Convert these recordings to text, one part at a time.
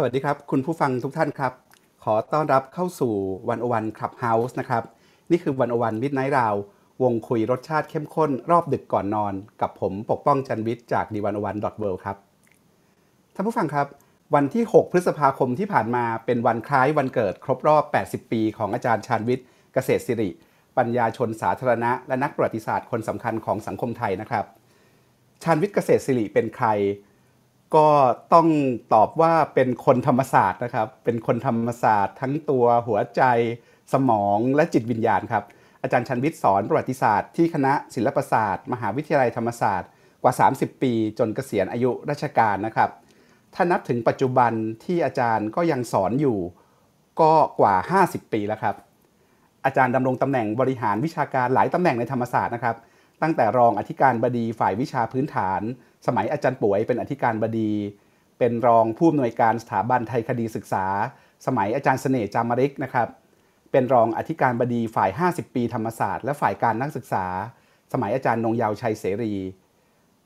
สวัสดีครับ คุณผู้ฟังทุกท่านครับ ขอต้อนรับเข้าสู่วันโอวัน Clubhouse นะครับ นี่คือ101 Midnight Round วงคุยรสชาติเข้มข้นรอบดึกก่อนนอน กับผมปกป้องจันวิทย์จาก The101.world ครับท่านผู้ฟังครับ วันที่ 6 พฤษภาคมที่ผ่านมาเป็นวันคล้ายวันเกิดครบรอบ 80 ปีของอาจารย์ชาญวิทย์เกษตรศิริ ปัญญาชนสาธารณะ และนักประวัติศาสตร์คนสำคัญของสังคมไทยนะครับ ชาญวิทย์เกษตรศิริเป็นใคร ก็ต้องตอบว่าเป็นคนธรรมศาสตร์นะครับ เป็นคนธรรมศาสตร์ ทั้งตัวหัวใจสมองและจิตวิญญาณครับ อาจารย์ชันวิทย์สอนประวัติศาสตร์ที่คณะศิลปศาสตร์ มหาวิทยาลัยธรรมศาสตร์กว่า 30 ปีจนเกษียณอายุราชการนะครับ ถ้านับถึงปัจจุบันที่อาจารย์ก็ยังสอนอยู่ ก็กว่า 50 ปีแล้วครับ อาจารย์ดำรงตำแหน่งบริหารวิชาการหลายตำแหน่งในธรรมศาสตร์นะครับ ตั้งแต่รองอธิการบดีฝ่ายวิชาพื้นฐาน สมัยอาจารย์ป่วยเป็นอธิการบดี เป็นรองผู้อำนวยการสถาบันไทยคดีศึกษา สมัยอาจารย์เสน่ห์จามริกนะครับเป็นรองอธิการบดีฝ่าย 50 ปีธรรมศาสตร์และฝ่ายการนักศึกษา สมัยอาจารย์นงยาวชัยเสรี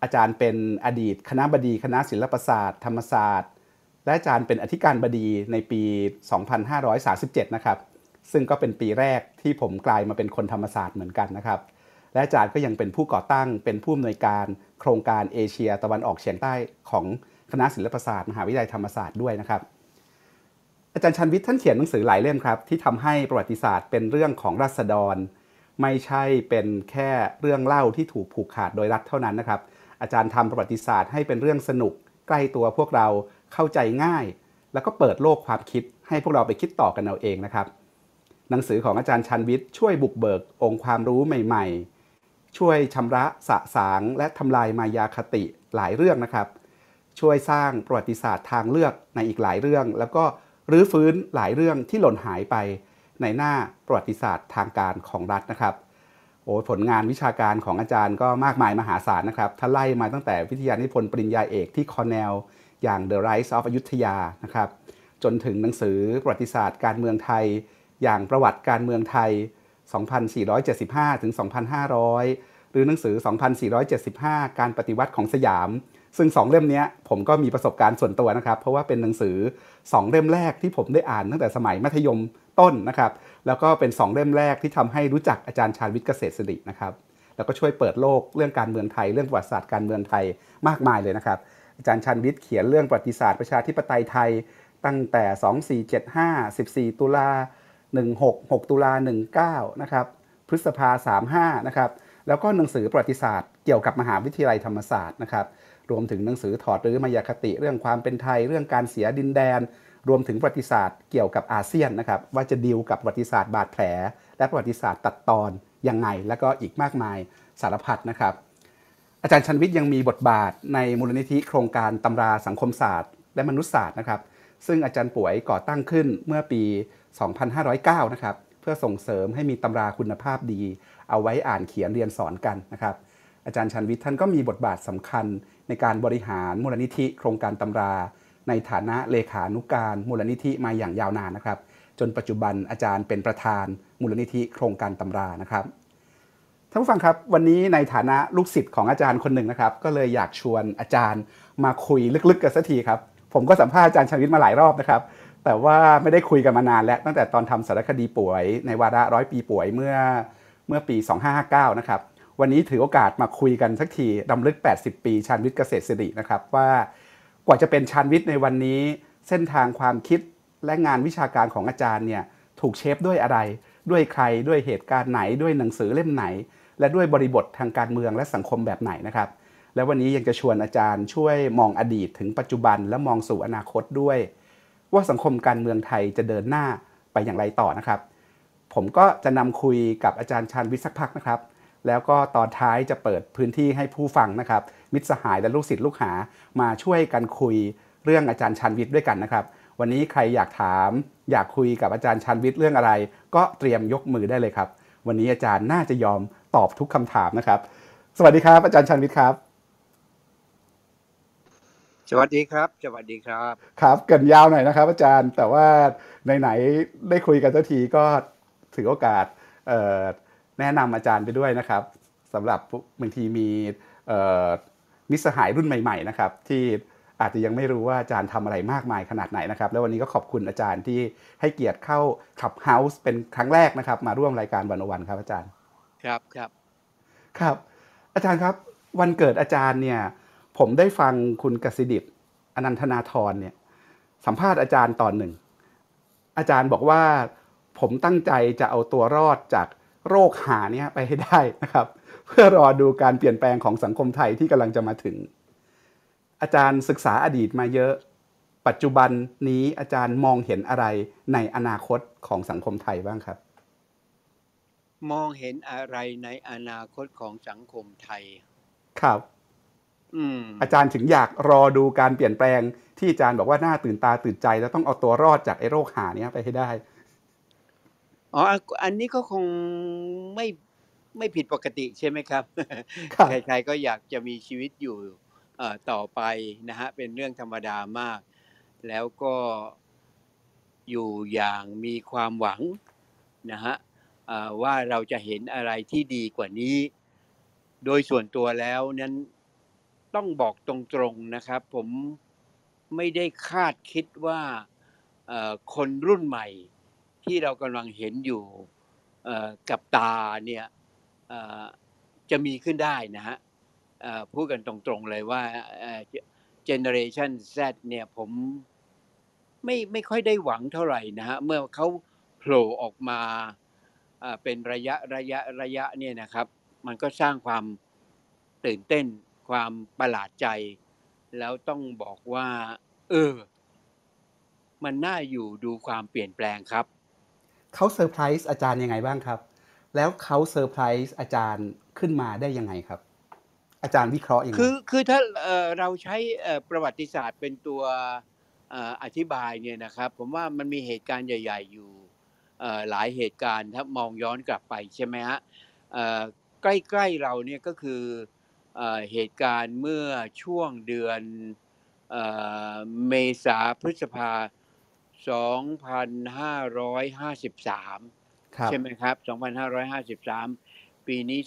อาจารย์เป็นอดีต คณะบดีคณะศิลปศาสตร์ ธรรมศาสตร์ และอาจารย์เป็นอธิการบดีในปี 2537 นะครับ ซึ่งก็เป็นปีแรกที่ผมกลายมาเป็นคนธรรมศาสตร์เหมือนกันนะครับ และอาจารย์ก็ยังเป็นผู้ก่อตั้ง เป็นผู้อำนวยการโครงการเอเชียตะวันออกเฉียงใต้ของคณะศิลปศาสตร์ มหาวิทยาลัยธรรมศาสตร์ด้วยนะครับ อาจารย์ชันวิทย์ท่านเขียนหนังสือหลายเล่มครับ ที่ทำให้ประวัติศาสตร์เป็นเรื่องของรัษฎร ไม่ใช่เป็นแค่เรื่องเล่าที่ถูกผูกขาดโดยรัฐเท่านั้นนะครับ อาจารย์ทำประวัติศาสตร์ให้เป็นเรื่องสนุกใกล้ตัวพวกเราเข้าใจง่าย แล้วก็เปิดโลกความคิดให้พวกเราไปคิดต่อกันเอาเองนะครับ หนังสือของอาจารย์ชันวิทย์ช่วยบุกเบิกองค์ความรู้ใหม่ ๆ ช่วยชำระสะสางและทำลายมายาคติหลายเรื่องนะครับ ช่วยสร้างประวัติศาสตร์ทางเลือกในอีกหลายเรื่อง แล้วก็รื้อฟื้นหลายเรื่องที่หล่นหายไปในหน้าประวัติศาสตร์ทางการของรัฐนะครับโอ้ผลงานวิชาการของอาจารย์ก็มากมายมหาศาลนะครับ ถ้าไล่มาตั้งแต่วิทยานิพนธ์ปริญญาเอกที่คอร์เนลอย่าง The Rise of อยุธยานะครับ จนถึงหนังสือประวัติศาสตร์การเมืองไทย อย่างประวัติการเมืองไทย 2475 ถึง 2500 หรือหนังสือ 2475 การปฏิวัติของสยาม ซึ่ง2เล่มนี้ผมก็มีประสบการณ์ส่วนตัวนะครับ เพราะว่าเป็นหนังสือ2เล่มแรกที่ผมได้อ่านตั้งแต่สมัยมัธยมต้นนะครับ แล้วก็เป็น2เล่มแรกที่ทำให้รู้จักอาจารย์ชาญวิทย์เกษตรศิรินะครับ แล้วก็ช่วยเปิดโลกเรื่องการเมืองไทย เรื่องประวัติศาสตร์การเมืองไทยมากมายเลยนะครับ อาจารย์ชาญวิทย์เขียนเรื่องประวัติศาสตร์ประชาธิปไตยไทยตั้งแต่ 2475 14 ตุลา 16 6 ตุลา 19 นะครับ พฤษภา 35 นะครับ แล้วก็หนังสือประวัติศาสตร์เกี่ยวกับมหาวิทยาลัยธรรมศาสตร์นะครับ รวมถึงหนังสือถอดรื้อมายาคติเรื่องความเป็นไทยเรื่องการเสียดินแดน รวมถึงประวัติศาสตร์เกี่ยวกับอาเซียนนะครับ ว่าจะดีลกับประวัติศาสตร์บาดแผล และประวัติศาสตร์ตัดตอนยังไง แล้วก็อีกมากมายสารพัดนะครับ อาจารย์ชันวิทย์ยังมีบทบาทในมูลนิธิโครงการตำราสังคมศาสตร์ และมนุษยศาสตร์นะครับ ซึ่งอาจารย์ป่วยก่อตั้งขึ้นเมื่อปี 2509 นะครับ เพื่อส่งเสริมให้มีตำราคุณภาพดี เอาไว้อ่านเขียนเรียนสอนกันนะครับ อาจารย์ชันวิทย์ท่านก็มีบทบาทสำคัญในการบริหารมูลนิธิโครงการตำรา ในฐานะเลขานุการมูลนิธิมาอย่างยาวนานนะครับ จนปัจจุบันอาจารย์เป็นประธานมูลนิธิโครงการตำรานะครับท่านผู้ฟังครับวันนี้ในฐานะลูกศิษย์ของอาจารย์คนหนึ่งนะครับ ก็เลยอยากชวนอาจารย์มาคุยลึกๆกันสักทีครับ ผมก็สัมภาษณ์อาจารย์ชนวิทย์มาหลายรอบนะครับ แต่ว่าไม่ได้คุยกันมานานแล้ว ตั้งแต่ตอนทำสารคดีป่วยในวาระร้อยปีป่วยเมื่อเมื่อปี 2559 นะครับ วันนี้ถือโอกาสมาคุยกันสักทีดำลึก 80 ปีชาญวิทย์เกษตรศิรินะครับ ว่ากว่าจะเป็นชาญวิทย์ในวันนี้ เส้นทางความคิดและงานวิชาการของอาจารย์เนี่ยถูกเชฟด้วยอะไร ด้วยใครด้วยเหตุการณ์ไหนด้วยหนังสือเล่มไหน และด้วยบริบททางการเมืองและสังคมแบบไหนนะครับ และวันนี้ยังจะชวนอาจารย์ช่วยมองอดีตถึงปัจจุบันและมองสู่อนาคตด้วย ว่าสังคมการเมืองไทยจะเดินหน้าไปอย่างไรต่อนะครับ ผมก็จะนำคุยกับอาจารย์ชาญวิทย์สักพักนะครับ แล้วก็ตอนท้ายจะเปิดพื้นที่ให้ผู้ฟังนะครับ มิตรสหายและลูกศิษย์ลูกหามาช่วยกันคุยเรื่องอาจารย์ชาญวิทย์ด้วยกันนะครับ วันนี้ใครอยากถาม อยากคุยกับอาจารย์ชาญวิทย์เรื่องอะไร ก็เตรียมยกมือได้เลยครับ วันนี้อาจารย์น่าจะยอมตอบทุกคำถามนะครับ สวัสดีครับ อาจารย์ชาญวิทย์ครับ สวัสดีครับ สวัสดีครับ ครับเกรินยาวหน่อยนะครับ อาจารย์ แต่ว่าไหนๆได้คุยกันสักทีก็ถือโอกาสเอ่อแนะนำอาจารย์ไปด้วยนะครับสำหรับผู้บางทีมีเอ่อมิตรสหายรุ่นใหม่ ๆ นะครับ ที่อาจจะยังไม่รู้ว่าอาจารย์ทำอะไรมากมายขนาดไหนนะครับ แล้ววันนี้ก็ขอบคุณอาจารย์ที่ให้เกียรติเข้าขับเฮาส์เป็นครั้งแรกนะครับ มาร่วมรายการวันอวันครับอาจารย์ ครับครับครับ อาจารย์ครับ วันเกิดอาจารย์เนี่ย ผมได้ฟังคุณกสิดิตอนันทนาธรเนี่ยสัมภาษณ์อาจารย์ตอนหนึ่ง อาจารย์บอกว่าผมตั้งใจจะเอาตัวรอดจากโรคหาเนี่ยไปให้ได้นะครับ เพื่อรอดูการเปลี่ยนแปลงของสังคมไทยที่กำลังจะมาถึง อาจารย์ศึกษาอดีตมาเยอะ ปัจจุบันนี้อาจารย์มองเห็นอะไรในอนาคตของสังคมไทยบ้างครับ มองเห็นอะไรในอนาคตของสังคมไทย ครับ อืมอาจารย์ถึงอยากรอดูการเปลี่ยนแปลงที่อาจารย์บอกว่าน่าตื่นตาตื่นใจ แล้วต้องเอาตัวรอดจากไอ้โรคหาเนี้ยไปให้ได้ อ๋อ อันนี้ก็คงไม่ไม่ผิดปกติใช่ไหมครับครับใครๆก็อยากจะมีชีวิตอยู่เอ่อต่อไปนะฮะ เป็นเรื่องธรรมดามาก แล้วก็อยู่อย่างมีความหวังนะฮะเอ่อว่าเราจะเห็นอะไรที่ดีกว่านี้ โดยส่วนตัวแล้วนั้น ต้องบอกตรงๆนะครับ ผมไม่ได้คาดคิดว่าคนรุ่นใหม่ที่เรากำลังเห็นอยู่กับตาเนี่ยจะมีขึ้นได้นะฮะพูดกันตรงๆเลยว่าเจเนอเรชัน Z เนี่ยผมไม่ไม่ค่อยได้หวังเท่าไหร่นะฮะเมื่อเขาโผล่ออกมาเป็นระยะระยะระยะเนี่ยนะครับ มันก็สร้างความตื่นเต้น ความประหลาดใจ แล้วต้องบอกว่า เออ มันน่าอยู่ดูความเปลี่ยนแปลงครับ เขาเซอร์ไพรส์อาจารย์ยังไงบ้างครับ แล้วเขาเซอร์ไพรส์อาจารย์ขึ้นมาได้ยังไงครับ อาจารย์วิเคราะห์ยังไงคือคือถ้าเอ่อเราใช้เอ่อประวัติศาสตร์เป็นตัวเอ่ออธิบายเนี่ยนะครับ ผมว่ามันมีเหตุการณ์ใหญ่ ๆ อยู่เอ่อหลายเหตุการณ์ถ้ามองย้อนกลับไปใช่ไหมฮะเอ่อใกล้ๆเราเนี่ยก็คือ เอ่อเหตุการณ์เมื่อช่วงเดือนเอ่อเมษาพฤษภา 2553ครับใช่ไหมครับ 2553 ปีนี้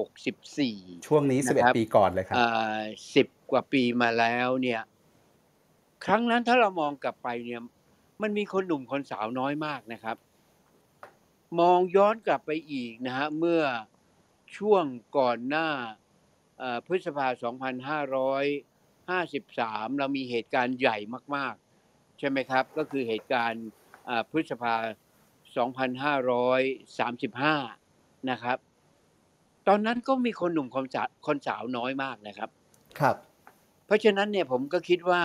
2564 ช่วงนี้นะครับ11 ปีก่อนเลยครับสิบกว่าปีมาแล้วเนี่ย ครั้งนั้นถ้าเรามองกลับไปเนี่ย มันมีคนหนุ่มคนสาวน้อยมากนะครับ มองย้อนกลับไปอีกนะฮะเมื่อ ช่วงก่อนหน้าเอ่อพฤษภา 2553 เรามีเหตุการณ์ใหญ่มาก ๆ ใช่ไหมครับ ก็คือเหตุการณ์เอ่อพฤษภา 2535 นะครับ ตอนนั้นก็มีคนหนุ่มคนสาวคนสาวน้อยมากนะครับ ครับ เพราะฉะนั้นเนี่ยผมก็คิดว่า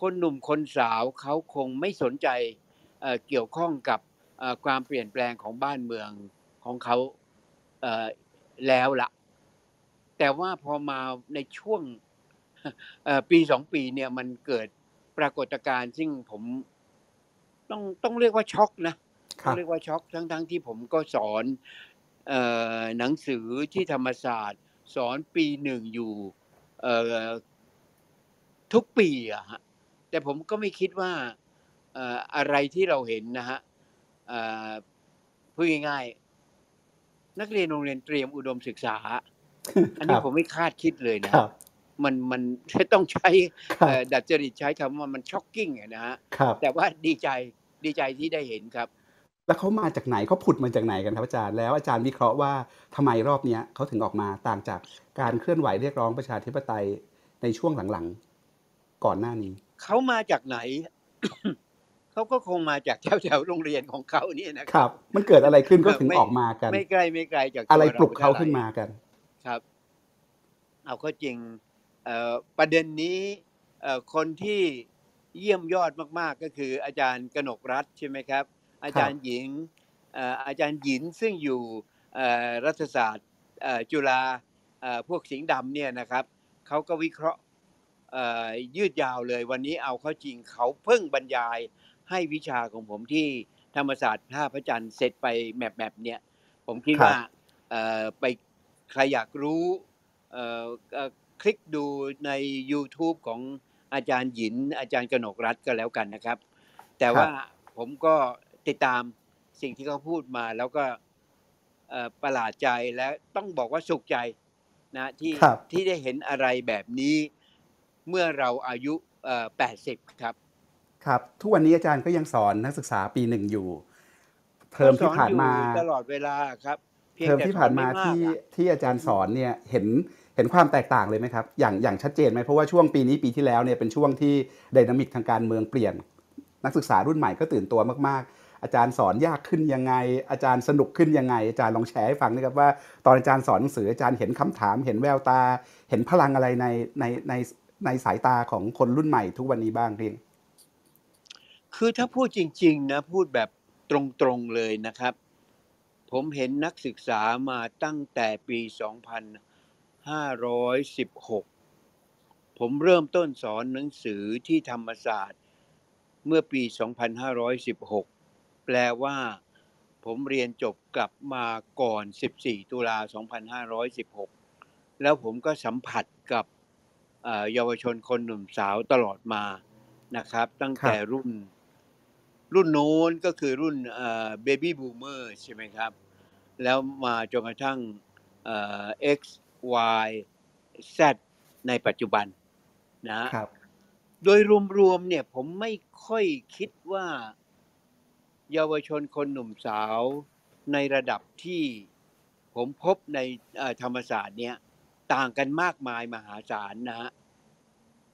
คนหนุ่มคนสาวเขาคงไม่สนใจเอ่อเกี่ยวข้องกับเอ่อความเปลี่ยนแปลงของบ้านเมืองของเขาเอ่อ แล้วละแต่ว่าพอมาในช่วงเอ่อปีสองปีเนี่ยมันเกิดปรากฏการณ์ซึ่งผมต้องต้องเรียกว่าช็อกนะคต้อรับงเรียกว่าช็อกทั้งทั้งที่ผมก็สอนเออหนังสือที่ธรรมศาสตร์ สอนปีหนึ่งอยู่เออทุกปีอะฮะแต่ผมก็ไม่คิดว่าเอ่ออะไรที่เราเห็นนะฮะเอ่อพูดง่ายๆ นักเรียนโรงเรียนเตรียมอุดมศึกษา อันนี้ครับผมไม่คาดคิดเลยนะครับมันมันต้องใช้ครับเอ่อดัดจริตใช้คำว่ามันช็อกกิ้งนะฮะครับแต่ว่าดีใจดีใจที่ได้เห็นครับ แล้วเขามาจากไหนเขาผุดมาจากไหนกันครับอาจารย์แล้วอาจารย์วิเคราะห์ว่าทำไมรอบเนี้ยเขาถึงออกมาต่างจากการเคลื่อนไหวเรียกร้องประชาธิปไตยในช่วงหลังๆ ก่อนหน้านี้ เขามาจากไหน เขาก็คงมาจากแถวแถวๆโรงเรียนของเขาเนี่ยนะคครับรับ มันเกิดอะไรขึ้นก็ถึงไม่ออกมากัน ไม่ไกลไม่ไกลจากตัวอะไรปลุกเขาท่ไหขึ้นมากัน ครับ เอาเข้าจริงเอ่อประเด็นนี้เอ่อคนที่เยี่ยมยอดมากๆก็คืออาจารย์กนกรัฐใช่ไหมครับ อาจารย์หญิงเอ่ออาจารย์หญินซึ่งอยู่เอ่อรัฐศาสตร์เอ่อจุฬาเอ่อพวกสิงห์ดำเนี่ยนะครับเขาก็วิเคราะห์เอ่อยืดยาวเลยวันนี้เอาเข้าจริงเขาเพิ่งบรรยาย ให้วิชาของผมที่ธรรมศาสตร์ท่าพระจันทร์เสร็จไปแมปแบบๆเนี่ย ผมคิดครับว่าเอ่อไปใครอยากรู้เอ่อเอ่อคลิกดูใน YouTube ของอาจารย์หยิน อาจารย์กนกรัฐก็แล้วกันนะครับ แต่ว่าผมก็ติดตามสิ่งที่เขาพูดมาแล้วก็เอ่อประหลาดใจและต้องบอกว่าสุขใจนะที่ครับที่ได้เห็นอะไรแบบนี้เมื่อเราอายุเอ่อ80 ครับ ครับทุกวันนี้อาจารย์ก็ยังสอนนักศึกษาปีหนึ่งอยู่ เทอมที่ผ่านมาก็สอนอยู่ตลอดเวลาครับพียงเทอมแต่ที่ผ่านมาสอไกที่อะที่อาจารย์สอนเนี่ยเห็นเห็นความแตกต่างเลยไหมครับ อย่างอย่างชัดเจนไหมเพราะว่าช่วงปีนี้ปีที่แล้วเนี่ยเป็นช่วงที่ไดนามิกทางการเมืองเปลี่ยน นักศึกษารุ่นใหม่ก็ตื่นตัวมากๆ อาจารย์สอนยากขึ้นยังไง อาจารย์สนุกขึ้นยังไง อาจารย์ลองแชร์ให้ฟังนะครับว่าตอนอาจารย์สอนหนังสืออาจารย์เห็นคำถาม เห็นแววตา เห็นพลังอะไรในในในในสายตาของคนรุ่นใหม่ทุกวันนี้บ้างพี่ คือถ้าพูดจริง ๆ นะ พูดแบบตรงๆเลยนะครับ ผมเห็นนักศึกษามาตั้งแต่ปี 2516 ผมเริ่มต้นสอนหนังสือที่ธรรมศาสตร์ เมื่อปี 2516 แปลว่า ผมเรียนจบกลับมาก่อน 14 ตุลา 2516 แล้วผมก็สัมผัสกับเอ่อเยาวชนคนหนุ่มสาวตลอดมานะครับ ตั้งแต่รุ่น รุ่นโน้นก็คือรุ่น baby boomer ใช่ไหมครับ แล้วมาจนกระทั่งเอ่อ X Y Z ในปัจจุบันนะฮะครับ โดยรวมๆเนี่ยผมไม่ค่อยคิดว่า เยาวชนคนหนุ่มสาวในระดับที่ผมพบในเอ่อธรรมศาสตร์เนี่ยต่างกันมากมายมหาศาลนะฮะ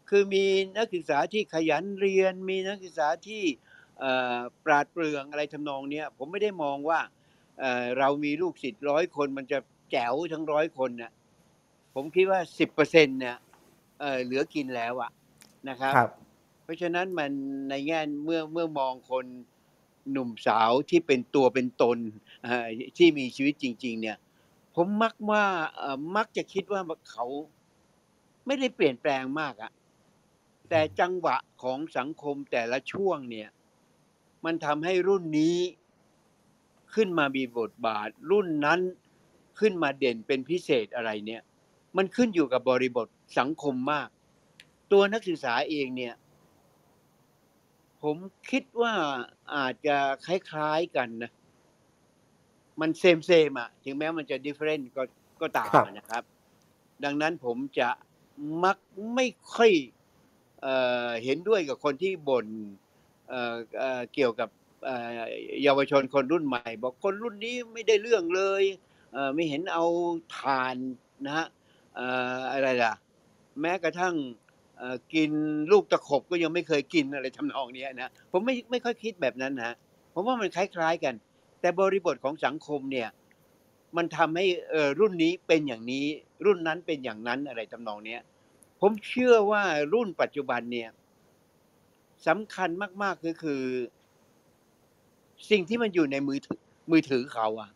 คือมีนักศึกษาที่ขยันเรียน มีนักศึกษาที่เอ่อ ปราดเปรื่องอะไรทำนองเนี้ยผมไม่ได้มองว่าเอ่อเรามีลูกศิษย์ร้อยคนมันจะแจ๋วทั้งร้อยคนน่ะผมคิดว่าสิบเปอร์เซ็นเนี่ยเอ่อเหลือกินแล้วอะนะครับครับเพราะฉะนั้นมันในแง่เมื่อเมื่อมองคนหนุ่มสาวที่เป็นตัวเป็นตนเอ่อที่มีชีวิตจริง ๆ เนี่ย ผมมักว่าเอ่อมักจะคิดว่าเขาไม่ได้เปลี่ยนแปลงมากอะแต่จังหวะของสังคมแต่ละช่วงเนี่ย มันทำให้รุ่นนี้ขึ้นมามีบทบาท รุ่นนั้นขึ้นมาเด่นเป็นพิเศษอะไรเนี่ย มันขึ้นอยู่กับบริบทสังคมมาก ตัวนักศึกษาเองเนี่ย ผมคิดว่าอาจจะคล้ายๆกันนะ มันเซมเซมๆอะถึงแม้มันจะ different ก็ก็ตามครับอะนะครับ ดังนั้นผมจะมักไม่ค่อยเอ่อเห็นด้วยกับคนที่บ่น เเเกี่ยวกับเยาวชนคนรุ่นใหม่ บอกคนรุ่นนี้ไม่ได้เรื่องเลยเไม่เห็นเอาทานนะฮะออะไรล่ะ แม้กระทั่งกินลูกตะขบก็ยังไม่เคยกินอะไรทำนองนี้นะผมไม่ไม่ค่อยคิดแบบนั้นนะผมว่ามันคล้าย ๆกัน แต่บริบทของสังคมเนี่ย มันทำให้รุ่นนี้เป็นอย่างนี้ รุ่นนั้นเป็นอย่างนั้นอะไรทำนองนี้ผมเชื่อว่ารุ่นปัจจุบันเนี่ย สำคัญมาก ๆ ก็คือ สิ่งที่มันอยู่ในมือถือมือถือเขาอะ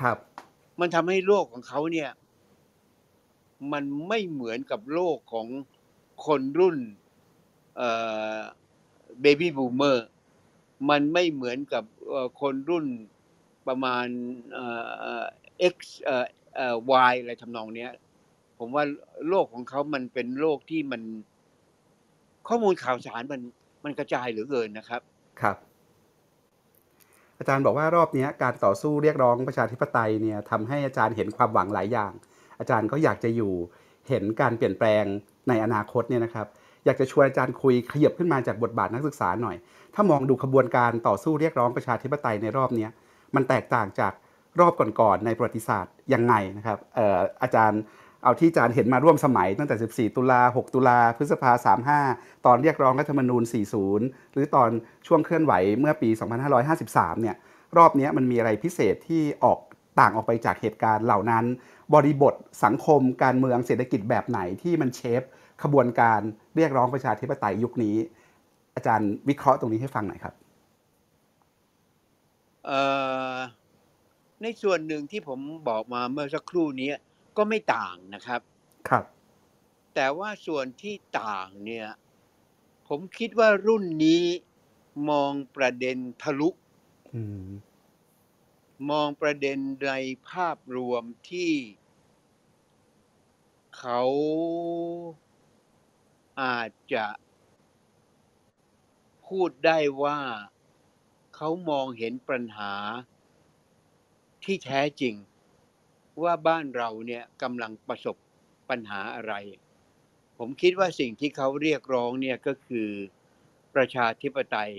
ครับ มันทำให้โลกของเขาเนี่ย มันไม่เหมือนกับโลกของคนรุ่นเอ่อเบบี้บูมเมอร์ มันไม่เหมือนกับเอ่อคนรุ่นประมาณเอ่อ X เอ่อเอ่อ Y อะไรทำนองเนี้ย ผมว่าโลกของเขามันเป็นโลกที่มัน ข้อมูลข่าวสารมันมันกระจายเหลือเกินนะครับ ครับ อาจารย์บอกว่ารอบนี้การต่อสู้เรียกร้องประชาธิปไตยเนี่ยทำให้อาจารย์เห็นความหวังหลายอย่าง อาจารย์ก็อยากจะอยู่เห็นการเปลี่ยนแปลงในอนาคตเนี่ยนะครับ อยากจะชวนอาจารย์คุยขยับขึ้นมาจากบทบาทนักศึกษาหน่อย ถ้ามองดูขบวนการต่อสู้เรียกร้องประชาธิปไตยในรอบนี้มันแตกต่างจากรอบก่อนๆในประวัติศาสตร์ยังไงนะครับเอ่ออาจารย์ เอาที่อาจารย์เห็นมาร่วมสมัยตั้งแต่ 14 ตุลา 6 ตุลา พฤษภา 35 ตอนเรียกร้องรัฐธรรมนูญ 40 หรือตอนช่วงเคลื่อนไหวเมื่อปี 2553 เนี่ย รอบนี้มันมีอะไรพิเศษที่ออกต่างออกไปจากเหตุการณ์เหล่านั้น บริบทสังคม การเมืองเศรษฐกิจแบบไหนที่มันเชฟขบวนการเรียกร้องประชาธิปไตยยุคนี้ อาจารย์วิเคราะห์ตรงนี้ให้ฟังหน่อยครับในส่วนหนึ่งที่ผมบอกมาเมื่อสักครู่นี้ ก็ไม่ต่างนะครับ ครับ แต่ว่าส่วนที่ต่างเนี่ย ผมคิดว่ารุ่นนี้มองประเด็นทะลุอืมมองประเด็นในภาพรวมที่เขาอาจจะพูดได้ว่าเขามองเห็นปัญหาที่แท้จริง ว่าบ้านเราเนี่ยกำลังประสบปัญหาอะไร ผมคิดว่าสิ่งที่เขาเรียกร้องเนี่ยก็คือประชาธิปไตย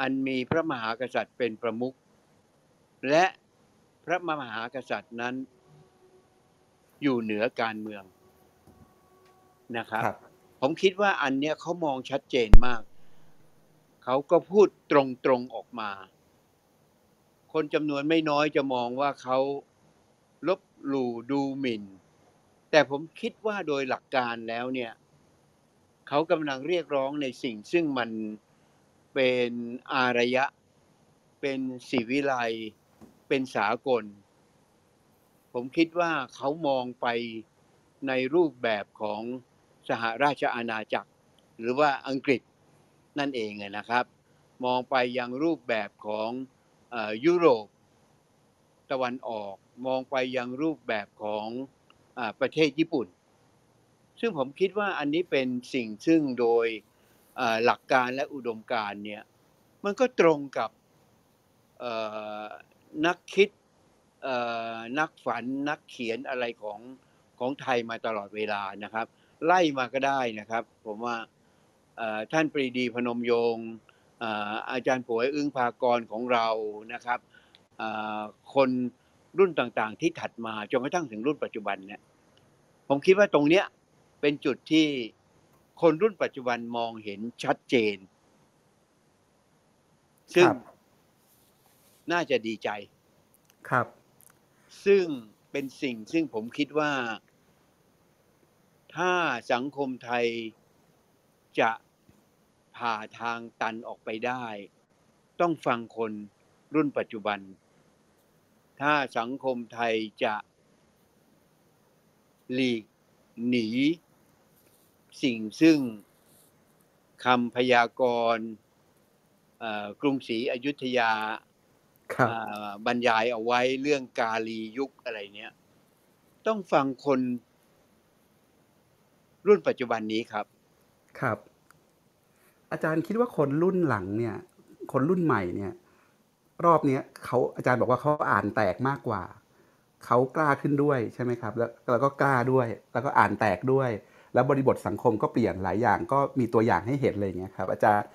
อันมีพระมหากษัตริย์เป็นประมุขและพระมหากษัตริย์นั้น อยู่เหนือการเมืองนะครับครับผมคิดว่าอันเนี้ยเขามองชัดเจนมาก เขาก็พูดตรงๆออกมา คนจำนวนไม่น้อยจะมองว่าเขาลบหลู่ดูหมิ่น แต่ผมคิดว่าโดยหลักการแล้วเนี่ยเขากำลังเรียกร้องในสิ่งซึ่งมันเป็นอารยะ เป็นศิวิไลเป็นสากล ผมคิดว่าเขามองไปในรูปแบบของสหราชอาณาจักร หรือว่าอังกฤษนั่นเองนะครับ มองไปยังรูปแบบของ ยุโรปตะวันออกมองไปยังรูปแบบของอประเทศญี่ปุ่น ซึ่งผมคิดว่าอันนี้เป็นสิ่งซึ่งโดยหลักการและอุดมการเนี่ยมันก็ตรงกับนักคิดนักฝันนักเขียนอะไรของของไทยมาตลอดเวลานะครับ ไล่มาก็ได้นะครับ ผมว่าท่านปรีดีพนมยงค์ อ่ออาจารย์ป่วยอึ้งภากรของเรานะครับเอ่อคนรุ่นต่างๆ ที่ถัดมาจนกระทั่งถึงรุ่นปัจจุบันเนี่ยผมคิดว่าตรงเนี้ยเป็นจุดที่คนรุ่นปัจจุบันมองเห็นชัดเจน ซึ่งครับน่าจะดีใจครับ ซึ่งเป็นสิ่งซึ่งผมคิดว่า ถ้าสังคมไทยจะ ผ่าทางตันออกไปได้ ต้องฟังคนรุ่นปัจจุบัน ถ้าสังคมไทยจะหลีกหนี สิ่งซึ่งคำพยากรณ์เอ่อกรุงศรีอยุธยาครับอ่าบรรยายเอาไว้เรื่องกาลียุคอะไรเนี้ย ต้องฟังคนรุ่นปัจจุบันนี้ครับ ครับ อาจารย์คิดว่าคนรุ่นหลังเนี่ย คนรุ่นใหม่เนี่ย รอบเนี้ยเขาอาจารย์บอกว่าเขาอ่านแตกมากกว่า เขากล้าขึ้นด้วยใช่ไหมครับ แล้วแล้วก็กล้าด้วย แล้วก็อ่านแตกด้วย แล้วบริบทสังคมก็เปลี่ยนหลายอย่างก็มีตัวอย่างให้เห็นอะไรอย่างเงี้ยครับ อาจารย์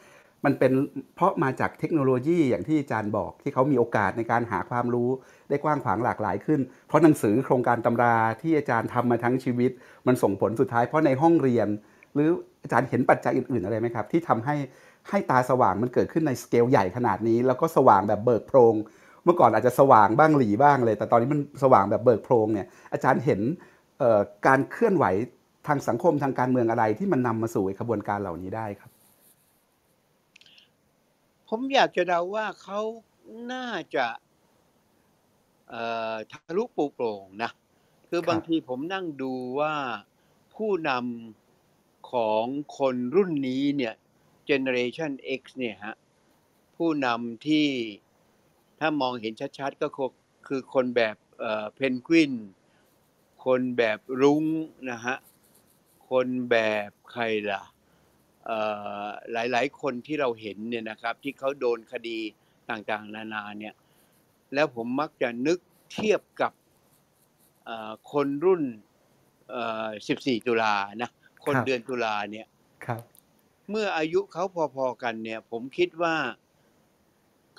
มันเป็นเพราะมาจากเทคโนโลยีอย่างที่อาจารย์บอกที่เขามีโอกาสในการหาความรู้ได้กว้างขวางหลากหลายขึ้น เพราะหนังสือโครงการตำราที่อาจารย์ทำมาทั้งชีวิต มันส่งผลสุดท้ายเพราะในห้องเรียน หรืออาจารย์เห็นปัจจัยอื่น ๆ อะไรไหมครับ ที่ทำให้ให้ตาสว่างมันเกิดขึ้นในสเกลใหญ่ขนาดนี้ แล้วก็สว่างแบบเบิกโพรง เมื่อก่อนอาจจะสว่างบ้างหลีบ้างเลย แต่ตอนนี้มันสว่างแบบเบิกโพรงเนี่ยอาจารย์เห็นการเคลื่อนไหวทางสังคมทางการเมืองอะไรที่มันนำมาสู่ไอ้ขบวนการเหล่านี้ได้ครับ ผมอยากจะเดาว่าเขาน่าจะทะลุปูโปร่งนะ คือบางทีผมนั่งดูว่าผู้นำ ของคนรุ่นนี้เนี่ย Generation X เนี่ยฮะผู้นำที่ถ้ามองเห็นชัดๆ ก็คือคนแบบเพนกวิน คนแบบรุ้งนะฮะ คนแบบใครล่ะเอ่อหลายๆ คนที่เราเห็นเนี่ยนะครับ ที่เขาโดนคดีต่างๆ นานาเนี่ย แล้วผมมักจะนึกเทียบกับเอ่อคนรุ่นเอ่อ14 ตุลานะ คนครับเดือนตุลาเนี่ยครับ เมื่ออายุเขาพอๆกันเนี่ย ผมคิดว่า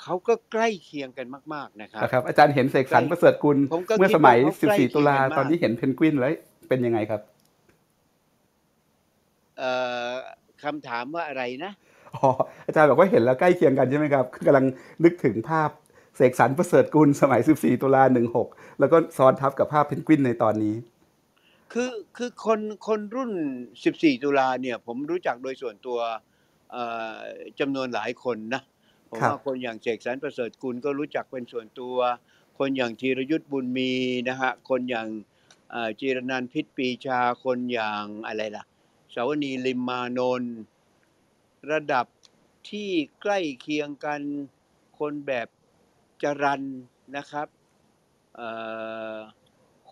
เขาก็ใกล้เคียงกันมาก ๆ นะครับนะครับ อาจารย์เห็นเสกสรรประเสริฐกุลผมก็เมื่อคิดสมัยว่าเขาใกล้14 ตุลาเคียงกันมากตอนที่เห็นเพนกวินแล้วเป็นยังไงครับเอ่อคำถามว่าอะไรนะอ๋ออาจารย์บอกว่าเห็นแล้วใกล้เคียงกันใช่ไหมครับคือกำลังนึกถึงภาพเสกสรรประเสริฐกุลสมัย 14 ตุลา 16 แล้วก็ซ้อนทับกับภาพเพนกวินในตอนนี้ คือคือคนคนรุ่น 14 ตุลาเนี่ย ผมรู้จักโดยส่วนตัวเอ่อจำนวนหลายคนนะผมครับว่าคนอย่างเสกสรรประเสริฐกุลก็รู้จักเป็นส่วนตัว คนอย่างธีรยุทธ์บุญมีนะฮะคนอย่างเอ่อจีรนันท์พิษปรีชาคนอย่างอะไรล่ะสาวนีลิมมานนท์ระดับที่ใกล้เคียงกันคนแบบจรันนะครับ เอ่อ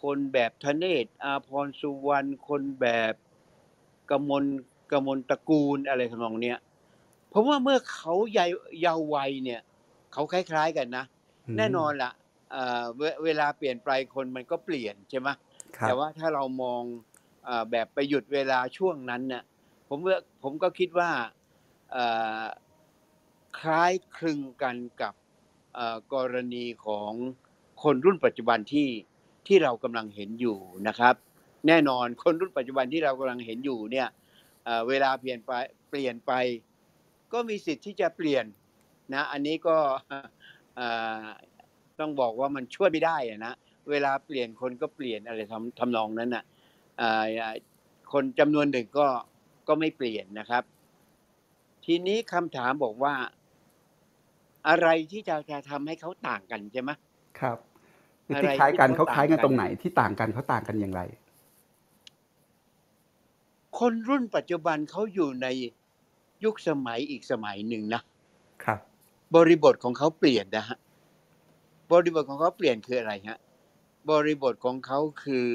คนแบบธเนศอาพรสุวรรณคนแบบกมลกมลตระกูลอะไรทำนองเนี้ยผมว่าเมื่อเขาเยาเยาว์วัยเนี่ย เขาคล้าย ๆกันนะ แน่นอนละเอ่อเวเวลาเปลี่ยนไปคนมันก็เปลี่ยนใช่ไหมครับแต่ว่าถ้าเรามองเออแบบไปหยุดเวลาช่วงนั้นเนี่ยผมว่าผมก็คิดว่าเอ่อคล้ายคลึงกันกับเอ่อกรณีของคนรุ่นปัจจุบันที่ ที่เรากำลังเห็นอยู่นะครับ แน่นอนคนรุ่นปัจจุบันที่เรากำลังเห็นอยู่เนี่ยเเวลาเปลี่ยนไปเปลี่ยนไป ก็มีสิทธิ์ที่จะเปลี่ยนนะอันนี้ก็ต้องบอกว่ามันช่วยไม่ได้นะเวลาเปลี่ยนคนก็เปลี่ยนอะไรทำทำนองนั้นน่ะเอ่อคนจำนวนหนึ่งก็ก็ไม่เปลี่ยนนะครับ ทีนี้คำถามบอกว่า อะไรที่จะจะทำให้เขาต่างกันใช่ไหมครับ ที่คล้ายกันที่เขาเขาคล้ายกันต่างกันตรงไหนที่ต่างกันเขาต่างกันอย่างไร คนรุ่นปัจจุบันเขาอยู่ในยุคสมัยอีกสมัยหนึ่งนะครับ บริบทของเขาเปลี่ยนนะฮะบริบทของเขาเปลี่ยนคืออะไรฮะบริบทของเขาคือ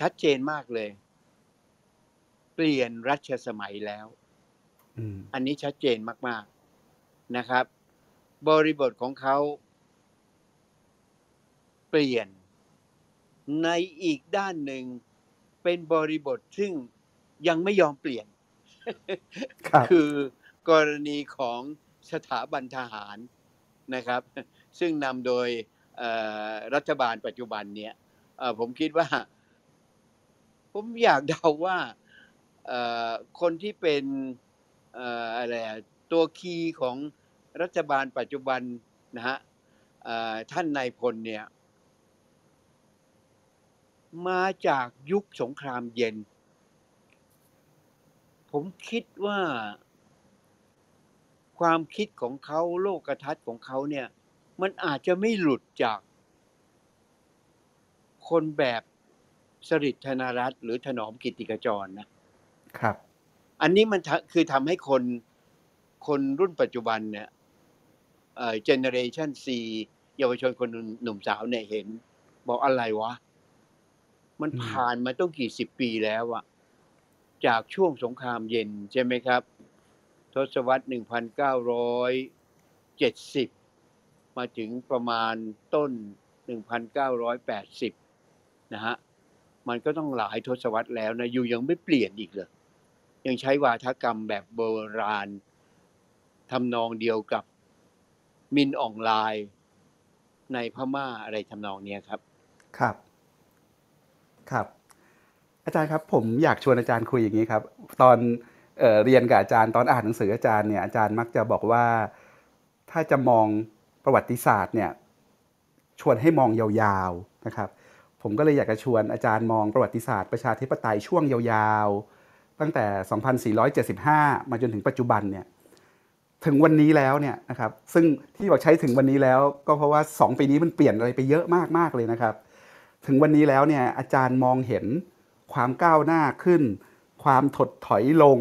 ชัดเจนมากเลย เปลี่ยนรัชสมัยแล้วอืมอันนี้ชัดเจนมาก ๆนะครับ บริบทของเขา เปลี่ยน ในอีกด้านหนึ่งเป็นบริบทซึ่งยังไม่ยอมเปลี่ยนครับคือกรณีของสถาบันทหารนะครับ ซึ่งนำโดยเอ่อรัฐบาลปัจจุบันเนี่ยเอ่อผมคิดว่า ผมอยากเดาว่าเอ่อคนที่เป็นเอ่ออะไรอะตัวคีย์ของรัฐบาลปัจจุบันนะฮะเอ่อท่านนายพลเนี่ย มาจากยุคสงครามเย็น ผมคิดว่า ความคิดของเขาโลกทัศน์ของเขาเนี่ย มันอาจจะไม่หลุดจาก คนแบบสริทธนารัตน์หรือถนอมกิตติกจรนะครับ อันนี้มันทะคือทำให้คนคนรุ่นปัจจุบันเนี่ยเอ่อเจเนเรชันซีเยาวชนคนหนุ่มสาวเนี่ยเห็น บอกอะไรวะ มันอืมผ่านมาต้องกี่สิบปีแล้วอะจากช่วงสงครามเย็นใช่ไหมครับ ทศวรรษ 1970 มาถึงประมาณต้น 1980 นะฮะ มันก็ต้องหลายทศวรรษแล้วนะ อยู่ยังไม่เปลี่ยนอีกเลย ยังใช้วาทกรรมแบบโบราณทำนองเดียวกับมินออนไลน์ในพม่าอะไรทำนองเนี้ยครับ ครับ ครับ อาจารย์ครับผมอยากชวนอาจารย์คุยอย่างนี้ครับ ตอนเออเรียนกับอาจารย์ตอนอ่านหนังสืออาจารย์เนี่ยอาจารย์มักจะบอกว่า ถ้าจะมองประวัติศาสตร์เนี่ยชวนให้มองยาวๆนะครับ ผมก็เลยอยากจะชวนอาจารย์มองประวัติศาสตร์ประชาธิปไตยช่วงยาวๆ ตั้งแต่ 2475 มาจนถึงปัจจุบันเนี่ยถึงวันนี้แล้วเนี่ยนะครับซึ่งที่บอกใช้ถึงวันนี้แล้วก็เพราะว่า 2 ปีนี้มันเปลี่ยนอะไรไปเยอะมากๆเลยนะครับ ถึงวันนี้แล้วเนี่ยอาจารย์มองเห็นความก้าวหน้าขึ้น ความถดถอยลง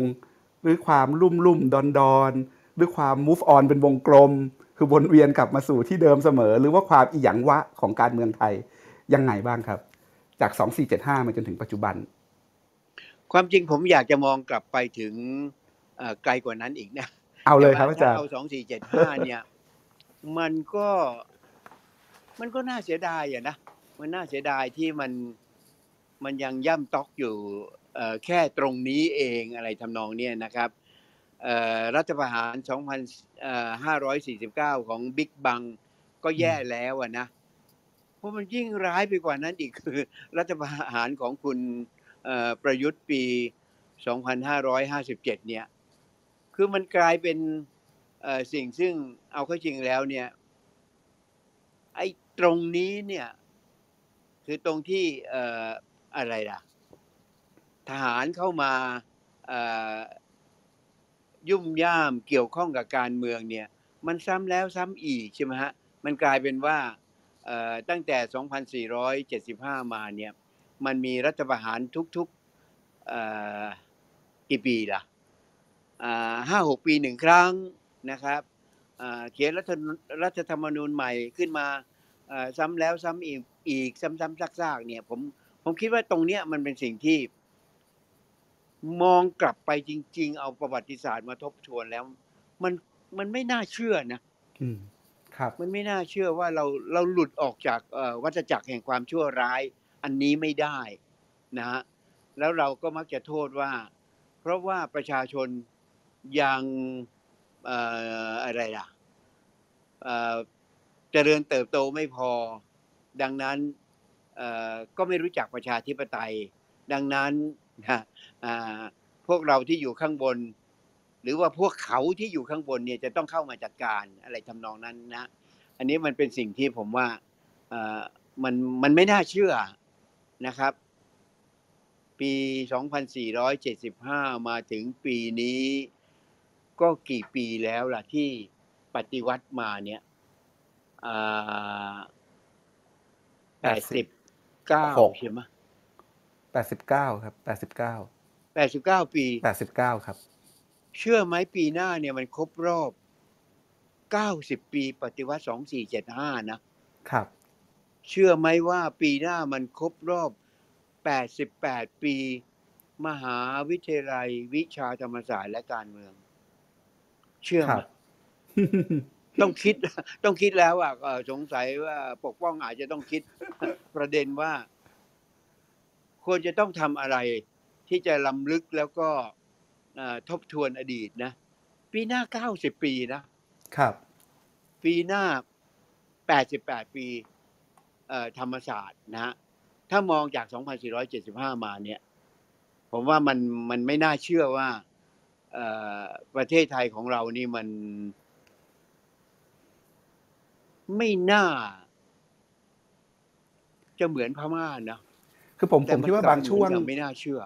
หรือความลุ่มลุ่มดอนดอนๆหรือความ move on เป็นวงกลม คือวนเวียนกลับมาสู่ที่เดิมเสมอ หรือว่าความอีหยังวะของการเมืองไทยยังไงบ้างครับ จาก 2475 มาจนถึงปัจจุบัน ความจริงผมอยากจะมองกลับไปถึงเอ่อไกลกว่านั้นอีกนะเอาเลยครับแต่อาจารว่ย์เอาสองสี่เจ็ดห้าเนี่ย มันก็มันก็น่าเสียดายอะนะ มันน่าเสียดายที่มันมันยังย่ำต๊อกอยู่แค่ตรงนี้เองอะไรทำนองเนี้ยนะครับรัฐประหาร 2,549 ของบิ๊กบังก็แย่แล้วนะ เพราะมันยิ่งร้ายไปกว่านั้นอีกคือ รัฐประหารของคุณประยุทธ์ปี 2557 เนี่ย คือมันกลายเป็นสิ่งซึ่งเอาเข้าจริงแล้วเนี่ย ไอ้ตรงนี้เนี่ย คือตรงที่เอ่ออะไรล่ะ ทหารเข้ามาเอ่อยุ่มย่ามเกี่ยวข้องกับการเมืองเนี่ย มันซ้ำแล้วซ้ำอีกใช่ไหมฮะมันกลายเป็นว่าเอ่อตั้งแต่ 2475 มาเนี่ย มันมีรัฐประหารทุกๆเอ่อกี่ปีล่ะห้าหกปีหนึ่งครั้งนะครับเขียนรัฐรัฐธรรมนูญใหม่ขึ้นมา อ่าซ้ำแล้วซ้ำอีกอีกซ้ำๆซากๆเนี่ย ผมผมคิดว่าตรงเนี้ยมันเป็นสิ่งที่มองกลับไปจริง ๆ เอาประวัติศาสตร์มาทบทวนแล้ว มันมันไม่น่าเชื่อนะอืมครับ มันไม่น่าเชื่อว่าเราเราหลุดออกจากเอ่อวัฏจักรแห่งความชั่วร้าย อันนี้ไม่ได้นะฮะแล้วเราก็มักจะโทษว่า เพราะว่าประชาชนยังเอ่ออะไรล่ะเอ่อเจริญเติบโตไม่พอ ดังนั้นก็ไม่รู้จักประชาธิปไตย ดังนั้นนะพวกเราที่อยู่ข้างบน หรือว่าพวกเขาที่อยู่ข้างบนเนี่ยจะต้องเข้ามาจัดการอะไรทำนองนั้นนะ อันนี้มันเป็นสิ่งที่ผมว่ามันมันไม่น่าเชื่อนะครับ ปี 2475 มาถึงปีนี้ ก็กี่ปีแล้วล่ะที่ปฏิวัติมาเนี่ย แปดสิบเก้าหกใช่ไหมแปดสิบเก้าครับแปดสิบเก้าแปดสิบเก้าปีแปดสิบเก้าครับ เชื่อไหมปีหน้าเนี่ยมันครบรอบเก้าสิบปีปฏิวัติสองสี่เจ็ดห้านะครับ เชื่อไหมว่าปีหน้ามันครบรอบ88ปี มหาวิทยาลัยวิชาธรรมศาสตร์และการเมือง เชื่อคไหรัมบ ต้องคิดต้องคิดแล้วอะเอ่อสงสัยว่าปกป้องอาจจะต้องคิดประเด็นว่า ควรจะต้องทำอะไร ที่จะล้ำลึกแล้วก็เอ่อทบทวนอดีตนะ ปีหน้า90ปีนะครับ ปีหน้า88ปีเอ่อธรรมศาสตร์นะฮะถ้ามองจาก 2475 มาเนี่ย ผมว่ามันมันไม่น่าเชื่อว่าเอ่อประเทศไทยของเรานี่มัน ไม่น่า จะเหมือนพม่านะคือผมผแต่มนคิดว่ากลับางช่วงเหมือนกับไม่น่าเชื่อ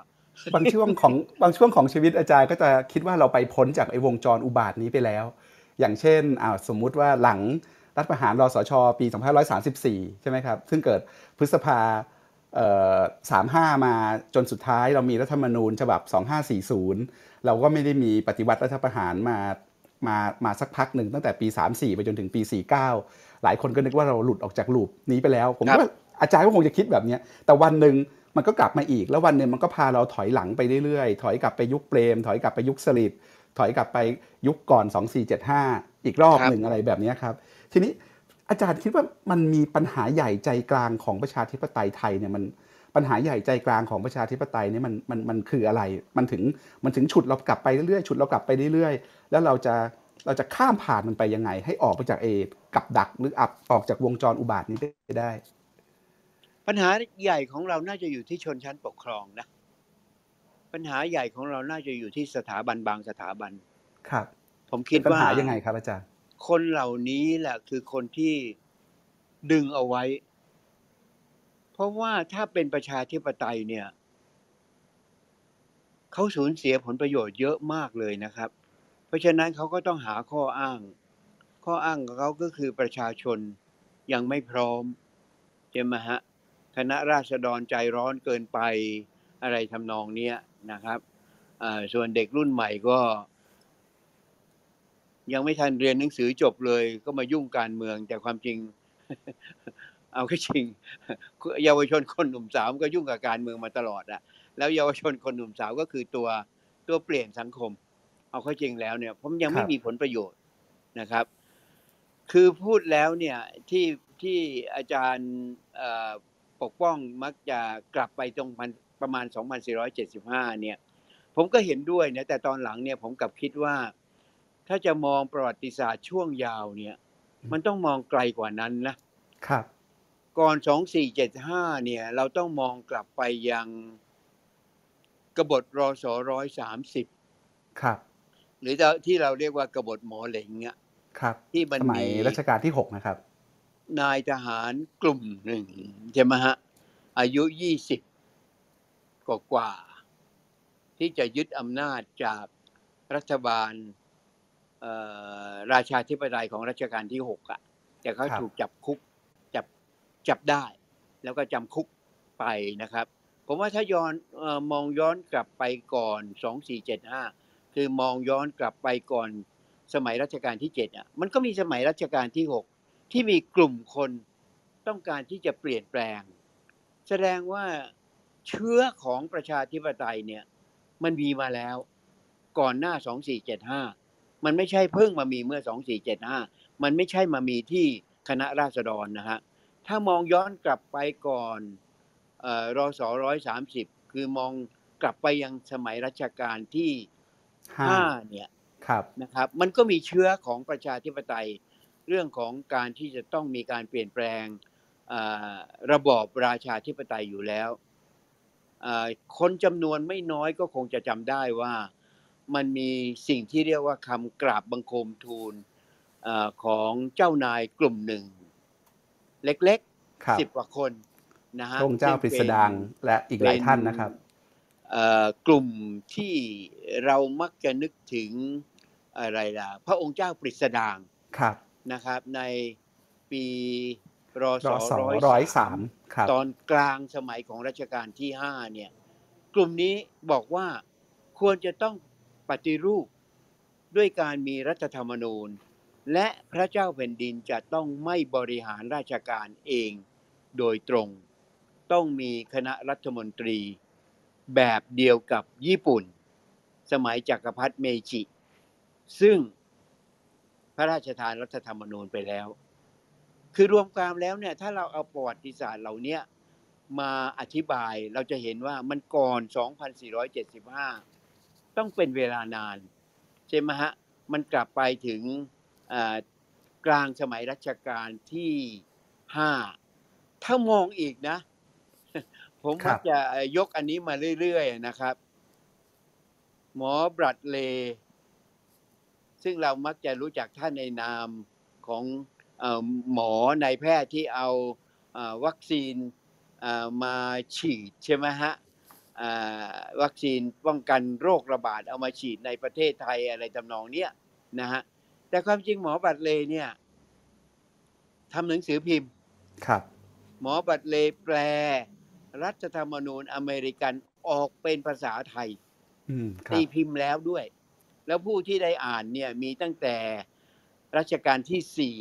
บางช่วงของบางช่วงของชีวิตอาจารย์ก็จะคิดว่าเราไปพ้นจากไอ้วงจรอุบาทนี้ไปแล้ว อย่างเช่นอ่าสมมุติว่าหลังรัฐประหารรสช ปี 2534 ใช่ไหมครับ ซึ่งเกิดพฤษภาเอ่อ35มาจนสุดท้ายเรามีรัฐธรรมนูญฉบับ 2540 เราก็ไม่ได้มีปฏิวัติรัฐประหารมามามาสักพักหนึ่งตั้งแต่ปี 34 ไปจนถึงปี 49 หลายคนก็นึกว่าเราหลุดออกจากลูปนี้ไปแล้ว ผมครับว่าอาจารย์ก็คงจะคิดแบบเนี้ยแต่วันหนึ่งมันก็กลับมาอีก แล้ววันหนึ่งมันก็พาเราถอยหลังไปเรื่อยๆ ถอยกลับไปยุคเปรม ถอยกลับไปยุคสลิดถอยกลับไปยุคก่อน 2475 อีกรอบครับหนึ่งอะไรแบบเนี้ยครับ ทีนี้อาจารย์คิดว่ามันมีปัญหาใหญ่ใจกลางของประชาธิปไตยไทยเนี่ยมันปัญหาใหญ่ใจกลางของประชาธิปไตยเนี่ยมันมันมันคืออะไร มันถึงมันถึงฉุดเรากลับไปเรื่อยๆฉุดเรากลับไปเรื่อยๆ แล้วเราจะเราจะข้ามผ่านมันไปยังไง ให้ออกไปจากเอ กับดักหรืออับออกจากวงจรอุบาทนี้ไปได้ ปัญหาใหญ่ของเราน่าจะอยู่ที่ชนชั้นปกครองนะ ปัญหาใหญ่ของเราน่าจะอยู่ที่สถาบันบางสถาบัน ครับ ผมคิดปัญว่าหายังไงครับอาจารย์ คนเหล่านี้แหละคือคนที่ดึงเอาไว้ เพราะว่าถ้าเป็นประชาธิปไตยเนี่ยเขาสูญเสียผลประโยชน์เยอะมากเลยนะครับ เพราะฉะนั้นเขาก็ต้องหาข้ออ้าง ข้ออ้างของเขาก็คือประชาชนยังไม่พร้อมใช่ไหมฮะคณะราษฎรใจร้อนเกินไปอะไรทำนองเนี้ยนะครับอ่าส่วนเด็กรุ่นใหม่ก็ ยังไม่ทันเรียนหนังสือจบเลย ก็มายุ่งการเมืองแต่ความจริง เอาก็จริงเยาวชนคนหนุ่มสาวมันก็ยุ่งกับการเมืองมาตลอดอะแล้วเยาวชนคนหนุ่มสาวก็คือตัวตัวเปลี่ยนสังคม เอาเข้าจริงแล้วเนี่ยผมยังไม่ครับมีผลประโยชน์นะครับ คือพูดแล้วเนี่ยที่ที่อาจารย์เอ่อปกป้องมักจะกลับไปตรงพันประมาณ 2475 เนี่ย ผมก็เห็นด้วยนะแต่ตอนหลังเนี่ยผมกลับคิดว่า ถ้าจะมองประวัติศาสตร์ช่วงยาวเนี่ย มันต้องมองไกลกว่านั้นนะครับ ก่อน 2475 เนี่ย เราต้องมองกลับไปยังกบฏรอสร้อยสามสิบครับ หรือที่เราเรียกว่ากบฏหมอเหลงอะ ครับ ที่มันสมัยมีรัชกาลที่6นะครับ นายทหารกลุ่มหนึ่งใช่ไหมฮะ อายุยี่สิบกว่ากว่าๆที่จะยึดอำนาจจากรัฐบาลเอ่อราชาธิปไตยของรัชกาลที่หกอะแต่เขาครับถูกจับคุกจับจับได้ แล้วก็จำคุกไปนะครับ ผมว่าถ้าย้อนเออมองย้อนกลับไปก่อนสองสี่เจ็ดห้าคือมองย้อนกลับไปก่อน สมัยรัชกาลที่เจ็ดอะมันก็มีสมัยรัชกาลที่หกที่มีกลุ่มคนต้องการที่จะเปลี่ยนแปลง แสดงว่าเชื้อของประชาธิปไตยเนี่ย มันมีมาแล้ว ก่อนหน้า2475มันไม่ใช่เพิ่งมามีเมื่อ2475มันไม่ใช่มามีที่คณะราษฎรนะฮะถ้ามองย้อนกลับไปก่อนเอ่อรศ130คือมองกลับไปยังสมัยรัชกาลที่ห้า5เนี่ย นะครับ มันก็มีเชื้อของประชาธิปไตย เรื่องของการที่จะต้องมีการเปลี่ยนแปลงเอ่อระบอบราชาธิปไตยอยู่แล้วเอ่อคนจำนวนไม่น้อยก็คงจะจำได้ว่ามันมีสิ่งที่เรียกว่าคำกราบบังคมทูลเออของเจ้านายกลุ่มหนึ่ง เล็กครับๆสิบกว่าคนนะฮะพระองค์เจ้าซึ่ปริป็สดางและอีกหลายท่านนะครับเอ่อกลุ่มที่เรามักจะนึกถึง อะไรล่ะพระองค์เจ้าปริสดางครับนะครับ ในปีรรศศร้อยสามครับตอนกลางสมัยของรัชกาลที่ห้าเนี่ย กลุ่มนี้บอกว่าควรจะต้องปฏิรูปด้วยการมีรัฐธรรมนูญ และพระเจ้าแผ่นดินจะต้องไม่บริหารราชการเองโดยตรง ต้องมีคณะรัฐมนตรีแบบเดียวกับญี่ปุ่น สมัยจักรพรรดิเมจิ ซึ่งพระราชทานรัฐธรรมนูญไปแล้ว คือรวมความแล้วเนี่ย ถ้าเราเอาประวัติศาสตร์เหล่านี้มาอธิบายเราจะเห็นว่ามันก่อน 2475 ต้องเป็นเวลานาน ใช่ไหมฮะ มันกลับไปถึงกลางสมัยรัชกาลที่ห้าถ้ามองอีกนะ ผมมักจะยกอันนี้มาเรื่อย ๆ นะครับ หมอบรัดเล ซึ่งเรามักจะรู้จักท่านในนามของเออหมอนายแพทย์ที่เอาเอ่อวัคซีนเอ่อมาฉีดใช่ไหมฮะอ่าวัคซีนป้องกันโรคระบาดเอามาฉีดในประเทศไทยอะไรทำนองเนี้ยนะฮะแต่ความจริงหมอบัตรเลย์เนี่ยทำหนังสือพิมพ์ครับ หมอบัตรเลย์แปล รัฐธรรมนูญอเมริกันออกเป็นภาษาไทยอืมครัตีบพิมพ์แล้วด้วย แล้วผู้ที่ได้อ่านเนี่ยมีตั้งแต่รัชกาลที่สี่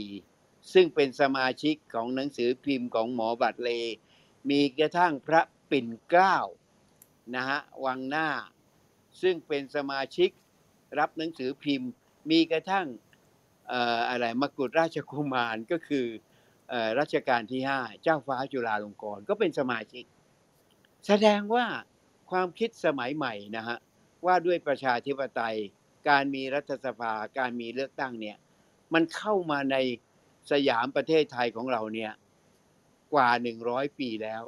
ซึ่งเป็นสมาชิกของหนังสือพิมพ์ของหมอบัตรเล มีกระทั่งพระปิ่นเกล้านะฮะวังหน้า ซึ่งเป็นสมาชิกรับหนังสือพิมพ์ มีกระทั่งอะไรมกุฎราชกุมารก็คือเอ่อรัชกาลที่ห้าเจ้าฟ้าจุฬาลงกรณ์ก็เป็นสมาชิก แสดงว่าความคิดสมัยใหม่นะฮะว่าด้วยประชาธิปไตย การมีรัฐสภาการมีเลือกตั้งเนี่ย มันเข้ามาในสยามประเทศไทยของเราเนี่ย กว่าหนึ่งร้อยปีแล้ว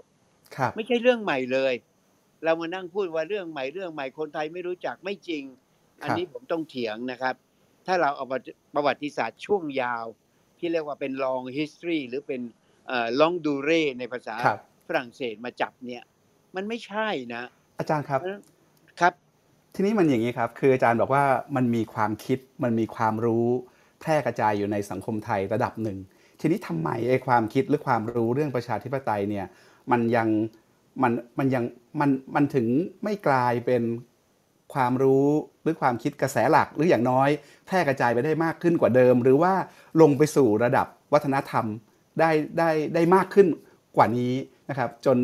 ครับไม่ใช่เรื่องใหม่เลย เรามานั่งพูดว่าเรื่องใหม่เรื่องใหม่คนไทยไม่รู้จักไม่จริง อันนี้ผมต้องเถียงนะครับ ถ้าเราเอาประวัติศาสตร์ช่วงยาว ที่เรียกว่าเป็น long history หรือเป็นเอ่อ long durée ในภาษาครับฝรั่งเศสมาจับเนี่ย มันไม่ใช่นะ อาจารย์ครับครับ ทีนี้มันอย่างนี้ครับ คืออาจารย์บอกว่ามันมีความคิดมันมีความรู้แพร่กระจายอยู่ในสังคมไทยระดับหนึ่ง ทีนี้ทำไมไอ้ความคิดหรือความรู้เรื่องประชาธิปไตยเนี่ยมันยังมันมันยังมันมันถึงไม่กลายเป็นความรู้หรือความคิดกระแสหลักหรืออย่างน้อย แพร่กระจายไปได้มากขึ้นกว่าเดิม หรือว่าลงไปสู่ระดับวัฒนธรรมได้ได้ได้มากขึ้นกว่านี้นะครับ จน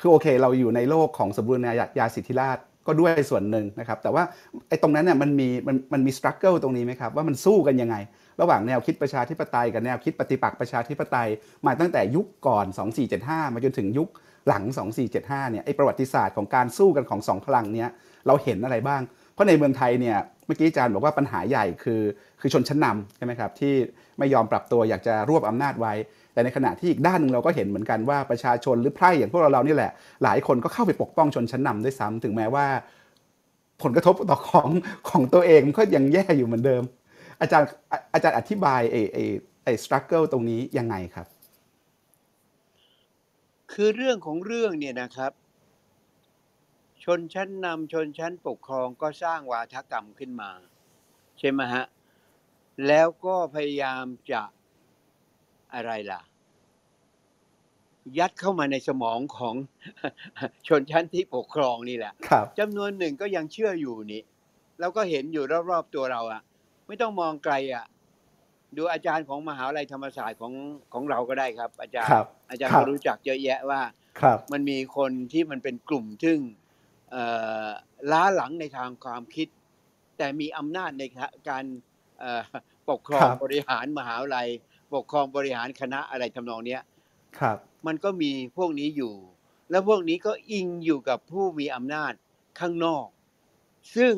คือโอเค เราอยู่ในโลกของสมบูรณาญาสิทธิราช ก็ด้วยส่วนหนึ่งนะครับ แต่ว่าไอ้ตรงนั้นเนี่ยมันมีมันมันมีสครัลเกิลตรงนี้ไหมครับว่ามันสู้กันยังไง ระหว่างแนวคิดประชาธิปไตยกับแนวคิดปฏิปักษ์ประชาธิปไตย มาตั้งแต่ยุคก่อน 2475 มาจนถึงยุคหลัง 2475 เนี่ยไอ้ประวัติศาสตร์ของการสู้กันของสองพลังเนี้ยเราเห็นอะไรบ้าง เพราะในเมืองไทยเนี่ยเมื่อกี้อาจารย์บอกว่าปัญหาใหญ่คือคือชนชั้นนำใช่ไหมครับที่ไม่ยอมปรับตัวอยากจะรวบอำนาจไว้ แต่ในขณะที่อีกด้านหนึ่งเราก็เห็นเหมือนกันว่าประชาชนหรือไพร่อย่างพวกเราเรานี่แหละ หลายคนก็เข้าไปปกป้องชนชั้นนำด้วยซ้ำถึงแม้ว่า ผลกระทบต่อของของตัวเองมันก็ยังแย่อยู่เหมือนเดิม อาจารย์อาอาจารย์อธิบายไอ้ไอ้ไอ้สครัลเกิลตรงนี้ยังไงครับ คือเรื่องของเรื่องเนี่ยนะครับ ชนชั้นนำชนชั้นปกครองก็สร้างวาทกรรมขึ้นมา ใช่ไหมฮะแล้วก็พยายามจะอะไรล่ะ ยัดเข้ามาในสมองของชนชั้นที่ปกครองนี่แหละครับจำนวนหนึ่งก็ยังเชื่ออยู่นี่เราก็เห็นอยู่รอบๆตัวเราอะไม่ต้องมองไกลอะดูอาจารย์ของมหาวิทยาลัยธรรมศาสตร์ของของเราก็ได้ครับ อาจารย์ครับอาจารย์ครัก็บรู้จักเยอะแยะว่าครับมันมีคนที่มันเป็นกลุ่มซึ่งเอ่อล้าหลังในทางความคิด แต่มีอำนาจในการเอ่อปกครอคงรับบริหารมหาวิทยาลัย ปกครองบริหารคณะอะไรทำนองเนี้ย ครับ มันก็มีพวกนี้อยู่ แล้วพวกนี้ก็อิงอยู่กับผู้มีอำนาจข้างนอก ซึ่ง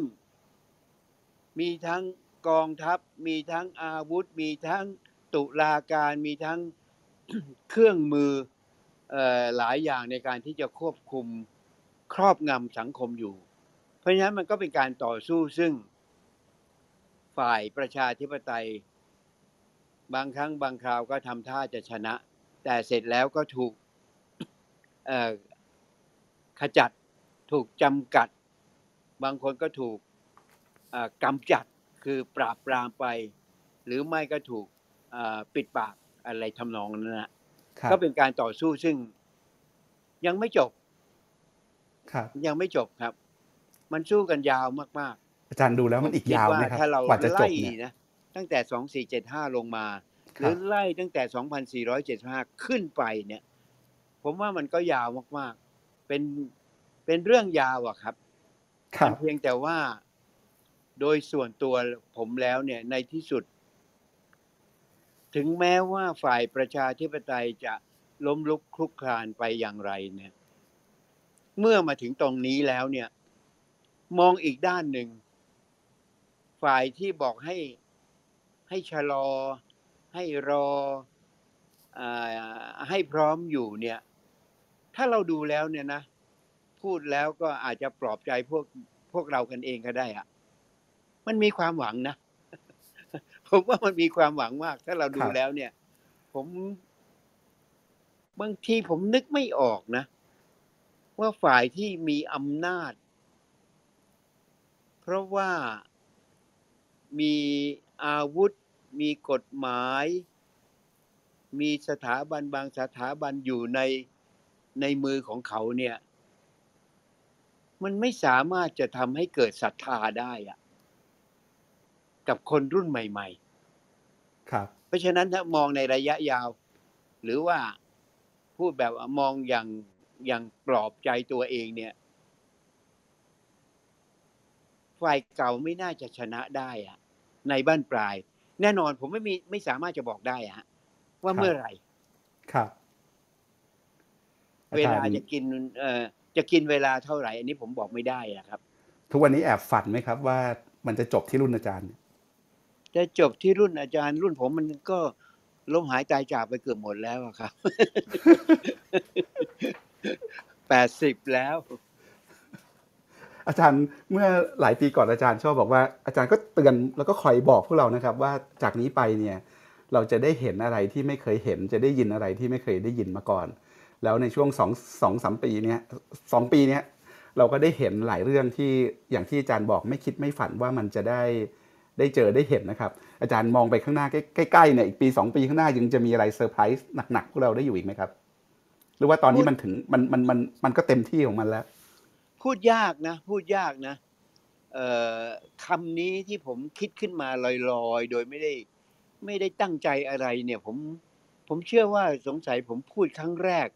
มีทั้งกองทัพ มีทั้งอาวุธ มีทั้งตุลาการ มีทั้งเครื่องมือออหลายอย่างในการที่จะควบคุมครอบงำสังคมอยู่ เพราะฉะนั้นมันก็เป็นการต่อสู้ซึ่งฝ่ายประชาธิปไตย บางครั้งบางคราวก็ทำท่าจะชนะ แต่เสร็จแล้วก็ถูกเอ่อขจัดถูกจำกัด บางคนก็ถูกเอ่อกำจัดคือปราบปรามไป หรือไม่ก็ถูกเอ่อปิดปากอะไรทำนองนั้นนะครับก็เป็นการต่อสู้ซึ่งยังไม่จบครับยังไม่จบครับ มันสู้กันยาวมากอาจารย์ดูแล้วมันอีกผมคิดยาวว่าไหมครับ ถ้าเรากว่าจะจไล่บเนี่ยนะ ตั้งแต่2475ลงมาค หรัรืบอไล่ตั้งแต่ 2475 ขึ้นไปเนี่ย ผมว่ามันก็ยาวมากๆ เป็นเป็นเรื่องยาวอะครับครัมับเพียงแต่ว่าโดยส่วนตัวผมแล้วเนี่ยในที่สุด ถึงแม้ว่าฝ่ายประชาธิปไตยจะล้มลุกคลุกคลานไปอย่างไรเนี่ย เมื่อมาถึงตรงนี้แล้วเนี่ย มองอีกด้านหนึ่ง ฝ่ายที่บอกให้ให้ชะลอ ให้รออให้พร้อมอยู่เนี่ย ถ้าเราดูแล้วเนี่ยนะ พูดแล้วก็อาจจะปลอบใจพวกพวกเรากันเองก็ได้อะมันมีความหวังนะ ผมว่ามันมีความหวังมาก ถ้าเราดูแล้วเนี่ย ผมบางทีผมนึกไม่ออกนะ ว่าฝ่ายที่มีอำนาจ เพราะว่ามีอาวุธ มีกฎหมาย มีสถาบันบางสถาบันอยู่ในในมือของเขาเนี่ย มันไม่สามารถจะทำให้เกิดศรัทธาได้อะกับคนรุ่นใหม่ ๆ ครับ เพราะฉะนั้นถ้ามองในระยะยาว หรือว่าพูดแบบว่ามองอย่างอย่างปลอบใจตัวเองเนี่ยฝ่ายเก่าไม่น่าจะชนะได้อะในบ้านปลาย แน่นอนผมไม่มีไม่สามารถจะบอกได้อะฮะว่าครับเมื่อไหร่ครับอาเวจารลาย์จะกินเอ่อจะกินเวลาเท่าไหร่ อันนี้ผมบอกไม่ได้นะครับ ทุกวันนี้แอบฝันไหมครับ ว่ามันจะจบที่รุ่นอาจารย์ จะจบที่รุ่นอาจารย์ รุ่นผมมันก็ล้มหายตายจากไปเกือบหมดแล้วอะครับแปดสิบแล้ว อาจารย์เมื่อหลายปีก่อนอาจารย์ชอบบอกว่าอาจารย์ก็เตือนแล้วก็คอยบอกพวกเรานะครับ ว่าจากนี้ไปเนี่ยเราจะได้เห็นอะไรที่ไม่เคยเห็น จะได้ยินอะไรที่ไม่เคยได้ยินมาก่อน แล้วในช่วงสองสองสามปีเนี้ยสองปีเนี้ยเราก็ได้เห็นหลายเรื่องที่อย่างที่อาจารย์บอกไม่คิดไม่ฝันว่ามันจะได้ได้เจอได้เห็นนะครับ อาจารย์มองไปข้างหน้าใกล้ๆเนี่ยอีกปีสองปีข้างหน้ายังจะมีอะไรเซอร์ไพรส์หนักๆพวกเราได้อยู่อีกไหมครับ หรือว่าตอนนี้มันถึงมันมันมันมันก็เต็มที่ของมันแล้ว พูดยากนะ พูดยากนะเอ่อคำนี้ที่ผมคิดขึ้นมาลอยๆ โดยไม่ได้ไม่ได้ตั้งใจอะไรเนี่ย ผมผมเชื่อว่าสงสัยผมพูดครั้งแรก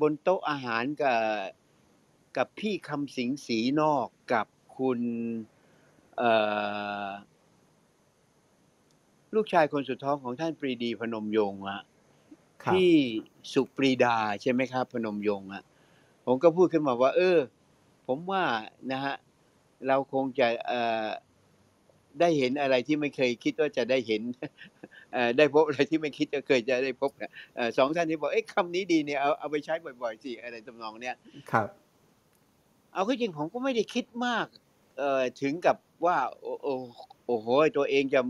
บนโต๊ะอาหารกับกับพี่คำสิงห์ ศรีนอกกับคุณเอ่อลูกชายคนสุดท้องของท่านปรีดีพนมยงค์อะครับพี่สุปรีดาใช่ไหมครับ พนมยงค์อะผมก็พูดขึ้นมาว่า เออ ผมว่านะฮะเราคงจะเอ่อได้เห็นอะไรที่ไม่เคยคิดว่าจะได้เห็นเอ่อได้พบอะไรที่ไม่คิดจะเคยจะได้พบเนี่ยเอ่อสองท่านที่บอกเอ้คำนี้ดีเนี่ยเอาเอาไปใช้บ่อยๆสิอะไรทำนองเนี้ยครับ เอาเข้าจริงผมก็ไม่ได้คิดมากเอ่อถึงกับว่าโอ้โอ้โอ้โหตัวเองจะ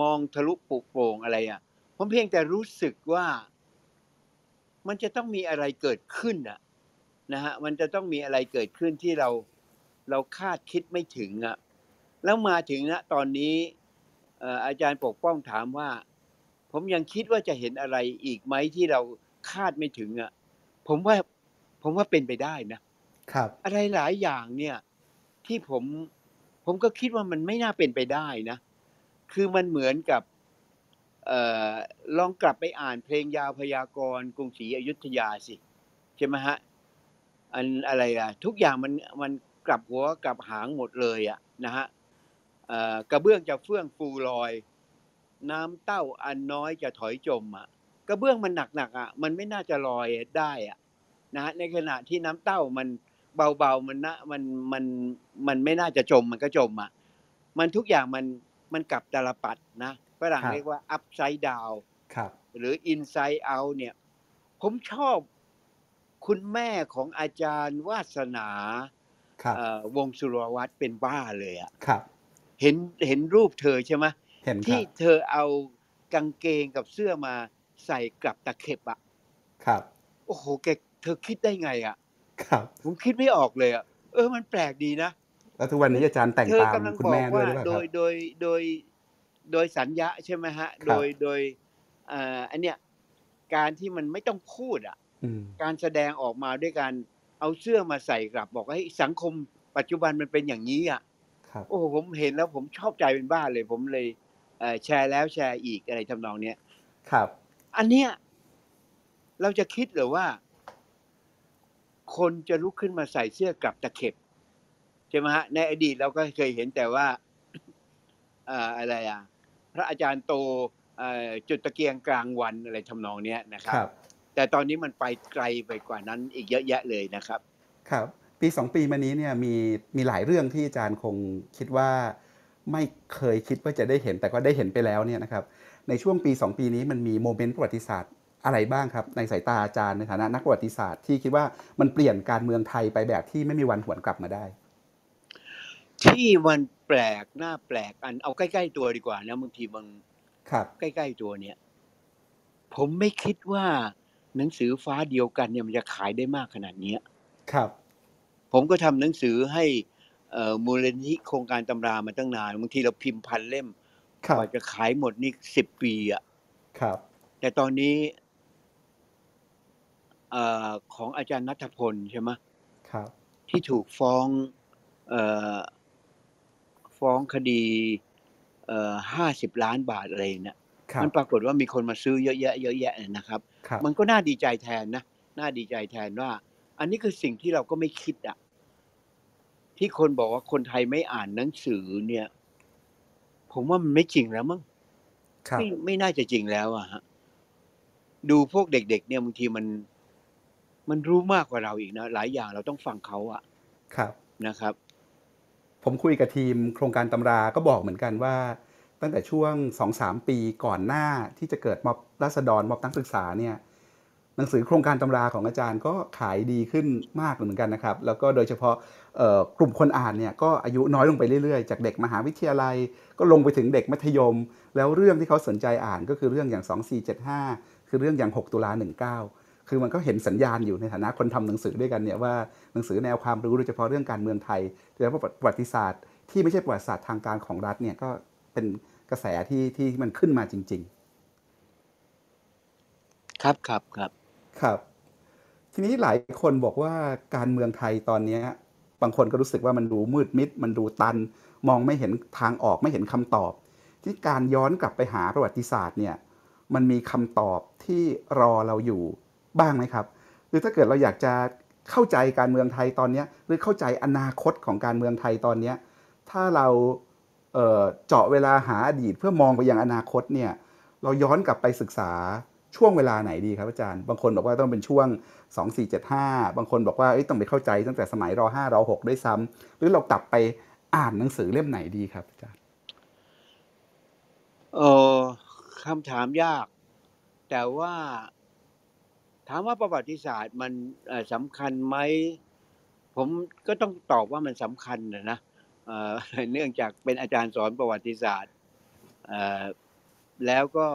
มองทะลุปลุกโปร่งอะไรอะผมเพียงแต่รู้สึกว่า มันจะต้องมีอะไรเกิดขึ้นอะ นะฮะมันจะต้องมีอะไรเกิดขึ้นที่เราเราคาดคิดไม่ถึงอะแล้วมาถึงณตอนนี้เอ่ออาจารย์ปกป้องถามว่า ผมยังคิดว่าจะเห็นอะไรอีกไหมที่เราคาดไม่ถึงอะผมว่าผมว่าเป็นไปได้นะครับ อะไรหลายอย่างเนี่ยที่ผมผมก็คิดว่ามันไม่น่าเป็นไปได้นะ คือมันเหมือนกับเอ่อลองกลับไปอ่านเพลงยาวพยากรณ์กรุงศรีอยุธยาสิใช่ไหมฮะ อันอะไรอะทุกอย่างมันมันกลับหัวกลับหางหมดเลยอะนะฮะเอ่อกระเบื้องจะเฟื่องฟูลอย น้ำเต้าอันน้อยจะถอยจมอะกระเบื้องมันหนักๆอะ มันไม่น่าจะลอยได้อะนะฮะในขณะที่น้ำเต้ามันเบาๆมันนะมันมันมันไม่น่าจะจมมันก็จมอะมันทุกอย่างมันมันกลับตาลปัดนะฝรั่งครับเรียกว่า upside down ครับหรือ inside out เนี่ย ผมชอบ คุณแม่ของอาจารย์วาสนาครับเอ่อวงสุรวัตรเป็นบ้าเลยอะครับเห็นเห็นรูปเธอใช่ไหมเห็นคที่รับเธอเอากางเกงกับเสื้อมาใส่กลับตะเข็บอะครับโอ้โหแกเธอคิดได้ไงอะครับ ผมคิดไม่ออกเลยอะเออมันแปลกดีนะแล้วทุกวันนี้อาจารย์แต่งเธอตามกำลังคุณบอแม่กด้วยว่าหรือเปล่าโดครัยบโดยโดยโดยสัญญาใช่ไหมฮะครัโดบยโดยเอ่ออันเนี้ยการที่มันไม่ต้องพูดอะอืม การแสดงออกมาด้วยการเอาเสื้อมาใส่กลับบอกว่าเฮ้ยสังคมปัจจุบันมันเป็นอย่างนี้อะครับโอ้โหผมเห็นแล้วผมชอบใจเป็นบ้าเลย ผมเลยเอ่อแชร์แล้วแชร์อีกอะไรทำนองเนี้ยครับ อันเนี้ยเราจะคิดหรือว่า คนจะลุกขึ้นมาใส่เสื้อกลับตะเข็บใช่ไหมฮะในอดีตเราก็เคยเห็นแต่ว่าเอ่ออะไรอะ พระอาจารย์โตเอ่อจุดตะเกียงกลางวันอะไรทำนองเนี้ยนะครัครับบ แต่ตอนนี้มันไปไกลไปกว่านั้นอีกเยอะแยะเลยนะครับ ครับ ปีสองปีมานี้เนี่ยมีมีหลายเรื่องที่อาจารย์คงคิดว่า ไม่เคยคิดว่าจะได้เห็นแต่ก็ได้เห็นไปแล้วเนี่ยนะครับในช่วงปี 2 ปีนี้มันมีโมเมนต์ประวัติศาสตร์อะไรบ้างครับ ในสายตาอาจารย์ในฐานะนักประวัติศาสตร์ที่คิดว่ามันเปลี่ยนการเมืองไทยไปแบบที่ไม่มีวันหวนกลับมาได้ ที่มันแปลกหน้าแปลกอันเอาใกล้ๆตัวดีกว่านะบางทีบางครับ ใกล้ๆตัวเนี่ย ผมไม่คิดว่า หนังสือฟ้าเดียวกันเนี่ยมันจะขายได้มากขนาดเนี้ยครับ ผมก็ทำหนังสือให้เอ่อมูลนิธิโครงการตำรามาตั้งนานบางทีเราพิมพ์พันเล่มครักบว่าจะขายหมดนี่สิบปีอะครับ แต่ตอนนี้เอ่อของอาจารย์นัทพลใช่ไหมครับ ที่ถูกฟ้องเอ่อฟ้องคดีเอ่อห้าสิบล้านบาทอะไรเนี่ยครับมันปรากฏว่ามีคนมาซื้อเยอะแยะเยอะแยะนะครับครับ มันก็น่าดีใจแทนนะน่าดีใจแทนว่า อันนี้คือสิ่งที่เราก็ไม่คิดอะที่คนบอกว่าคนไทยไม่อ่านหนังสือเนี่ย ผมว่ามันไม่จริงแล้วมั้งครับไม่ไม่น่าจะจริงแล้วอะฮะดูพวกเด็ก ๆ เนี่ยบางทีมัน มันรู้มากกว่าเราอีกนะหลายอย่างเราต้องฟังเขาอะครับนะครับ ผมคุยกับทีมโครงการตำราก็บอกเหมือนกันว่า ตั้งแต่ช่วง 2-3 ปีก่อนหน้าที่จะเกิดม็อบราษฎรม็อบนักศึกษาเนี่ยหนังสือโครงการตำราของอาจารย์ก็ขายดีขึ้นมากเหมือนกันนะครับ แล้วก็โดยเฉพาะกลุ่มคนอ่านเนี่ยก็อายุน้อยลงไปเรื่อยๆ จากเด็กมหาวิทยาลัย ก็ลงไปถึงเด็กมัธยม แล้วเรื่องที่เขาสนใจอ่านก็คือเรื่องอย่าง 2475 คือเรื่องอย่าง 6 ตุลา19 คือมันก็เห็นสัญญาณอยู่ในฐานะคนทำหนังสือด้วยกันเนี่ยว่าหนังสือแนวความรู้โดยเฉพาะเรื่องการเมืองไทยโดยเฉพาะประวัติศาสตร์ ที่ไม่ใช่ประวัติศาสตร์ทางการของรัฐเนี่ยก็เป็น กระแสที่ที่มันขึ้นมาจริงครับครับครับๆครับ ทีนี้หลายคนบอกว่าการเมืองไทยตอนเนี้ยบางคนก็รู้สึกว่ามันดูมืดมิด มันดูตัน มองไม่เห็นทางออกไม่เห็นคำตอบ ที่การย้อนกลับไปหาประวัติศาสตร์เนี่ยมันมีคำตอบที่รอเราอยู่บ้างไหมครับ หรือถ้าเกิดเราอยากจะเข้าใจการเมืองไทยตอนเนี้ยหรือเข้าใจอนาคตของการเมืองไทยตอนเนี้ยถ้าเรา เจาะเวลาหาอดีตเพื่อมองไปยังอนาคตเนี่ยเราย้อนกลับไปศึกษาช่วงเวลาไหนดีครับอาจารย์ บางคนบอกว่าต้องเป็นช่วง 2475 บางคนบอกว่าต้องไปเข้าใจตั้งแต่สมัยร5ร6ด้วยซ้ำหรือเรากลับไปอ่านหนังสือเล่มไหนดีครับอาจารย์เออคำถามยาก แต่ว่าถามว่าประวัติศาสตร์มันสำคัญไหม ผมก็ต้องตอบว่ามันสำคัญนะนะ เนื่องจากเป็นอาจารย์สอนประวัติศาสตร์แล้วก็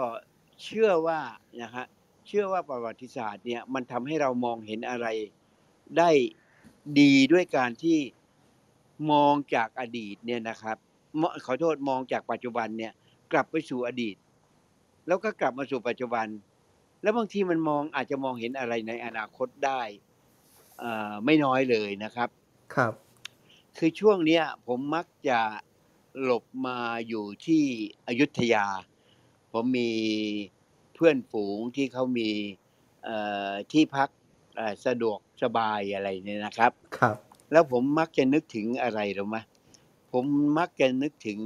เชื่อว่านะฮะเชื่อว่าประวัติศาสตร์เนี่ยมันทำให้เรามองเห็นอะไรได้ดีด้วยการที่มองจากอดีตเนี่ยนะครับขอโทษมองจากปัจจุบันเนี่ย กลับไปสู่อดีต แล้วก็กลับมาสู่ปัจจุบัน แล้วบางทีมันมองอาจจะมองเห็นอะไรในอนาคตได้ไม่น้อยเลยนะครับ ครับ คือช่วงเนี้ยผมมักจะหลบมาอยู่ที่อยุธยา ผมมีเพื่อนฝูงที่เขามีเอ่อที่พักเอ่อสะดวกสบายอะไรเนี่ยนะครับ ครับ แล้วผมมักจะนึกถึงอะไรรู้ไหมผมมักจะนึกถึง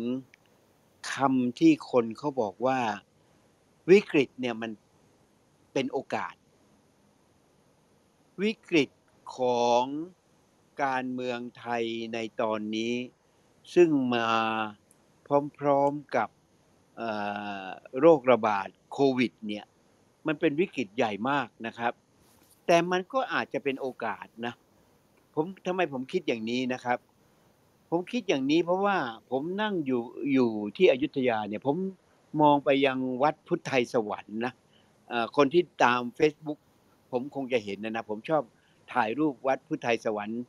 คำที่คนเขาบอกว่าวิกฤตเนี่ยมันเป็นโอกาส วิกฤตของ การเมืองไทยในตอนนี้ ซึ่งมาพร้อมๆกับโรคระบาดโควิดเนี่ยมันเป็นวิกฤตใหญ่มากนะครับ แต่มันก็อาจจะเป็นโอกาสนะผมทำไมผมคิดอย่างนี้นะครับ ผมคิดอย่างนี้เพราะว่าผมนั่งอยู่อยู่ที่อยุธยาเนี่ยผมมองไปยังวัดพุทธไทยสวรรค์นะคนที่ตาม Facebook ผมคงจะเห็นนะนะผมชอบถ่ายรูปวัดพุทธไทยสวรรค์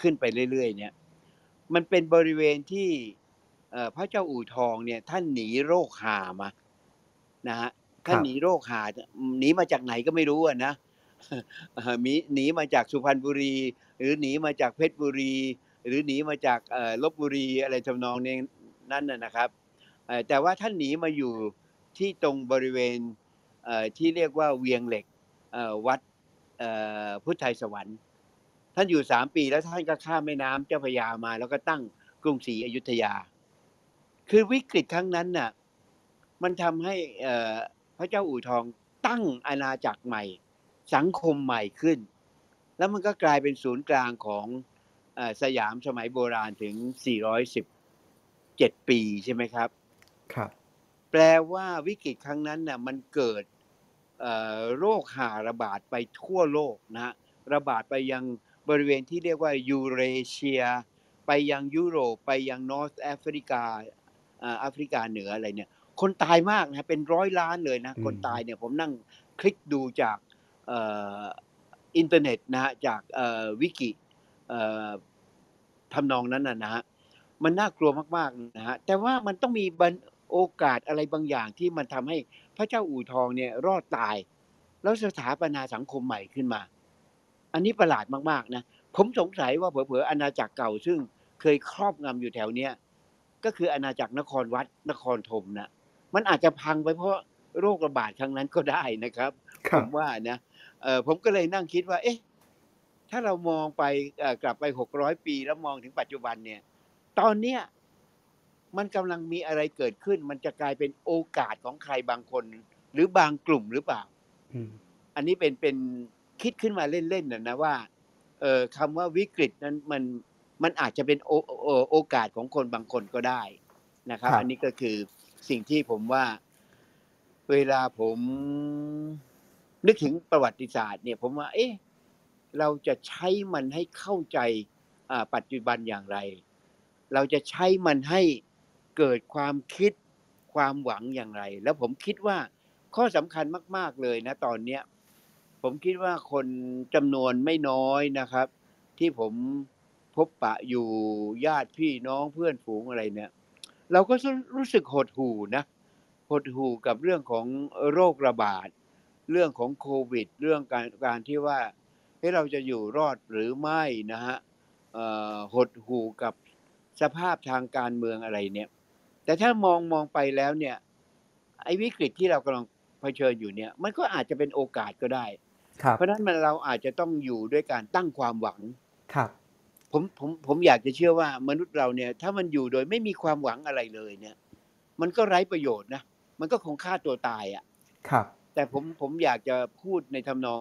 ขึ้นไปเรื่อยๆเนี่ยมันเป็นบริเวณที่เอ่อพระเจ้าอู่ทองเนี่ยท่านหนีโรคหามานะฮะท่านครับหนีโรคหาหนีมาจากไหนก็ไม่รู้อะนะเอ่อหนีหนีมาจากสุพรรณบุรี หรือหนีมาจากเพชรบุรี หรือหนีมาจากเอ่อลบบุรีอะไรทำนองนี้นั่นน่ะนะครับเอ่อแต่ว่าท่านหนีมาอยู่ที่ตรงบริเวณเอ่อที่เรียกว่าเวียงเหล็กเอ่อวัดเอ่อพุทธไทยสวรรค์ ท่านอยู่สามปีแล้วท่านก็ข้ามแม่น้ำเจ้าพระยามา แล้วก็ตั้งกรุงศรีอยุธยา คือวิกฤตครั้งนั้นน่ะ มันทำให้เอ่อพระเจ้าอู่ทองตั้งอาณาจักรใหม่ สังคมใหม่ขึ้น แล้วมันก็กลายเป็นศูนย์กลางของเอ่อสยามสมัยโบราณถึง 417 ปีใช่ไหมครับ ครับ แปลว่าวิกฤตครั้งนั้นน่ะมันเกิดเอ่อโรคห่าระบาดไปทั่วโลกนะฮะระบาดไปยัง บริเวณที่เรียกว่ายูเรเชีย ไปยังยุโรป ไปยัง North Africa อ่าแอฟริกาเหนืออะไรเนี่ย คนตายมากนะเป็นร้อยล้านเลยนะอืมคนตายเนี่ยผมนั่งคลิกดูจากเอ่ออินเทอร์เน็ตนะฮะจากเอ่อวิกิเอ่อทำนองนั้นนะนะฮะมันน่ากลัวมากๆนะฮะแต่ว่ามันต้องมีบันโอกาสอะไรบางอย่างที่มันทำให้พระเจ้าอู่ทองเนี่ยรอดตาย แล้วสถาปนาสังคมใหม่ขึ้นมา อันนี้ประหลาดมากๆนะผมสงสัยว่าเผลอๆอาณาจักรเก่าซึ่งเคยครอบงำอยู่แถวเนี้ยก็คืออาณาจักรนครวัดนครธมนะมันอาจจะพังไปเพราะโรคระบาดครั้งนั้นก็ได้นะครับคผรับมว่านะเออผมก็เลยนั่งคิดว่า เอ๊ะ ถ้าเรามองไปเอ่อกลับไปหกร้อยปีแล้วมองถึงปัจจุบันเนี่ย ตอนเนี้ยมันกำลังมีอะไรเกิดขึ้น มันจะกลายเป็นโอกาสของใครบางคน หรือบางกลุ่มหรือเปล่าอืมอันนี้เป็นเป็น คิดขึ้นมาเล่นๆนะนะว่าเออคำว่าวิกฤตนั้นมันมันอาจจะเป็นโอโอโอกาสของคนบางคนก็ได้นะครับครับ อันนี้ก็คือสิ่งที่ผมว่า เวลาผมนึกถึงประวัติศาสตร์เนี่ย ผมว่า เอ๊ะเราจะใช้มันให้เข้าใจอ่าปัจจุบันอย่างไร เราจะใช้มันให้เกิดความคิดความหวังอย่างไร แล้วผมคิดว่าข้อสำคัญมาก ๆเลยนะตอนเนี้ย ผมคิดว่าคนจำนวนไม่น้อยนะครับ ที่ผมพบปะอยู่ญาติพี่น้องเพื่อนฝูงอะไรเนี่ย เราก็รู้สึกหดหู่นะหดหู่กับเรื่องของโรคระบาด เรื่องของโควิด เรื่องการการที่ว่าเฮ้เราจะอยู่รอดหรือไม่นะฮะหดหู่กับสภาพทางการเมืองอะไรเนี่ย แต่ถ้ามองมองไปแล้วเนี่ยไอ้วิกฤตที่เรากำลังเผชิญอยู่เนี่ย มันก็อาจจะเป็นโอกาสก็ได้ เพราะฉะนั้นมันเราอาจจะต้องอยู่ด้วยการตั้งความหวังครับผมผมผมอยากจะเชื่อว่ามนุษย์เราเนี่ย ถ้ามันอยู่โดยไม่มีความหวังอะไรเลยเนี่ย มันก็ไร้ประโยชน์นะมันก็คงฆ่าตัวตายอะ่ะ ครับ แต่ผมผมอยากจะพูดในทำนอง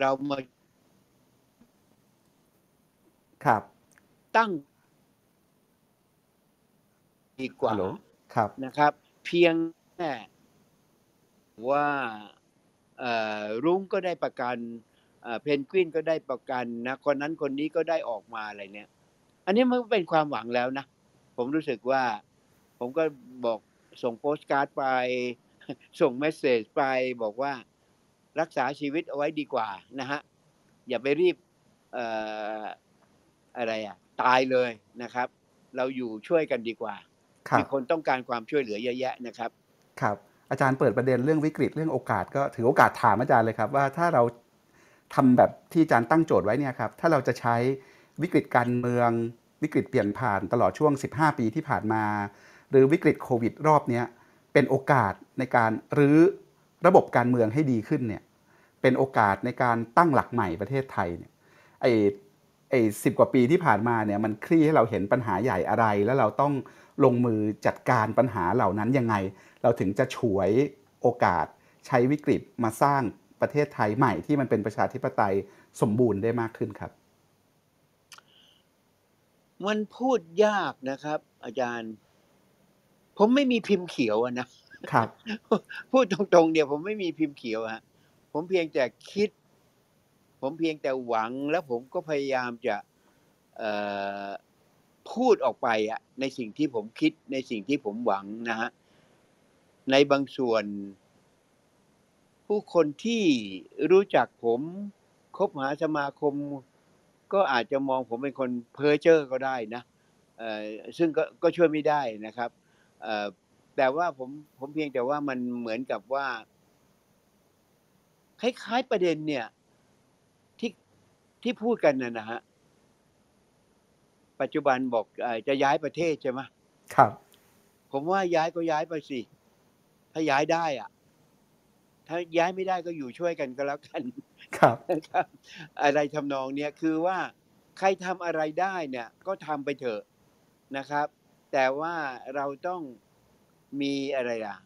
เรามาครับ ตั้งดีกว่าฮัลโหลครับนะครับ เพียงแค่ว่าเอ่อ รุ้งก็ได้ประกันเอ่อเพนกวินก็ได้ประกันนะคนนั้นคนนี้ก็ได้ออกมาอะไรเนี่ย อันนี้มันก็เป็นความหวังแล้วนะ ผมรู้สึกว่า ผมก็บอกส่งโปสต์การ์ดไป ส่งเมสเซจไปบอกว่ารักษาชีวิตเอาไว้ดีกว่านะฮะ อย่าไปรีบเอ่ออะไรอะ ตายเลยนะครับ เราอยู่ช่วยกันดีกว่าครัมีบคนต้องการความช่วยเหลือเยอะแยะนะครับ ครับ อาจารย์เปิดประเด็นเรื่องวิกฤตเรื่องโอกาส ก็ถือโอกาสถามอาจารย์เลยครับ ว่าถ้าเราทำแบบที่อาจารย์ตั้งโจทย์ไว้เนี่ยครับถ้าเราจะใช้วิกฤตการเมือง วิกฤตเปลี่ยนผ่านตลอดช่วง 15 ปีที่ผ่านมา หรือวิกฤตโควิดรอบนี้เป็นโอกาสในการรื้อระบบการเมืองให้ดีขึ้นเนี่ยเป็นโอกาสในการตั้งหลักใหม่ประเทศไทยเนี่ยไอ้ไอ้สิบกว่าปีที่ผ่านมาเนี่ยมันคลี่ให้เราเห็นปัญหาใหญ่อะไร แล้วเราต้อง ลงมือจัดการปัญหาเหล่านั้นยังไง เราถึงจะฉวยโอกาสใช้วิกฤตมาสร้างประเทศไทยใหม่ที่มันเป็นประชาธิปไตยสมบูรณ์ได้มากขึ้นครับ มันพูดยากนะครับ อาจารย์ ผมไม่มีพิมพ์เขียวอะนะครับ พูดตรงๆเดียวผมไม่มีพิมพ์เขียวฮะผมเพียงแต่คิด ผมเพียงแต่หวังแล้วผมก็พยายามจะเอ่อ พูดออกไปอะในสิ่งที่ผมคิดในสิ่งที่ผมหวังนะฮะในบางส่วน ผู้คนที่รู้จักผมคบหาสมาคม ก็อาจจะมองผมเป็นคนเพ้อเจ้อก็ได้นะเออซึ่งก็ก็ช่วยไม่ได้นะครับแต่ว่าผมผมเพียงแต่ว่ามันเหมือนกับว่า คล้ายๆประเด็นเนี่ยที่ที่พูดกันนะนะฮะ ปัจจุบันบอกเออจะย้ายประเทศใช่ไหมครับ ผมว่าย้ายก็ย้ายไปสิ ถ้าย้ายได้อะถ้าย้ายไม่ได้ก็อยู่ช่วยกันก็แล้วกัน ครับนะครับ อะไรทำนองเนี้ยคือว่าใครทำอะไรได้เนี่ย ก็ทำไปเถอะนะครับ แต่ว่าเราต้องมีอะไรอะ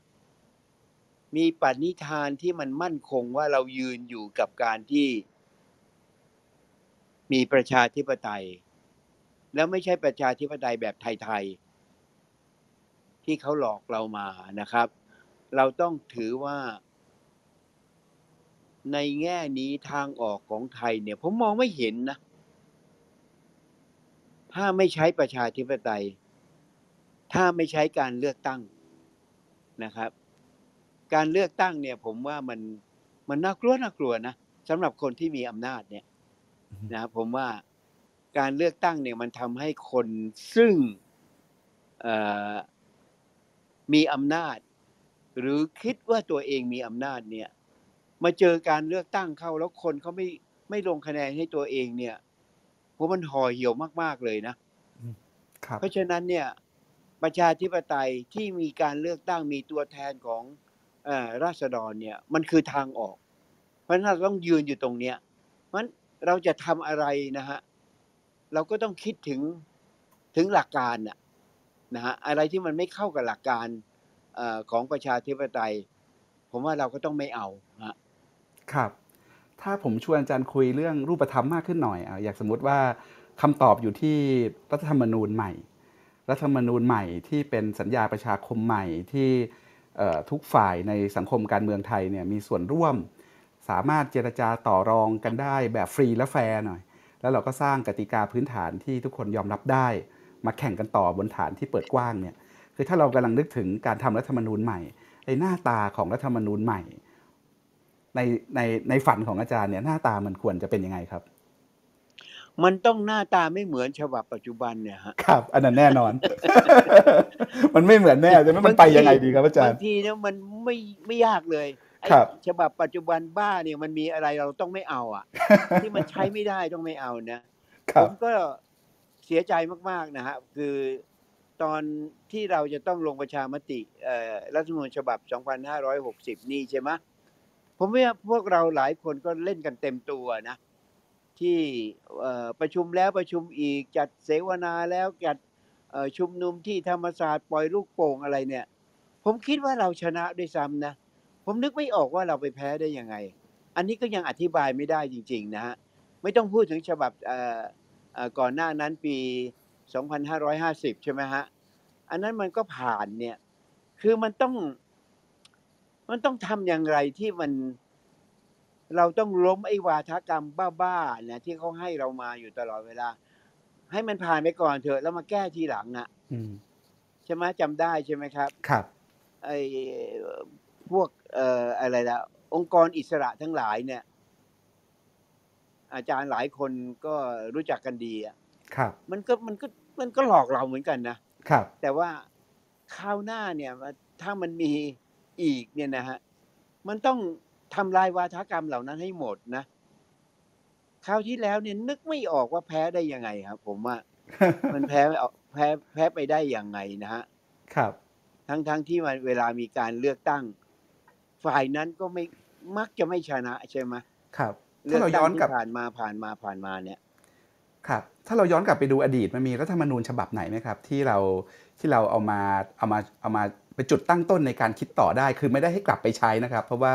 มีปณิธานที่มันมั่นคงว่าเรายืนอยู่กับการที่มีประชาธิปไตย แล้วไม่ใช่ประชาธิปไตยแบบไทยๆที่เขาหลอกเรามานะครับ เราต้องถือว่า ในแง่นี้ทางออกของไทยเนี่ย ผมมองไม่เห็นนะ ถ้าไม่ใช้ประชาธิปไตย ถ้าไม่ใช้การเลือกตั้งนะครับ การเลือกตั้งเนี่ย ผมว่ามันมันน่ากลัวน่ากลัวนะสำหรับคนที่มีอำนาจเนี่ยนะผมว่า การเลือกตั้งเนี่ยมันทำให้คนซึ่งเอ่อมีอำนาจ หรือคิดว่าตัวเองมีอำนาจเนี่ยมาเจอการเลือกตั้งเข้าแล้วคนเขาไม่ไม่ลงคะแนนให้ตัวเองเนี่ยผมว่ามันห่อเหี่ยวมาก ๆเลยนะครับเพราะฉะนั้นเนี่ยประชาธิปไตยที่มีการเลือกตั้งมีตัวแทนของเออราษฎรเนี่ยมันคือทางออก เพราะฉะนั้นเราต้องยืนอยู่ตรงเนี้ยมันเราจะทำอะไรนะฮะ เราก็ต้องคิดถึงถึงหลักการน่ะนะฮะอะไรที่มันไม่เข้ากับหลักการอของประชาธิปไตย ผมว่าเราก็ต้องไม่เอาฮะครับ ถ้าผมชวนอาจารย์คุยเรื่องรูปธรรมมากขึ้นหน่อยออยากสมมติว่าคำตอบอยู่ที่รัฐธรรมนูญใหม่ รัฐธรรมนูญใหม่ที่เป็นสัญญาประชาคมใหม่ที่ทุกฝ่ายในสังคมการเมืองไทยเนี่ยมีส่วนร่วม สามารถเจรจาต่อรองกันได้แบบฟรีและแฟร์หน่อย แล้วเราก็สร้างกติกาพื้นฐานที่ทุกคนยอมรับได้ มาแข่งกันต่อบนฐานที่เปิดกว้างเนี่ยคือถ้าเรากำลังนึกถึงการทำรัฐธรรมนูญใหม่ไอ้หน้าตาของรัฐธรรมนูญใหม่ ในในในฝันของอาจารย์เนี่ยหน้าตามันควรจะเป็นยังไงครับ มันต้องหน้าตาไม่เหมือนฉบับปัจจุบันเนี่ยฮะครับ อันนั้นแน่นอน มันไม่เหมือนแน่จะไม่มันไปยังไงดีครับอาจารบางย์ทีเนี่ยมันไม่ไม่ยากเลยไอ้ ครับฉบับปัจจุบันบ้าเนี่ยมันมีอะไรเราต้องไม่เอาอะ ที่มันใช้ไม่ได้ต้องไม่เอานะครัผบมก็เสียใจมากๆนะฮะคือตอนที่เราจะต้องลงประชามติเอ่อรัฐธรรมนูญฉบับ 2560 นี่ใช่ไหมผมว่าพวกเราหลายคนก็เล่นกันเต็มตัวนะ ที่เอ่อประชุมแล้วประชุมอีกจัดเสวนาแล้วจัดเอ่อชุมนุมที่ธรรมศาสตร์ปล่อยลูกโป่งอะไรเนี่ย ผมคิดว่าเราชนะด้วยซ้ำนะ ผมนึกไม่ออกว่าเราไปแพ้ได้ยังไง อันนี้ก็ยังอธิบายไม่ได้จริง ๆ นะฮะ ไม่ต้องพูดถึงฉบับเอ่อเอ่อก่อนหน้านั้นปี 2550 ใช่ไหมฮะ อันนั้นมันก็ผ่านเนี่ย คือมันต้อง มันต้องทำอย่างไรที่มัน เราต้องล้มไอ้วาทกรรมบ้าๆเนี่ยที่เขาให้เรามาอยู่ตลอดเวลา ให้มันผ่านไปก่อนเถอะ แล้วมาแก้ทีหลังอะอืมใช่ไหมจำได้ใช่ไหมครับ ครับไอ้ พวกเอ่ออะไรละองค์กรอิสระทั้งหลายเนี่ย อาจารย์หลายคนก็รู้จักกันดีอะครับ มันก็มันก็มันก็หลอกเราเหมือนกันนะครับ แต่ว่าคราวหน้าเนี่ยถ้ามันมีอีกเนี่ยนะฮะมันต้องทำลายวาทกรรมเหล่านั้นให้หมดนะคราวที่แล้วเนี่ยนึกไม่ออกว่าแพ้ได้ยังไงครับ ผมว่า มันแพ้ไม่ออกแพ้แพ้ไปได้ยังไงนะฮะครับ ทั้งทั้งที่มันเวลามีการเลือกตั้ง ฝ่ายนั้นก็ไม่มักจะไม่ชนะใช่ไหมครับเลืถ้าเราตั้ย้องนกลับที่ผ่านมาผ่านมาผ่านมาเนี่ย ครับ ถ้าเราย้อนกลับไปดูอดีตมันมีรัฐธรรมนูญฉบับไหนไหมครับ ที่เราที่เราเอามาเอามาเอามาเป็นจุดตั้งต้นในการคิดต่อได้ คือไม่ได้ให้กลับไปใช้นะครับ เพราะว่า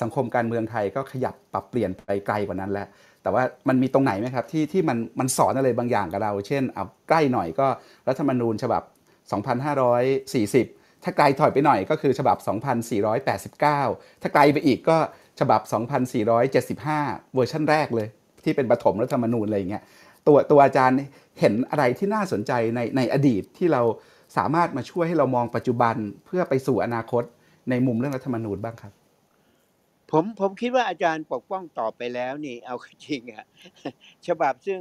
สังคมการเมืองไทยก็ขยับปรับเปลี่ยนไปไกลกว่านั้นแล้ว แต่ว่ามันมีตรงไหนไหมครับ ที่ที่มันมันสอนอะไรบางอย่างกับเรา เช่นเอาใกล้หน่อยก็รัฐธรรมนูญฉบับ 2540 ถ้าไกลถอยไปหน่อยก็คือฉบับ 2489 ถ้าไกลไปอีกก็ฉบับ 2475 เวอร์ชันแรกเลย ที่เป็นปฐมรัฐธรรมนูญอะไรอย่างเงี้ยตัวตัวอาจารย์เห็นอะไรที่น่าสนใจในในอดีตที่เราสามารถมาช่วยให้เรามองปัจจุบันเพื่อไปสู่อนาคตในมุมเรื่องรัฐธรรมนูญบ้างครับ ผมผมคิดว่าอาจารย์ปกป้องตอบไปแล้วนี่เอาเข้าจริงอะฉบับซึ่ง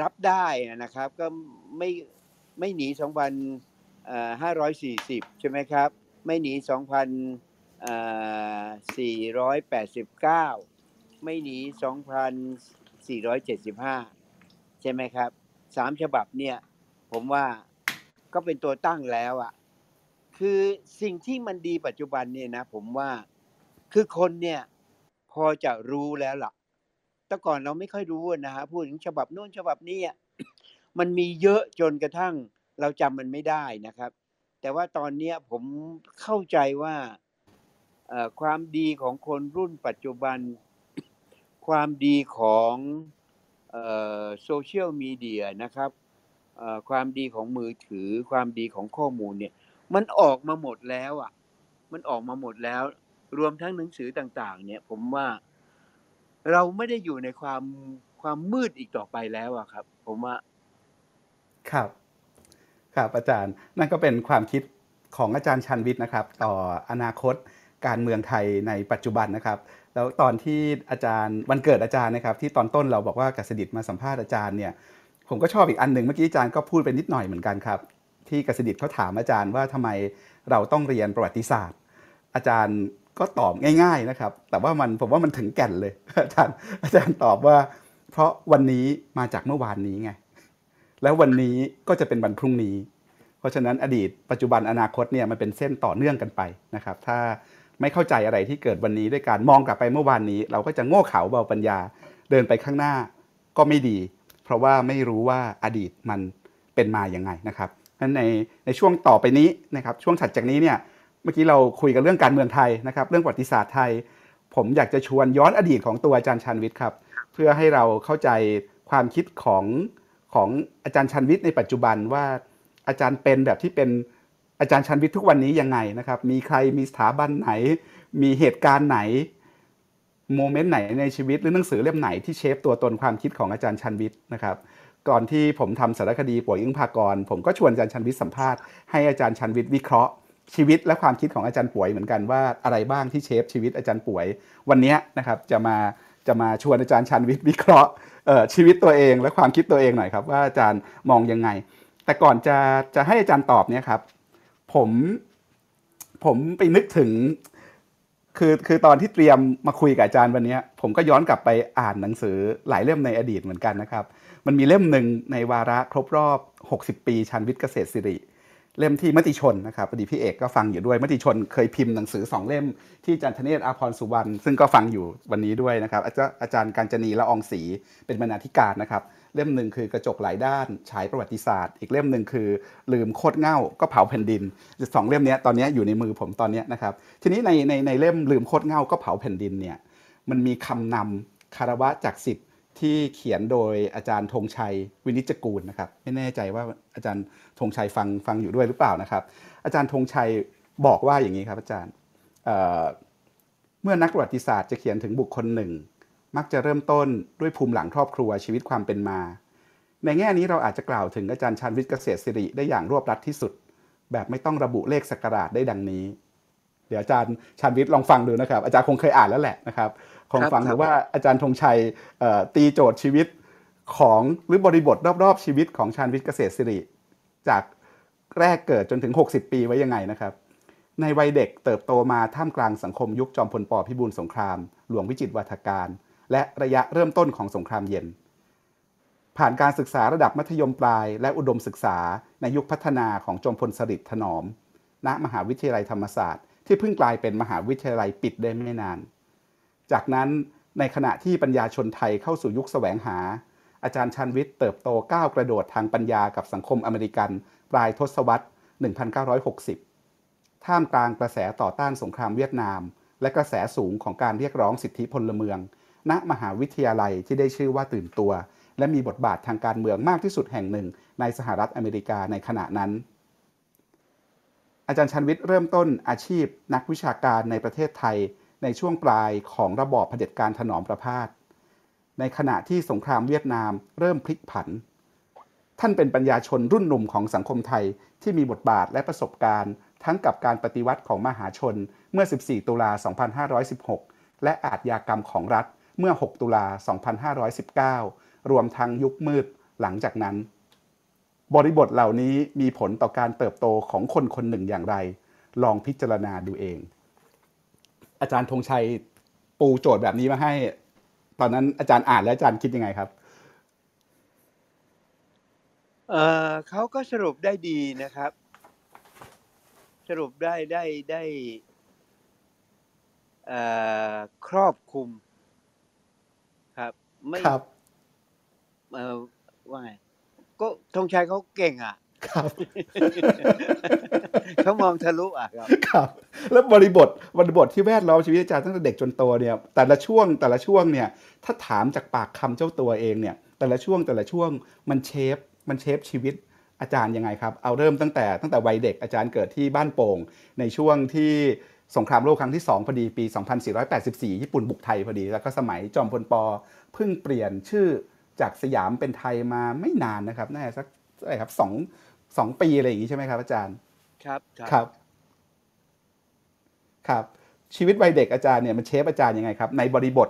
รับได้นะครับ ก็ไม่ ไม่หนี 2,540 ใช่ไหมครับ ไม่หนี 2,489 ไม่หนี 2,475 ใช่ไหมครับสามฉบับเนี่ย ผมว่าก็เป็นตัวตั้งแล้วอะคือสิ่งที่มันดีปัจจุบันเนี่ยนะผมว่าคือคนเนี่ยพอจะรู้แล้วล่ะแต่ก่อนเราไม่ค่อยรู้นะฮะพูดถึงฉบับโน้นฉบับนี้อะ มันมีเยอะจนกระทั่งเราจำมันไม่ได้นะครับ แต่ว่าตอนนี้ผมเข้าใจว่าความดีของคนรุ่นปัจจุบัน ความดีของโซเชียลมีเดียนะครับความดีของมือถือ ความดีของข้อมูลเนี่ย มันออกมาหมดแล้วอะ มันออกมาหมดแล้ว รวมทั้งหนังสือต่าง ๆ เนี่ย ผมว่าเราไม่ได้อยู่ในความความมืดอีกต่อไปแล้วอะครับ ผมว่า ครับครับอาจารย์นั่นก็เป็นความคิดของอาจารย์ชันวิทย์นะครับ ต่ออนาคตการเมืองไทยในปัจจุบันนะครับ แล้วตอนที่อาจารย์วันเกิดอาจารย์นะครับ ที่ตอนต้นเราบอกว่ากษดิตมาสัมภาษณ์อาจารย์เนี่ยผมก็ชอบอีกอันหนึ่งเมื่อกี้อาจารย์ก็พูดไปนิดหน่อยเหมือนกันครับ ที่กษดิตเขาถามอาจารย์ว่าทำไมเราต้องเรียนประวัติศาสตร์ อาจารย์ก็ตอบง่าย ๆนะครับ แต่ว่ามันผมว่ามันถึงแก่นเลยอาจารย์อาจารย์ตอบว่า เพราะวันนี้มาจากเมื่อวานนี้ไง แล้ววันนี้ก็จะเป็นวันพรุ่งนี้ เพราะฉะนั้นอดีตปัจจุบันอนาคตเนี่ยมันเป็นเส้นต่อเนื่องกันไปนะครับ ถ้าไม่เข้าใจอะไรที่เกิดวันนี้ด้วยการมองกลับไปเมื่อวานนี้ เราก็จะโง่เขลาเบาปัญญาเดินไปข้างหน้าก็ไม่ดี เพราะว่าไม่รู้ว่าอดีตมันเป็นมาอย่างไงนะครับนั้นในในช่วงต่อไปนี้นะครับช่วงถัดจากนี้เนี่ยเมื่อกี้เราคุยกันเรื่องการเมืองไทยนะครับ เรื่องประวัติศาสตร์ไทย ผมอยากจะชวนย้อนอดีตของตัวอาจารย์ชันวิทย์ครับ เพื่อให้เราเข้าใจความคิดของ ของอาจารย์ชันวิทย์ในปัจจุบันว่าอาจารย์เป็นแบบที่เป็นอาจารย์ชันวิทย์ทุกวันนี้ยังไงนะครับ มีใครมีสถาบันไหน มีเหตุการณ์ไหนโมเมนต์ไหนในชีวิตหรือหนังสือเล่มไหนที่เชฟตัวตนความคิดของอาจารย์ชันวิทย์นะครับ ก่อนที่ผมทำสารคดีป่วยอึ้งภากร ผมก็ชวนอาจารย์ชันวิทย์สัมภาษณ์ให้อาจารย์ชันวิทย์วิเคราะห์ชีวิตและความคิดของอาจารย์ป่วยเหมือนกันว่าอะไรบ้างที่เชฟชีวิตอาจารย์ป่วยวันนี้นะครับจะมาจะมาชวนอาจารย์ชันวิทย์วิเคราะห์ ชีวิตตัวเองและความคิดตัวเองหน่อยครับ ว่าอาจารย์มองยังไง แต่ก่อนจะจะให้อาจารย์ตอบเนี่ยครับ ผมผมไปนึกถึง คือคือตอนที่เตรียมมาคุยกับอาจารย์วันนี้ผมก็ย้อนกลับไปอ่านหนังสือหลายเล่มในอดีตเหมือนกันนะครับ มันมีเล่มหนึ่งในวาระครบรอบ 60 ปีชันวิทย์เกษตรศิริ เล่มที่มติชนนะครับพอดีพี่เอกก็ฟังอยู่ด้วยมติชนเคยพิมพ์หนังสือ2เล่มที่อาจารย์ธเนศอาพรสุวรรณซึ่งก็ฟังอยู่วันนี้ด้วยนะครับ อาจารย์การจนีละอองศรีเป็นบรรณาธิการนะครับเล่มหนึ่งคือกระจกหลายด้านฉายประวัติศาสตร์ อีกเล่มหนึ่งคือ ลืมโคตรเง่าก็เผาแผ่นดินสองเล่มนี้ตอนนี้อยู่ในมือผมตอนนี้นะครับทีนี้ในในในเล่มลืมโคตรเง่าก็เผาแผ่นดินเนี่ยมันมีคำนำคารวะจากสิทธิ์ ที่เขียนโดยอาจารย์ธงชัยวินิจกูลนะครับ ไม่แน่ใจว่าอาจารย์ธงชัยฟังฟังอยู่ด้วยหรือเปล่านะครับ อาจารย์ธงชัยบอกว่าอย่างนี้ครับอาจารย์เเมื่อนักประวัติศาสตร์จะเขียนถึงบุคคลหนึ่ง มักจะเริ่มต้นด้วยภูมิหลังครอบครัวชีวิตความเป็นมา ในแง่นี้เราอาจจะกล่าวถึงอาจารย์ชันวิทย์เกษตรศิริได้อย่างรวบรัดที่สุด แบบไม่ต้องระบุเลขสักการะได้ดังนี้ เดี๋ยวอาจารย์ชันวิทย์ลองฟังดูนะครับ อาจารย์คงเคยอ่านแล้วแหละนะครับ คงฟังดูว่าอาจารย์ธงชัยตีโจทย์ชีวิตของหรือบริบทรอบๆ ชีวิตของชาญวิทย์เกษตรศิริ จากแรกเกิดจนถึง 60 ปีไว้ยังไงนะครับ ในวัยเด็กเติบโตมาท่ามกลางสังคมยุคจอมพลปพิบูลสงคราม หลวงวิจิตรวัฒการ และระยะเริ่มต้นของสงครามเย็น ผ่านการศึกษาระดับมัธยมปลาย และอุดมศึกษาในยุคพัฒนาของจอมพลสฤษดิ์ถนอม ณมหาวิทยาลัยธรรมศาสตร์ที่เพิ่งกลายเป็นมหาวิทยาลัยปิดได้ไม่นาน จากนั้นในขณะที่ปัญญาชนไทยเข้าสู่ยุคแสวงหา อาจารย์ชันวิทย์เติบโตก้าวกระโดดทางปัญญากับสังคมอเมริกันปลายทศวรรษ 1960 ท่ามกลางกระแสต่อต้านสงครามเวียดนาม และกระแสสูงของการเรียกร้องสิทธิพลเมือง ณมหาวิทยาลัยที่ได้ชื่อว่าตื่นตัว และมีบทบาททางการเมืองมากที่สุดแห่งหนึ่ง ในสหรัฐอเมริกาในขณะนั้น อาจารย์ชันวิทย์เริ่มต้นอาชีพนักวิชาการในประเทศไทย ในช่วงปลายของระบอบเผด็จการถนอมประพาสในขณะที่สงครามเวียดนามเริ่มพลิกผัน ท่านเป็นปัญญาชนรุ่นหนุ่มของสังคมไทยที่มีบทบาทและประสบการณ์ ทั้งกับการปฏิวัติของมหาชนเมื่อ 14 ตุลา 2516 และอาทยากรรมของรัฐเมื่อ 6 ตุลา 2519 รวมทั้งยุคมืดหลังจากนั้น บริบทเหล่านี้มีผลต่อการเติบโตของคนคนหนึ่งอย่างไร ลองพิจารณาดูเอง อาจารย์ธงชัยปูโจทย์แบบนี้มาให้ ตอนนั้นอาจารย์อ่านแล้วอาจารย์คิดยังไงครับเออเขาก็สรุปได้ดีนะครับ สรุปได้ได้ได้เอ่อครอบคลุม ครับ ไม่ครับเออว่าไงก็ธงชัยเขาเก่งอะ ครับเขามองทะลุอะครับครับ แล้วบริบทบริบทที่แวดล้อมชีวิตอาจารย์ตั้งแต่เด็กจนโตเนี่ย แต่ละช่วงแต่ละช่วงเนี่ย ถ้าถามจากปากคำเจ้าตัวเองเนี่ย แต่ละช่วงแต่ละช่วงมันเชฟมันเชฟชีวิตอาจารย์ยังไงครับ เอาเริ่มตั้งแต่ตั้งแต่วัยเด็กอาจารย์เกิดที่บ้านโป่ง ในช่วงที่สงครามโลกครั้งที่ 2 พอดีปี 2484 ญี่ปุ่นบุกไทยพอดี แล้วก็สมัยจอมพลปเพิ่งเปลี่ยนชื่อจากสยามเป็นไทยมาไม่นานนะครับน่าจะสักอะไรครับสอง สองปีอะไรอย่างนี้ใช่ไหมครับ อาจารย์ ครับครับ ครับ ชีวิตวัยเด็กอาจารย์เนี่ยมันเชฟอาจารย์ยังไงครับ ในบริบท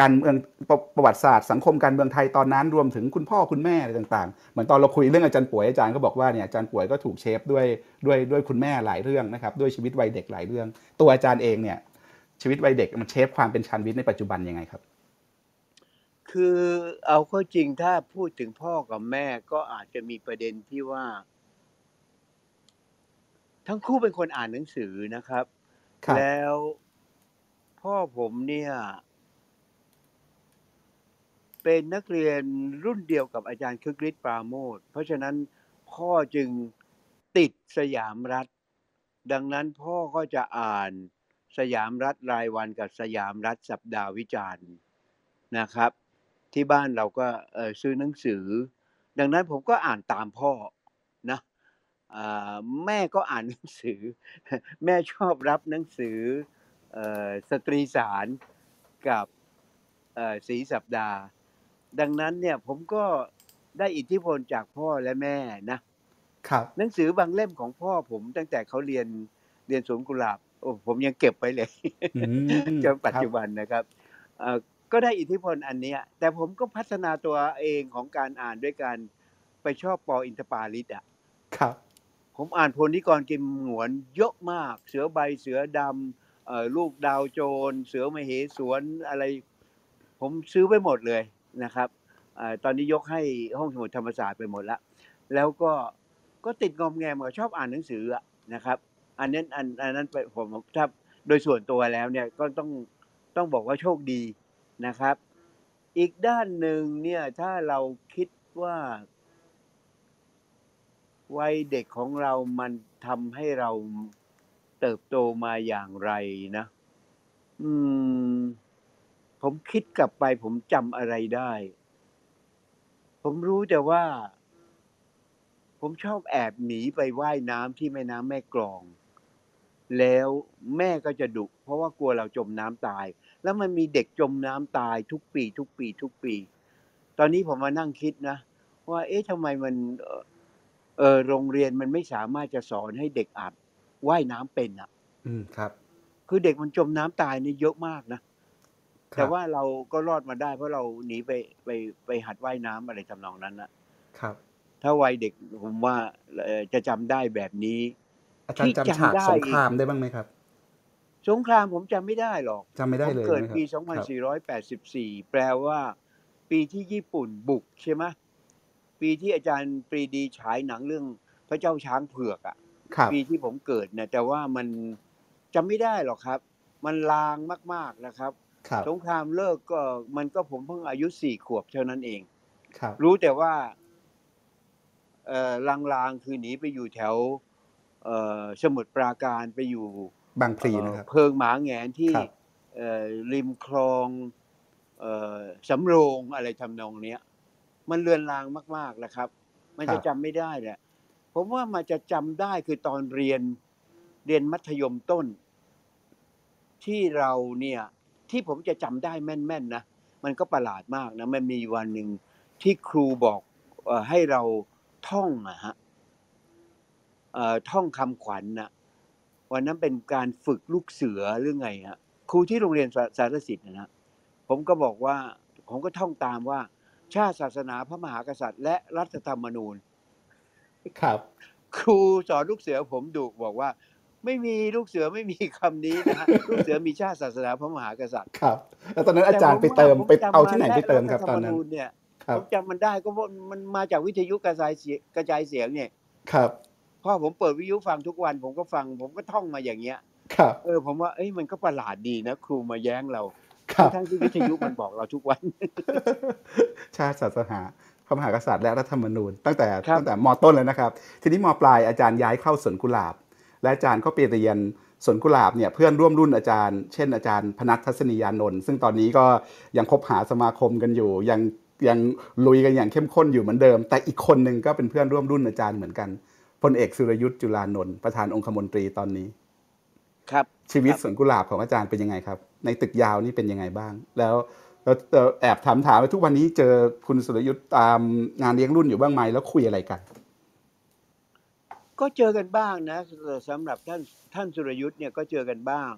การเมืองประประวัติศาสตร์สังคมการเมืองไทยตอนนั้นรวมถึงคุณพ่อคุณแม่อะไรต่างๆ เหมือนตอนเราคุยเรื่องอาจารย์ป่วยอาจารย์ก็บอกว่าเนี่ยอาจารย์ป่วยก็ถูกเชฟด้วยด้วยด้วยคุณแม่หลายเรื่องนะครับ ด้วยชีวิตวัยเด็กหลายเรื่อง ตัวอาจารย์เองเนี่ยชีวิตวัยเด็กมันเชฟความเป็นชันวิทย์ในปัจจุบันยังไงครับ คือเอาเข้าจริงถ้าพูดถึงพ่อกับแม่ก็อาจจะมีประเด็นที่ว่า ทั้งคู่เป็นคนอ่านหนังสือนะครับ ครับ แล้วพ่อผมเนี่ย เป็นนักเรียนรุ่นเดียวกับอาจารย์คึกฤทธิ์ปราโมทเพราะฉะนั้นพ่อจึงติดสยามรัฐ ดังนั้นพ่อก็จะอ่านสยามรัฐรายวันกับสยามรัฐสัปดาห์วิจารณ์นะครับ ที่บ้านเราก็เอ่อซื้อหนังสือ ดังนั้นผมก็อ่านตามพ่อนะอ่าแม่ก็อ่านหนังสือ แม่ชอบรับหนังสือเอ่อสตรีสารกับเอ่อสีสัปดาห์ ดังนั้นเนี่ยผมก็ได้อิทธิพลจากพ่อและแม่นะครับหนังสือบางเล่มของพ่อผมตั้งแต่เขาเรียนเรียนสวนกุหลาบโอ้ผมยังเก็บไว้เลยอืมจนปัจจุบันนะครับเอ่อ ก็ได้อิทธิพลอันเนี้ย แต่ผมก็พัฒนาตัวเองของการอ่านด้วยการไปชอบปออินทปาลิตอะครับ ผมอ่านพลนิกรกิมหงวนเยอะมาก เสือใบเสือดำเอ่อลูกดาวโจร เสือมเหสวนอะไร ผมซื้อไปหมดเลยนะครับเออตอนนี้ยกให้ห้องสมุดธรรมศาสตร์ไปหมดละแล้วก็ก็ติดงอมแงมกับชอบอ่านหนังสืออะนะครับ อันนั้นอันอันนั้นไปผมถ้าโดยส่วนตัวแล้วเนี่ยก็ต้องต้องบอกว่าโชคดี นะครับ อีกด้านหนึ่งเนี่ยถ้าเราคิดว่า วัยเด็กของเรามันทำให้เราเติบโตมาอย่างไรนะ อืม ผมคิดกลับไปผมจำอะไรได้ ผมรู้แต่ว่า ผมชอบแอบหนีไปว่ายน้ำที่แม่น้ำแม่กลอง แล้วแม่ก็จะดุเพราะว่ากลัวเราจมน้ำตาย แล้วมันมีเด็กจมน้ำตายทุกปี ทุกปี ทุกปี ตอนนี้ผมมานั่งคิดนะ ว่าเอ๊ะทำไมมันเอ่อเออโรงเรียนมันไม่สามารถจะสอนให้เด็กอาจว่ายน้ำเป็นอะ อืมครับ คือเด็กมันจมน้ำตายนี่เยอะมากนะครับแต่ว่าเราก็รอดมาได้ เพราะเราหนีไปไปไปหัดว่ายน้ำอะไรทำนองนั้นนะครับ ถ้าวัยเด็กผมว่าเอ่อจะจำได้แบบนี้อาจารย์จำฉากที่จำได้สงครามได้บ้างไหมครับ สงครามผมจำไม่ได้หรอกจำไม่ได้ผมเลยเกิดใช่ไหมครับปีครับ2484 แปลว่า ปีที่ญี่ปุ่นบุกใช่ไหมปีที่อาจารย์ปรีดีฉายหนังเรื่องพระเจ้าช้างเผือกอะครับปีที่ผมเกิดเนี่ยแต่ว่ามันจำไม่ได้หรอกครับ มันลางมากๆนะครับครับสงครามเลิกก็มันก็ผมเพิ่งอายุสี่ขวบเท่านั้นเองครับรู้แต่ว่าเอ่อลางๆคือหนีไปอยู่แถวเอ่อสมุทรปราการไปอยู่ บางพลีเอ่อนะครับเพิงหมาแหงนที่ครับเอ่อริมคลองเอ่อสำโรงอะไรทำนองเนี้ย มันเลือนลางมากๆนะครับ มันครัจะบจำไม่ได้แหละผมว่ามันจะจำได้คือตอนเรียนเรียนมัธยมต้น ที่เราเนี่ย ที่ผมจะจำได้แม่นๆนะมันก็ประหลาดมากนะมันมีวันหนึ่งที่ครูบอกเออให้เราท่องอะฮะเอ่อท่องคำขวัญนะ วันนั้นเป็นการฝึกลูกเสือหรือไงฮะครูที่โรงเรียนสาสารสิทธิ์นะนะผมก็บอกว่าผมก็ท่องตามว่า ชาติศาสนาพระมหากษัตริย์ และรัฐธรรมนูญ ครับ ครูสอนลูกเสือผมดุบอกว่า ไม่มีลูกเสือไม่มีคำนี้นะฮะลูกเสือมีชาติศาสนาพระมหากษัตริย์ครับ แล้วตอนนั้นอาจารย์ไปเติมไปเอาที่ไหนไปเติมครับตอนนั้นรัฐธรรมญเนี่ยครัผบมจำมันได้ก็เพราะมันมาจากวิทยุกระจายเสียงกระจายเสียงเนี่ยครับ พ่อผมเปิดวิทยุฟังทุกวัน ผมก็ฟัง ผมก็ท่องมาอย่างเงี้ยครับเออผมว่าเอ้ยมันก็ประหลาดดีนะครูมาแย้งเราครับทั้งที่วิทยุมันบอกเราทุกวัน ชาติศาสนาพระมหากษัตริย์และรัฐธรรมนูญ ตั้งแต่ครับตั้งแต่มต้นเลยนะครับ ทีนี้มปลายอาจารย์ย้ายเข้าสวนกุหลาบ และอาจารย์ก็ไปเรียนสวนกุหลาบเนี่ยเพื่อนร่วมรุ่นอาจารย์ เช่นอาจารย์พนัททัศนียานนท์ซึ่งตอนนี้ก็ยังคบหาสมาคมกันอยู่ยังยังลุยกันอย่างเข้มข้นอยู่เหมือนเดิม แต่อีกคนหนึ่งก็เป็นเพื่อนร่วมรุ่นอาจารย์เหมือนกัน พลเอกสุรยุทธ์จุลานนท์ประธานองคมนตรีตอนนี้ ครับ ชีวิตครับสวนกุหลาบของอาจารย์เป็นยังไงครับ ในตึกยาวนี่เป็นยังไงบ้าง แล้วแล้วแล้วแอบถามถามว่าทุกวันนี้เจอคุณสุรยุทธ์ตามงานเลี้ยงรุ่นอยู่บ้างไหมแล้วคุยอะไรกัน ก็เจอกันบ้างนะสำหรับท่านท่านสุรยุทธ์เนี่ยก็เจอกันบ้าง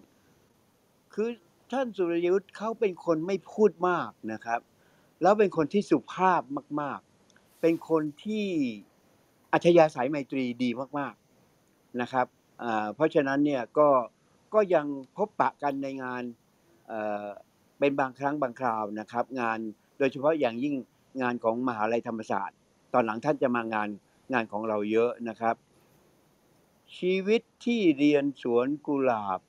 คือท่านสุรยุทธ์เขาเป็นคนไม่พูดมากนะครับ แล้วเป็นคนที่สุภาพมาก ๆ เป็นคนที่ อัธยาศัยไมตรีดีมากๆนะครับเพราะฉะนั้นเนี่ยก็ก็ยังพบปะกันในงานเเป็นบางครั้งบางคราวนะครับ งานโดยเฉพาะอย่างยิ่งงานของมหาลัยธรรมศาสตร์ ตอนหลังท่านจะมางานงานของเราเยอะนะครับ ชีวิตที่เรียนสวนกุหลาบ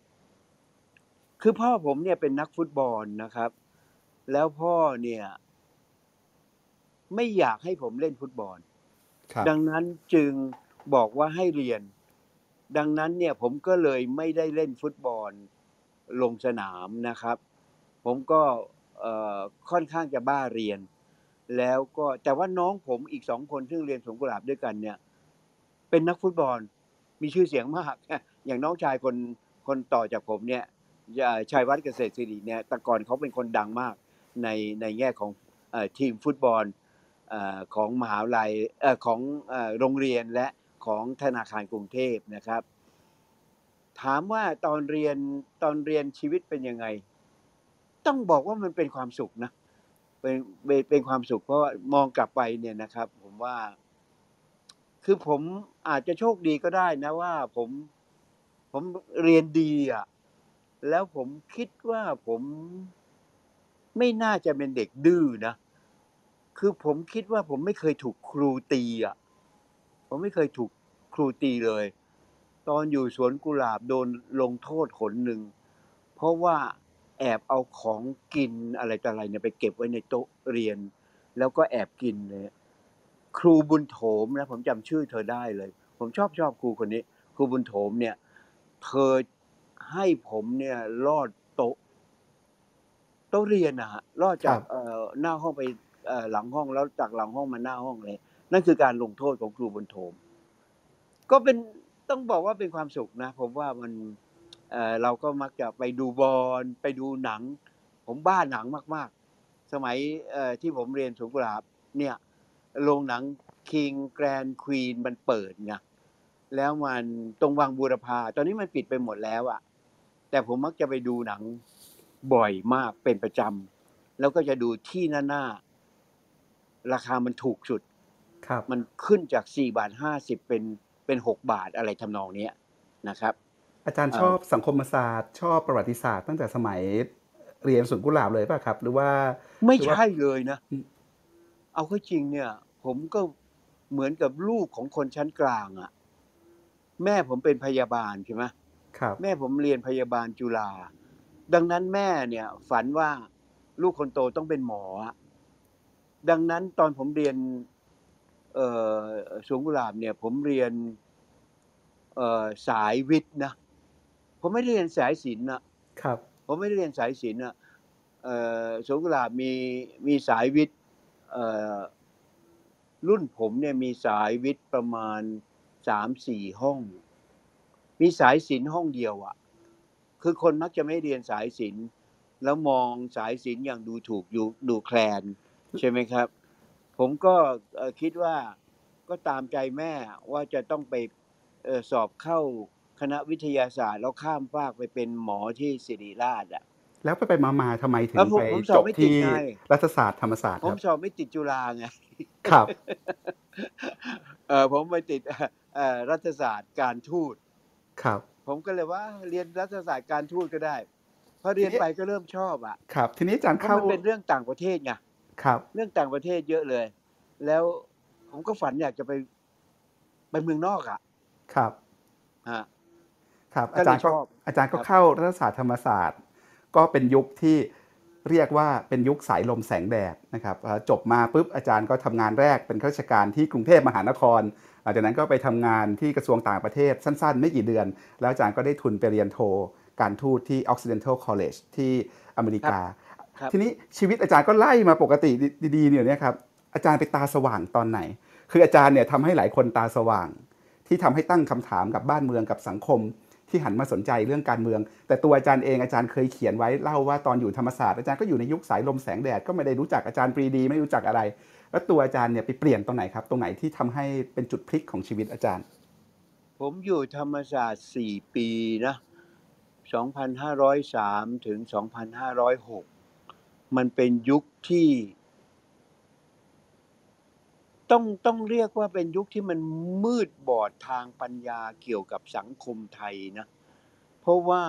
คือพ่อผมเนี่ยเป็นนักฟุตบอลนะครับ แล้วพ่อเนี่ย ไม่อยากให้ผมเล่นฟุตบอล ดังนั้นจึงบอกว่าให้เรียน ดังนั้นเนี่ยผมก็เลยไม่ได้เล่นฟุตบอลลงสนามนะครับ ผมก็ค่อนข้างจะบ้าเรียน แล้วก็แต่ว่าน้องผมอีกสองคนซึ่งเรียนสวนกุหลาบด้วยกันเนี่ย เป็นนักฟุตบอลมีชื่อเสียงมากอย่างน้องชายคนคนต่อจากผมเนี่ยชัยวัฒน์เกษตรศิริเนี่ยแต่ก่อนเขาเป็นคนดังมากในในแง่ของอทีมฟุตบอล ของมหาวิทยาลัยของโรงเรียนและของธนาคารกรุงเทพนะครับ ถามว่าตอนเรียนตอนเรียนชีวิตเป็นยังไง ต้องบอกว่ามันเป็นความสุขนะเป็นเป็นความสุขเพราะมองกลับไปเนี่ยนะครับ ผมว่า คือผมอาจจะโชคดีก็ได้นะว่าผมผมเรียนดีอะแล้วผมคิดว่าผมไม่น่าจะเป็นเด็กดื้อนะ คือผมคิดว่าผมไม่เคยถูกครูตีอะ ผมไม่เคยถูกครูตีเลย ตอนอยู่สวนกุหลาบโดนลงโทษขนหนึ่ง เพราะว่าแอบเอาของกินอะไรต่ออะไรเนี่ยไปเก็บไว้ในโต๊ะเรียน แล้วก็แอบกินเลยครูบุญโถมนะผมจำชื่อเธอได้เลย ผมชอบชอบครูคนนี้ ครูบุญโถมเนี่ย เธอให้ผมเนี่ยลอดโต๊ะโต๊ะเรียนนะฮะลอดจากครับเอ่อหน้าห้องไปเอ่อ หลังห้องแล้วจากหลังห้องมาหน้าห้องเลย นั่นคือการลงโทษของครูบุญโถม ก็เป็นต้องบอกว่าเป็นความสุขนะ ผมว่ามันเเราก็มักจะไปดูบอลไปดูหนัง ผมบ้าหนังมาก ๆ สมัยที่ผมเรียนสวนกุลาบเนี่ยโรงหนัง King Grand Queen มันเปิดไงแล้วมันตรงวังบูรพา ตอนนี้มันปิดไปหมดแล้วอะแต่ผมมักจะไปดูหนังบ่อยมากเป็นประจำแล้วก็จะดูที่หน้าหน้า ราคามันถูกสุดครับมันขึ้นจาก4บาท50เป็นเป็น6บาทอะไรทำนองเนี้ยนะครับ อาจารย์เอ่อชอบสังคมศาสตร์ ชอบประวัติศาสตร์ตั้งแต่สมัยเรียนสวนกุหลาบเลยป่ะครับ หรือว่าไม่หรือว่าใช่เลยนะอืมเอาเข้าจริงเนี่ย ผมก็เหมือนกับลูกของคนชั้นกลางอะ่ะ แม่ผมเป็นพยาบาลใช่ไหมครับแม่ผมเรียนพยาบาลจุฬาดังนั้นแม่เนี่ย ฝันว่าลูกคนโตต้องเป็นหมออะ ดังนั้นตอนผมเรียนเอ่อสวนกุหลาบเนี่ยผมเรียนเอ่อสายวิทย์นะผมไม่ได้เรียนสายศิลป์นะครับ ผมไม่ได้เรียนสายศิลป์อะเอ่อสวนกุหลาบมีมีสายวิทย์เอ่อรุ่นผมเนี่ยมีสายวิทย์ประมาณ3-4ห้อง มีสายศิลป์ห้องเดียวอะคือคนมักจะไม่เรียนสายศิลป์แล้วมองสายศิลป์อย่างดูถูกดูดูแคลน ใช่ไหมครับ ผมก็เอ่อคิดว่าก็ตามใจแม่ว่าจะต้องไปเอ่อสอบเข้าคณะวิทยาศาสตร์ แล้วข้ามฟากไปเป็นหมอที่ศิริราชอะแล้วไปๆมาๆทำไมถึแล้งวผมไปผมสอจบบไม่ติดที่ไงรัฐศาสตร์ธรรมศาสตร์ผคมรับสอบไม่ติดจุฬาไงครับเอ่อผมไปติดเอ่อรัฐศาสตร์การทูตครับ ผมก็เลยว่าเรียนรัฐศาสตร์การทูตก็ได้พอทีเรียนนี้ไปก็เริ่มชอบอะครับ ทีนี้อาจารย์เพราะเข้ามันเป็นเรื่องต่างประเทศไง ครับ เรื่องต่างประเทศเยอะเลย แล้วผมก็ฝันอยากจะไปไปเมืองนอกอะครับครับครับก็อาเลจารยย์ชก็อบอาจารย์คก็รับเข้ารัฐศาสตร์ธรรมศาสตร์ ก็เป็นยุคที่เรียกว่าเป็นยุคสายลมแสงแดดนะครับเอ่อจบมาปุ๊บอาจารย์ก็ทำงานแรกเป็นข้าราชการที่กรุงเทพมหานครหลังจากนั้นก็ไปทำงานที่กระทรวงต่างประเทศสั้นๆ ไม่กี่เดือน แล้วอาจารย์ก็ได้ทุนไปเรียนโท การทูตที่ Occidental College ที่อเมริครับกาครับ ทีนี้ชีวิตอาจารย์ก็ไล่มาปกติดีๆเนี่ยนะครับอาจารย์ไปตาสว่างตอนไหน คืออาจารย์เนี่ยทำให้หลายคนตาสว่าง ที่ทำให้ตั้งคำถามกับบ้านเมืองกับสังคม ที่หันมาสนใจเรื่องการเมือง แต่ตัวอาจารย์เองอาจารย์เคยเขียนไว้เล่าว่าตอนอยู่ธรรมศาสตร์อาจารย์ก็อยู่ในยุคสายลมแสงแดดก็ไม่ได้รู้จักอาจารย์ปรีดี ไม่รู้จักอะไร แล้วตัวอาจารย์เนี่ยไปเปลี่ยนตรงไหนครับ ตรงไหนที่ทำให้เป็นจุดพลิกของชีวิตอาจารย์ ผมอยู่ธรรมศาสตร์4ปีนะ2,503ถึง2,506 มันเป็นยุคที่ ต้องต้องเรียกว่าเป็นยุคที่มันมืดบอดทางปัญญาเกี่ยวกับสังคมไทยนะ เพราะว่า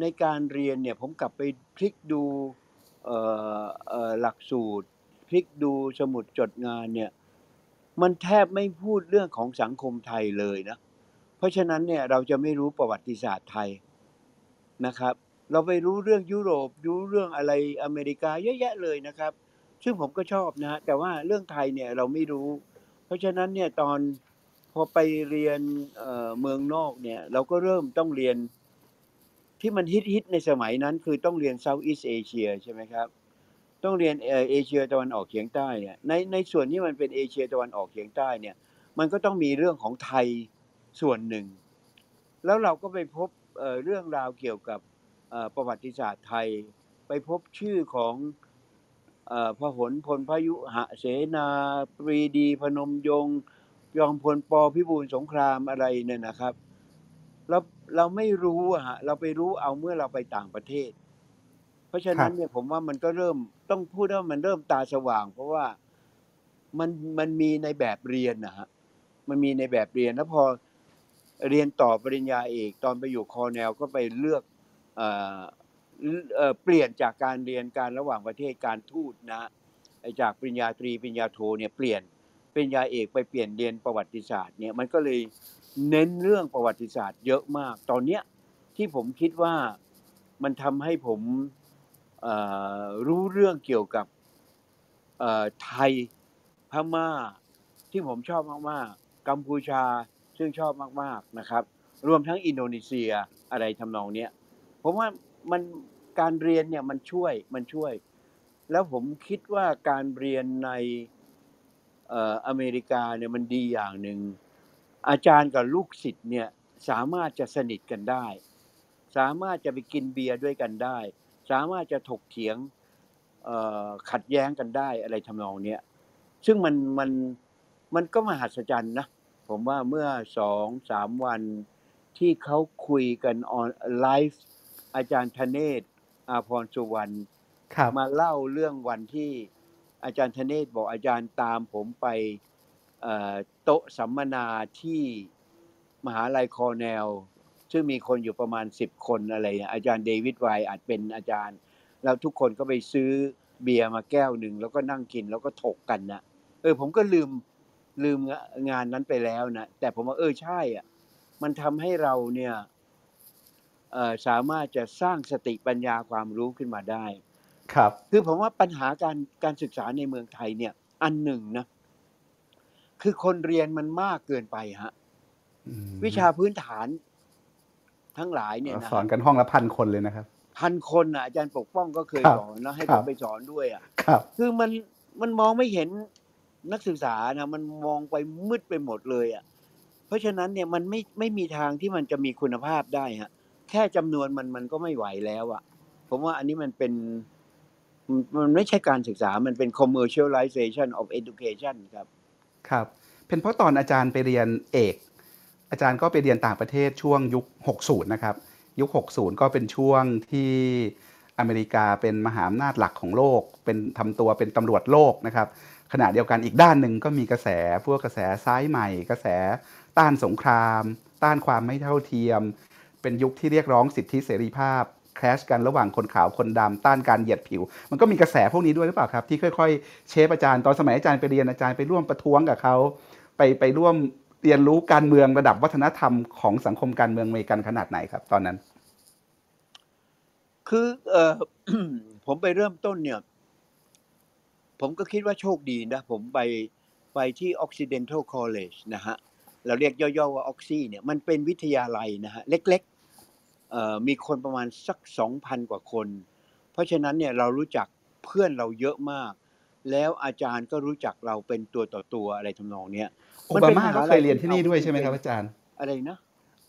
ในการเรียนเนี่ยผมกลับไปพลิกดูหลักสูตร พลิกดูสมุดจดงานเนี่ย มันแทบไม่พูดเรื่องของสังคมไทยเลยนะ เพราะฉะนั้นเนี่ยเราจะไม่รู้ประวัติศาสตร์ไทยนะครับ เราไปรู้เรื่องยุโรปรู้เรื่องอะไรอเมริกาเยอะแยะเลยนะครับ ซึ่งผมก็ชอบนะแต่ว่าเรื่องไทยเนี่ยเราไม่รู้ เพราะฉะนั้นเนี่ยตอนพอไปเรียนเมืองนอกเนี่ย เราก็เริ่มต้องเรียนที่มันฮิตๆในสมัยนั้น คือต้องเรียน Southeast Asia ใช่ไหมครับ ต้องเรียนเอเชียตะวันออกเฉียงใต้ในในส่วนที่มันเป็นเอเชียตะวันออกเฉียงใต้เนี่ย มันก็ต้องมีเรื่องของไทยส่วนหนึ่ง แล้วเราก็ไปพบเรื่องราวเกี่ยวกับ ประวัติศาสตร์ไทย ไปพบชื่อของเอ่อพหลพลพยุหเสนาปรีดีพนมยงค์จอมพลป.พิบูลสงครามอะไรเนี่ยนะครับเราเราไม่รู้อะครับเราไปรู้เอาเมื่อเราไปต่างประเทศ เพราะฉะครันั้บนเนี่ยผมว่ามันก็เริ่มต้องพูดว่ามันเริ่มตาสว่าง เพราะว่ามันมันมีในแบบเรียนน่ะครับมันมีในแบบเรียนแล้วพอเรียนต่อปริญญาเอก ตอนไปอยู่คอร์เนลก็ไปเลือก เเเปลี่ยนจากการเรียนการระหว่างประเทศการทูตนะจากปริญญาตรีปริญญาโทเนี่ยเปลี่ยนปริญญาเอกไปเปลี่ยนเรียนประวัติศาสตร์เนี่ยมันก็เลยเน้นเรื่องประวัติศาสตร์ เยอะมาก ตอนเนี้ยที่ผมคิดว่ามันทำให้ผมรู้เรื่องเกี่ยวกับไทยพม่า ที่ผมชอบมากๆ กัมพูชาซึ่งชอบมากๆนะครับ รวมทั้งอินโดนีเซียอะไรทำนองเนี้ย ผมว่ามันการเรียนเนี่ยมันช่วยมันช่วย แล้วผมคิดว่าการเรียนในเอออเมริกาเนี่ยมันดีอย่างหนึ่งอาจารย์กับลูกศิษย์เนี่ยสามารถจะสนิทกันได้ สามารถจะไปกินเบียร์ด้วยกันได้ สามารถจะถกเถียงขัดแย้งกันได้อะไรทำนองเนี้ยซึ่งมันมันมันก็มหัศจรรย์นะ ผมว่าเมื่อ2-3วันที่เขาคุยกันออนไลฟ์ อาจารย์ธเนศอาภรณ์สุวรรณครับมาเล่าเรื่องวันที่อาจารย์ธเนศบอกอาจารย์ตามผมไปเอ่อโต๊ะสัมมนาที่มหาลัยคอร์เนล ซึ่งมีคนอยู่ประมาณ10คนอะไรอะอาจารย์เดวิดไวน์อาจเป็นอาจารย์ แล้วทุกคนก็ไปซื้อเบียร์มาแก้วหนึ่ง แล้วก็นั่งกินแล้วก็ถกกันน่ะเออผมก็ลืมลืมงงานนั้นไปแล้วนะแต่ผมว่าเออใช่อะมันทำให้เราเนี่ยเเอ่อ สามารถจะสร้างสติปัญญาความรู้ขึ้นมาได้ ครับ คือผมว่าปัญหาการการศึกษาในเมืองไทยเนี่ย อันหนึ่งนะ คือคนเรียนมันมากเกินไปฮะอืมวิชาพื้นฐานทั้งหลายเนี่ยนะสอนกันห้องละพันคนเลยนะครับ พันคนอะอาจารย์ปกป้องก็เคยครับสอนแล้วให้คผรับมไปสอนด้วยอะครับ คือมันมันมองไม่เห็นนักศึกษานะมันมองไปมืดไปหมดเลยอะ เพราะฉะนั้นเนี่ยมันไม่ไม่มีทางที่มันจะมีคุณภาพได้ฮะ แค่จำนวนมันมันก็ไม่ไหวแล้วอะผมว่าอันนี้มันเป็นมันมันไม่ใช่การศึกษา มันเป็น commercialization of education ครับ ครับ เป็นเพราะตอนอาจารย์ไปเรียนเอก อาจารย์ก็ไปเรียนต่างประเทศช่วงยุค 60 นะครับ ยุค 60 ก็เป็นช่วงที่อเมริกาเป็นมหาอำนาจหลักของโลก เป็นทำตัวเป็นตำรวจโลกนะครับ ขณะเดียวกันอีกด้านหนึ่งก็มีกระแส พวกกระแสซ้ายใหม่ กระแสต้านสงคราม ต้านความไม่เท่าเทียม เป็นยุคที่เรียกร้องสิทธิเสรีภาพแคลชกันระหว่างคนขาวคนดำต้านการเหยียดผิว มันก็มีกระแสพวกนี้ด้วยหรือเปล่าครับ ที่ค่อยๆ เชฟอาจารย์ตอนสมัยอาจารย์ไปเรียนอาจารย์ไปร่วมประท้วงกับเขาไปไปร่วมเรียนรู้การเมืองระดับวัฒนธรรมของสังคมการเมืองอเมริกันขนาดไหนครับ ตอนนั้น คือเออผมไปเริ่มต้นเนี่ย ผมก็คิดว่าโชคดีนะ ผมไปไปที่ Occidental College นะฮะ เราเรียกย่อๆว่า Oxy เนี่ยมันเป็นวิทยาลัยนะฮะ เล็กๆ มีคนประมาณสักสองพันกว่าคน เพราะฉะนั้นเนี่ยเรารู้จักเพื่อนเราเยอะมาก แล้วอาจารย์ก็รู้จักเราเป็นตัวต่อตัวอะไรทำนองเนี้ยโอบามาก็เคยเรียนที่นี่ด้วยใช่ไหมครับอาจารย์ อะไรนะ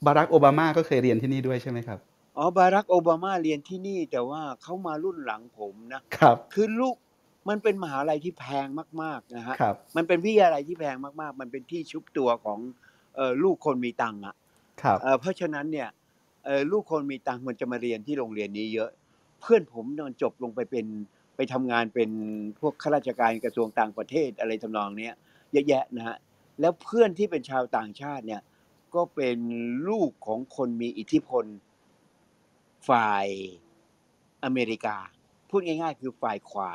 บารักโอบามาก็เคยเรียนที่นี่ด้วยใช่ไหมครับ อ๋อ บารักโอบามาเรียนที่นี่แต่ว่าเขามารุ่นหลังผมนะ ครับ คือลูกมันเป็นมหาลัยที่แพงมากๆนะฮะครับมันเป็นวิทยาลัยที่แพงมากๆ มันเป็นที่ชุบตัวของเออลูกคนมีตังค์อะ ครับเอ่อเพราะฉะนั้นเนี่ยเออ ลูกคนมีตังค์มันจะมาเรียนที่โรงเรียนนี้เยอะ เพื่อนผมนอนจบลงไปเป็นไปทำงานเป็นพวกข้าราชการกระทรวงต่างประเทศอะไรทำนองเนี้ยเยอะแยะนะฮะแล้วเพื่อนที่เป็นชาวต่างชาติเนี่ย ก็เป็นลูกของคนมีอิทธิพลฝ่ายอเมริกา พูดง่ายๆ คือฝ่ายขวา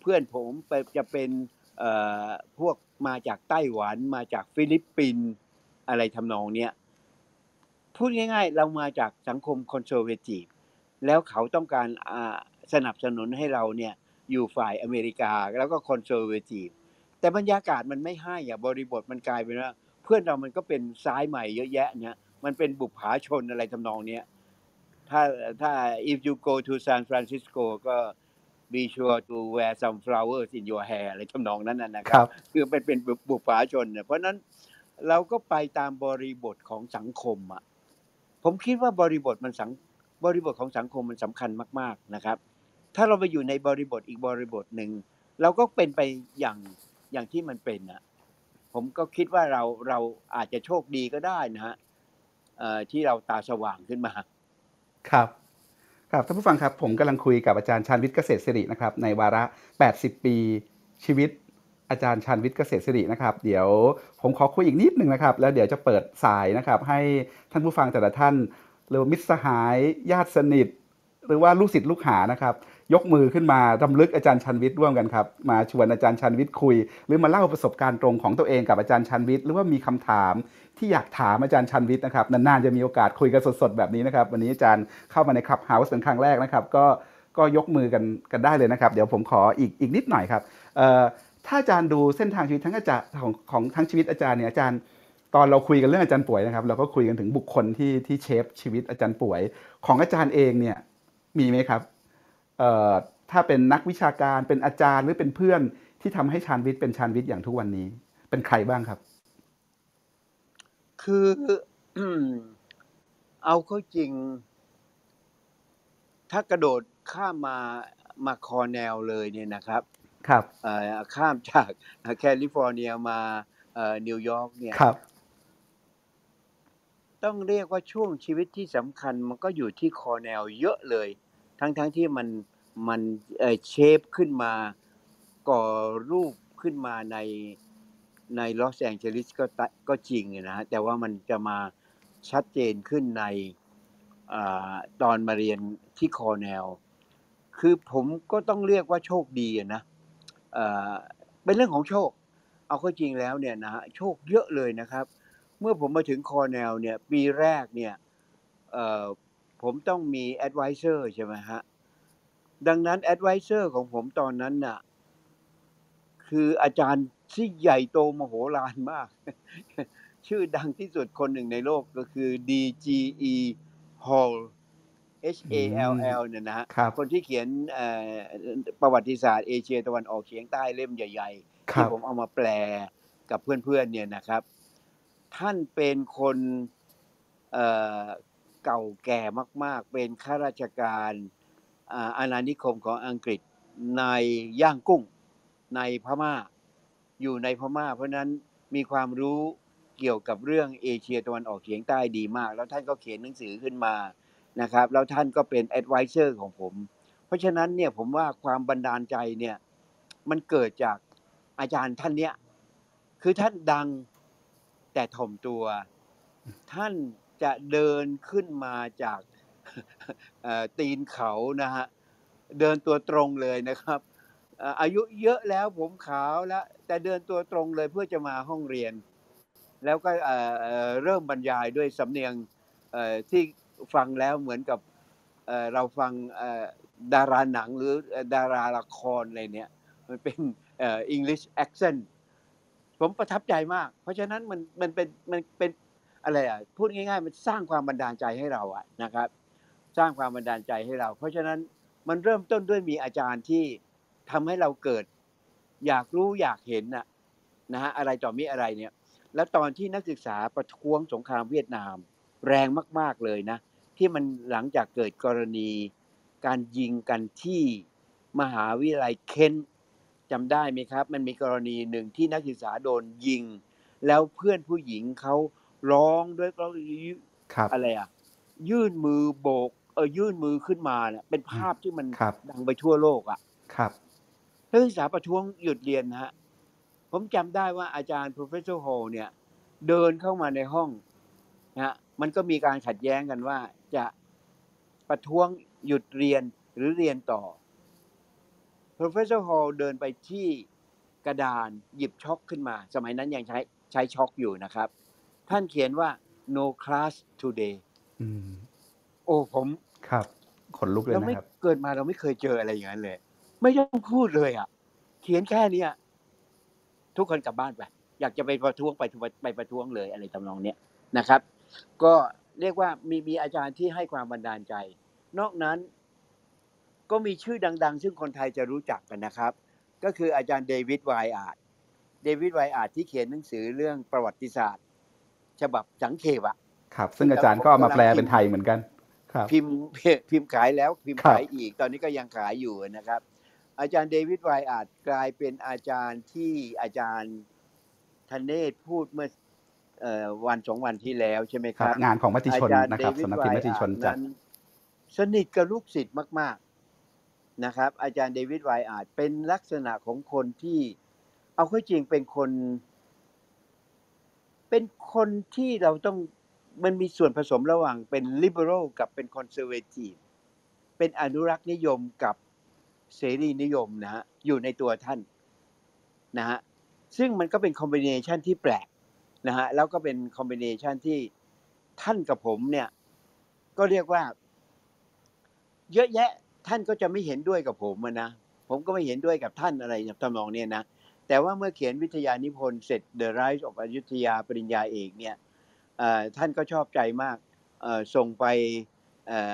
เพื่อนผมไปจะเป็นเอ่อพวกมาจากไต้หวันมาจากฟิลิปปินส์อะไรทำนองเนี้ย พูดง่าย ๆ เรามาจากสังคม conservative แล้วเขาต้องการอ่าสนับสนุนให้เราเนี่ยอยู่ฝ่ายอเมริกาแล้วก็ conservative แต่บรรยากาศมันไม่ให้อะบริบทมันกลายเป็นว่า เพื่อนเรามันก็เป็นซ้ายใหม่เยอะแยะเนี่ยมันเป็นบุปผาชนอะไรทำนองเนี้ยถ้าถ้า if you go to San Francisco ก็ be sure to wear some flowers in your hair อะไรทำนองนั้นนะนะคครัรับ คือเป็นเป็นบุบุปผาชนเนี่ยเพราะฉะนั้นเราก็ไปตามบริบทของสังคมอะ ผมคิดว่าบริบทมันสังบริบทของสังคมมันสำคัญมาก ๆนะครับ ถ้าเราไปอยู่ในบริบทอีกบริบทหนึ่งเราก็เป็นไปอย่างอย่างที่มันเป็นอะผมก็คิดว่าเราเราอาจจะโชคดีก็ได้นะฮะที่เราตาสว่างขึ้นมา ครับครับท่านผู้ฟังครับผมกำลังคุยกับอาจารย์ชาญวิทย์เกษตรศิรินะครับในวาระ 80 ปีชีวิต อาจารย์ชาญวิทย์เกษตรศิรินะครับ เดี๋ยวผมขอคุยอีกนิดหนึ่งนะครับ แล้วเดี๋ยวจะเปิดสายนะครับ ให้ท่านผู้ฟังแต่ละท่านหรือมิตรสหาย ญาติสนิท หรือว่าลูกศิษย์ลูกหานะครับ ยกมือขึ้นมารำลึกอาจารย์ชันวิทย์ร่วมกันครับ มาชวนอาจารย์ชันวิทย์คุย หรือมาเล่าประสบการณ์ตรงของตัวเองกับอาจารย์ชันวิทย์หรือว่ามีคำถามที่อยากถามอาจารย์ชันวิทย์นะครับนานๆจะมีโอกาสคุยกันสดๆแบบนี้นะครับ วันนี้อาจารย์เข้ามาในคลับเฮาส์เป็นครั้งแรกนะครับ ก็ก็ยกมือกันกันได้เลยนะครับ เดี๋ยวผมขออีกอีกนิดหน่อยครับเอ่อ ถ้าอาจารย์ดูเส้นทางชีวิตทั้งอาจารย์ของของทั้งชีวิตอาจารย์เนี่ยอาจารย์ตอนเราคุยกันเรื่องอาจารย์ป่วยนะครับ เราก็คุยกันถึงบุคคลที่ที่เชฟชีวิตอาจารย์ป่วย ของอาจารย์เองเนี่ยมีไหมครับเอ่อถ้าเป็นนักวิชาการเป็นอาจารย์หรือเป็นเพื่อนที่ทำให้ชาญวิทย์เป็นชาญวิทย์อย่างทุกวันนี้ เป็นใครบ้างครับ คือเอาเข้าจริง ถ้ากระโดดข้ามมามาคอร์เนลเลยเนี่ยนะครับ ครับเอ่อข้ามจากแคลิฟอร์เนียมาเอ่อนิวยอร์กเนี่ยครับต้องเรียกว่าช่วงชีวิตที่สำคัญมันก็อยู่ที่คอร์เนลเยอะเลย ทั้งๆที่มันมันเอ่อ shape ขึ้นมาก่อรูปขึ้นมาในในลอสแองเจลิสก็ตะก็จริงนะฮะแต่ว่ามันจะมาชัดเจนขึ้นในอาตอนมาเรียนที่คอร์เนล คือผมก็ต้องเรียกว่าโชคดีอะนะ เป็นเรื่องของโชค เอาเข้าจริงแล้วเนี่ยนะฮะโชคเยอะเลยนะครับ เมื่อผมมาถึงคอร์เนลเนี่ยปีแรกเนี่ยผมต้องมี advisor ใช่ไหมฮะ ดังนั้น advisor ของผมตอนนั้นน่ะคืออาจารย์ที่ใหญ่โตมโหฬารมาก ชื่อดังที่สุดคนหนึ่งในโลกก็คือ DGE Hall H อื A L ม L เนี่ยนะฮะครับคนที่เขียนเอ่อประวัติศาสตร์เอเชียตะวันออกเฉียงใต้เล่มใหญ่ๆคที่รับผมเอามาแปลกับเพื่อนๆเนี่ยนะครับ ท่านเป็นคนเอ่อเก่าแก่มาก ๆ เป็นข้าราชการอ่าอาณานิคมของอังกฤษในย่างกุ้งในพม่า อยู่ในพม่า เพราะฉะนั้นมีความรู้เกี่ยวกับเรื่องเอเชียตะวันออกเฉียงใต้ดีมาก แล้วท่านก็เขียนหนังสือขึ้นมา นะครับ แล้วท่านก็เป็น advisor ของผม เพราะฉะนั้นเนี่ยผมว่าความบันดาลใจเนี่ยมันเกิดจากอาจารย์ท่านเนี้ยคือท่านดังแต่ถ่อมตัว ท่านจะเดินขึ้นมาจากตีนเขานะฮะเดินตัวตรงเลยนะครับอายุเยอะแล้วผมขาวแล้ว แต่เดินตัวตรงเลยเพื่อจะมาห้องเรียน แล้วก็เริ่มบรรยายด้วยสำเนียงที่ ฟังแล้วเหมือนกับเราฟังดาราหนังหรือดาราละครอะไรเนี่ยมันเป็นอ่อ English accent ผมประทับใจมาก เพราะฉะนั้นมันมันเป็นมันเป็นอะไรอะพูดง่าย ๆ มันสร้างความบันดาลใจให้เราอะนะครับ สร้างความบันดาลใจให้เรา เพราะฉะนั้นมันเริ่มต้นด้วยมีอาจารย์ที่ทำให้เราเกิด อยากรู้อยากเห็นน่ะนะฮะอะไรต่อมีอะไรเนี่ย แล้วตอนที่นักศึกษาประท้วงสงครามเวียดนาม แรงมาก ๆเลยนะ ที่มันหลังจากเกิดกรณี การยิงกันที่มหาวิทยาลัยเคนต์จำได้ไหมครับ มันมีกรณีหนึ่งที่นักศึกษาโดนยิง แล้วเพื่อนผู้หญิงเขาร้องด้วยก็ครับอะไรอะ ยื่นมือโบก เออยื่นมือขึ้นมาเนี่ยเป็นภาพที่มันครับดังไปทั่วโลกอะครับนักศึกษาประท้วงหยุดเรียนนะฮะผมจำได้ว่าอาจารย์ professor Hall เนี่ย เดินเข้ามาในห้องนะฮะมันก็มีการขัดแย้งกันว่า จะประท้วงหยุดเรียนหรือเรียนต่อ professor Hall เดินไปที่กระดานหยิบช็อกขึ้นมา สมัยนั้นยังใช้ใช้ช็อกอยู่นะครับ ท่านเขียนว่า no class today อืมโอ้ผมครับขนลุกเลยเรานะไม่ครับเกิดมาเราไม่เคยเจออะไรอย่างนั้นเลย ไม่ต้องพูดเลยอะ เขียนแค่เนี้ยทุกคนกลับบ้านไป อยากจะไปประท้วงไปไปประท้วงเลยอะไรทำนองเนี้ยนะครับ ก็ เรียกว่ามีมีอาจารย์ที่ให้ความบันดาลใจ นอกนั้นก็มีชื่อดัง ๆ ซึ่งคนไทยจะรู้จักกันนะครับ ก็คืออาจารย์เดวิดไวอาร์ดเดวิดไวอาร์ดที่เขียนหนังสือเรื่องประวัติศาสตร์ ฉบับสังเขปอะครับ ซึ่งอาจารย์ก็เอามาแปลเป็นไทยเหมือนกัน ครับ พิมพ์พิมพ์ขายแล้วพิมพ์ครับขายอีกตอนนี้ก็ยังขายอยู่นะครับ อาจารย์เดวิดไวอาจกลายเป็นอาจารย์ที่อาจารย์ธเนศพูดเมื่อเอ่อ วันสองวันที่แล้วใช่ไหมคครัรับบงานของมติชนอาจารย์นะครับเดวิดสำนักพิมพ์มติชนไวอาร์จัดสนิทกับลูกศิษย์มาก ๆนะครับ อาจารย์เดวิดไวอาจเป็นลักษณะของคนที่ เอาเข้าจริงเป็นคน เป็นคนที่เราต้องมันมีส่วนผสมระหว่างเป็น liberal กับเป็น conservative เป็นอนุรักษ์นิยมกับเสรีนิยมนะฮะอยู่ในตัวท่านนะฮะซึ่งมันก็เป็นคอมบิเนชันที่แปลก นะฮะแล้วก็เป็นคอมบิเนชันที่ท่านกับผมเนี่ย ก็เรียกว่า เยอะแยะท่านก็จะไม่เห็นด้วยกับผมนะผมก็ไม่เห็นด้วยกับท่านอะไรทำนองเนี้ยนะแต่ว่าเมื่อเขียนวิทยานิพนธ์เสร็จ The Rise of อยุธยาปริญญาเอกเนี่ยท่านก็ชอบใจมากส่งไป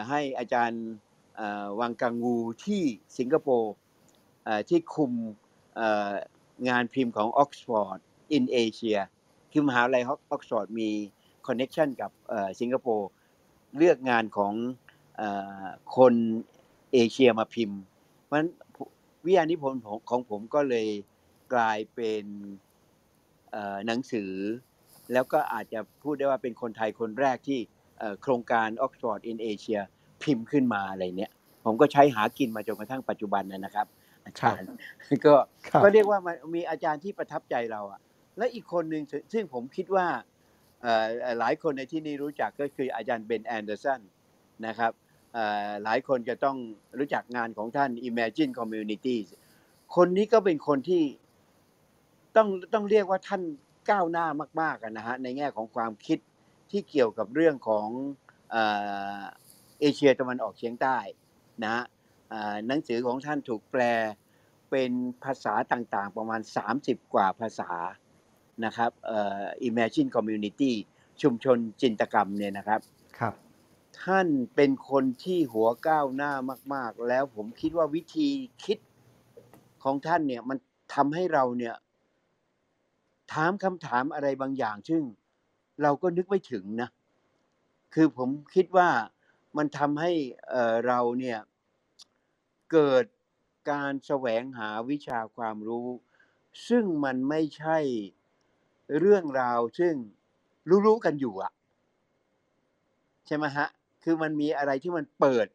ให้อาจารย์วังกังงูที่สิงคโปร์ที่คุมงานพิมพ์ของ Oxford in Asia คือมหาวิทยาลัยออกซฟอร์ดมี connection กับสิงคโปร์เลือกงานของอคนเอเชียมาพิมพ์ เพราะฉะนั้นวิทยานิพนธ์ของผมก็เลยกลายเป็นหนังสือ แล้วก็อาจจะพูดได้ว่าเป็นคนไทยคนแรกที่โครงการ Oxford in Asia พิมพ์ขึ้นมาอะไรเนี่ย ผมก็ใช้หากินมาจนกระทั่งปัจจุบันนะครับอาจารย์ก็ก็เรียกว่ามันมีอาจารย์ที่ประทับใจเราอะ และอีกคนหนึ่งซึ่งผมคิดว่าหลายคนในที่นี้รู้จักก็คืออาจารย์เบนแอนเดอร์สันนะครับหลายคนจะต้องรู้จักงานของท่าน Imagined Communities คนนี้ก็เป็นคนที่ต้องต้องเรียกว่าท่านก้าวหน้ามากๆนะฮะในแง่ของความคิดที่เกี่ยวกับเรื่องของเอเอเชียตะวันออกเฉียงใต้นะฮะหนังสือของท่านถูกแปลเป็นภาษาต่างๆ ประมาณ 30 กว่าภาษา นะครับเอ่อ Imagine Community ชุมชนจินตกรรมเนี่ยนะครับครับ ท่านเป็นคนที่หัวก้าวหน้ามาก ๆ แล้วผมคิดว่าวิธีคิดของท่านเนี่ยมันทำให้เราเนี่ย ถามคำถามอะไรบางอย่าง ซึ่งเราก็นึกไม่ถึงนะ คือผมคิดว่ามันทำให้เอ่อเราเนี่ยเกิดการแสวงหาวิชาความรู้ ซึ่งมันไม่ใช่ เรื่องราวซึ่งรู้ๆกันอยู่อะใช่ไหมฮะ คือมันมีอะไรที่มันเปิด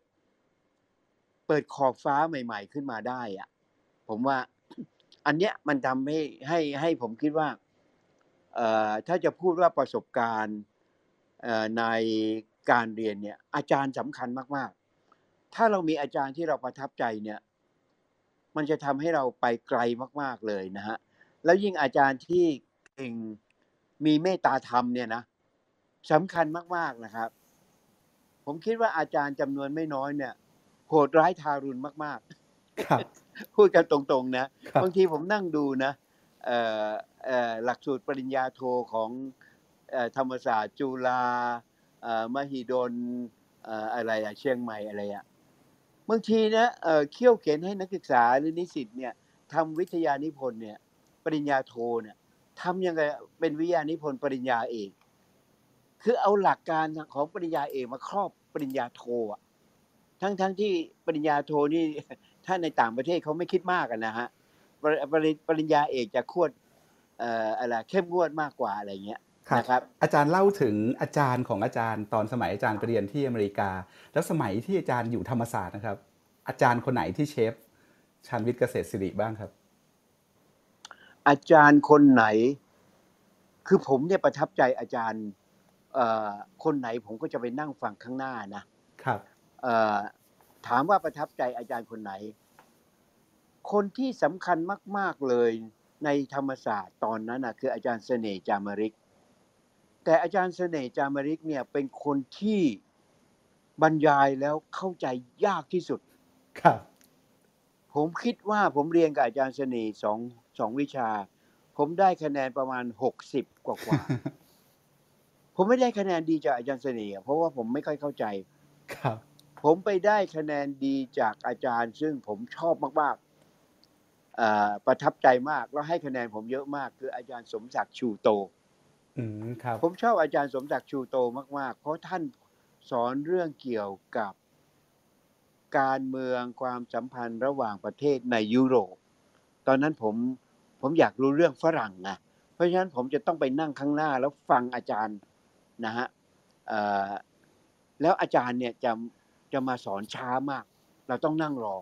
เปิดขอบฟ้าใหม่ ๆ ขึ้นมาได้อะผมว่า อันเนี้ยมันทำให้ให้ให้ผมคิดว่าเอ่อถ้าจะพูดว่าประสบการณ์เอ่อในการเรียนเนี่ย อาจารย์สำคัญมากๆ ถ้าเรามีอาจารย์ที่เราประทับใจเนี่ย มันจะทำให้เราไปไกลมาก ๆเลยนะฮะ แล้วยิ่งอาจารย์ที่ เก่งมีเมตตาธรรมเนี่ยนะสำคัญมาก ๆนะครับ ผมคิดว่าอาจารย์จำนวนไม่น้อยเนี่ยโหดร้ายทารุณมากครับๆพูดกันตรงๆนะครับบางทีผมนั่งดูนะเอ่อเอ่อหลักสูตรปริญญาโทของเอ่อธรรมศาสตร์จุฬาเอ่อมหิดลเอ่ออะไรอะเชียงใหม่อะไรอะบางทีนะเอ่อเขี่ยวเข็นให้นักศึกษาหรือนิสิตเนี่ยทำวิทยานิพนธ์เนี่ย ปริญญาโทเนี่ย ทำยังไงเป็นวิทยานิพนธ์ปริญญาเอกคือเอาหลักการของปริญญาเอกมาครอบปริญญาโทอะทั้งทั้งที่ปริญญาโทนี่ถ้าในต่างประเทศเขาไม่คิดมากกันนะฮะปริปริปริญญาเอกจะควดเอ่ออะไรเข้มงวดมากกว่าอะไรเงี้ยครับนะครับอาจารย์เล่าถึงอาจารย์ของอาจารย์ตอนสมัยอาจารย์ไปเรียนที่อเมริกา แล้วสมัยที่อาจารย์อยู่ธรรมศาสตร์นะครับ อาจารย์คนไหนที่เชฟชันวิทย์เกษตรศิริบ้างครับ อาจารย์คนไหน คือผมเนี่ยประทับใจอาจารย์เอ่อคนไหนผมก็จะไปนั่งฟังข้างหน้านะครับเอ่อถามว่าประทับใจอาจารย์คนไหน คนที่สำคัญมาก ๆเลยในธรรมศาสตร์ตอนนั้นนะคืออาจารย์เสน่ห์จามริก แต่อาจารย์เสน่ห์จามริกเนี่ยเป็นคนที่บรรยายแล้วเข้าใจยากที่สุด ครับ ผมคิดว่าผมเรียนกับอาจารย์เสน่ห์สอง สองวิชา ผมได้คะแนนประมาณหกสิบกว่ากว่าผมไม่ได้คะแนนดีจากอาจารย์เสน่ห์อะเพราะว่าผมไม่ค่อยเข้าใจ ครับ ผมไปได้คะแนนดีจากอาจารย์ ซึ่งผมชอบมากๆเอ่อประทับใจมากแล้วให้คะแนนผมเยอะมาก คืออาจารย์สมศักดิ์ชูโต อืมครับ ผมชอบอาจารย์สมศักดิ์ชูโตมาก ๆ เพราะท่านสอนเรื่องเกี่ยวกับการเมืองความสัมพันธ์ระหว่างประเทศในยุโรป ตอนนั้นผม ผมอยากรู้เรื่องฝรั่งนะเพราะฉะนั้นผมจะต้องไปนั่งข้างหน้าแล้วฟังอาจารย์นะฮะเอ่อแล้วอาจารย์เนี่ยจะจะมาสอนช้ามาก เราต้องนั่งรอ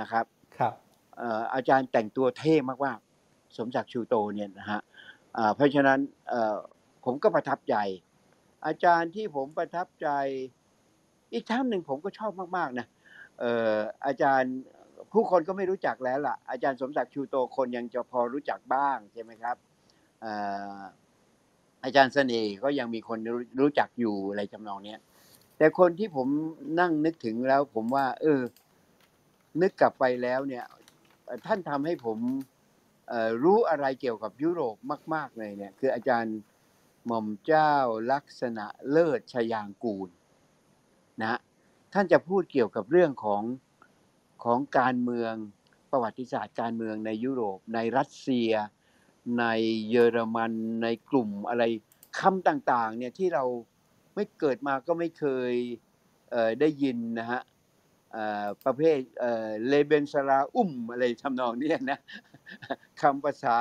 นะครับ ครับเอ่ออาจารย์แต่งตัวเท่มากๆสมศักดิ์ชูโตเนี่ยนะฮะอ่าเพราะฉะนั้นเอ่อผมก็ประทับใจ อาจารย์ที่ผมประทับใจ อีกท่านหนึ่งผมก็ชอบมากๆนะเอ่ออาจารย์ ผู้คนก็ไม่รู้จักแล้วล่ะ อาจารย์สมศักดิ์ชูโตคนยังจะพอรู้จักบ้างใช่ไหมครับอาจารย์เสน่ห์ก็ยังมีคนรู้จักอยู่อะไรจำนองเนี้ยแต่คนที่ผมนั่งนึกถึงแล้ว ผมว่า เออ นึกกลับไปแล้วเนี่ย ท่านทำให้ผมรู้อะไรเกี่ยวกับยุโรปมาก ๆ เลยเนี่ย คืออาจารย์หม่อมเจ้าลักษณะเลิศชยางกูลนะท่านจะพูดเกี่ยวกับเรื่องของ ของการเมืองประวัติศาสตร์การเมืองในยุโรป ในรัสเซีย ในเยอรมันในกลุ่มอะไรคำต่างๆเนี่ยที่เราไม่เกิดมาก็ไม่เคยเได้ยินนะฮะประเภทเลเบนสลาอุ้มอะไรทำนองนี้นะคำภาษา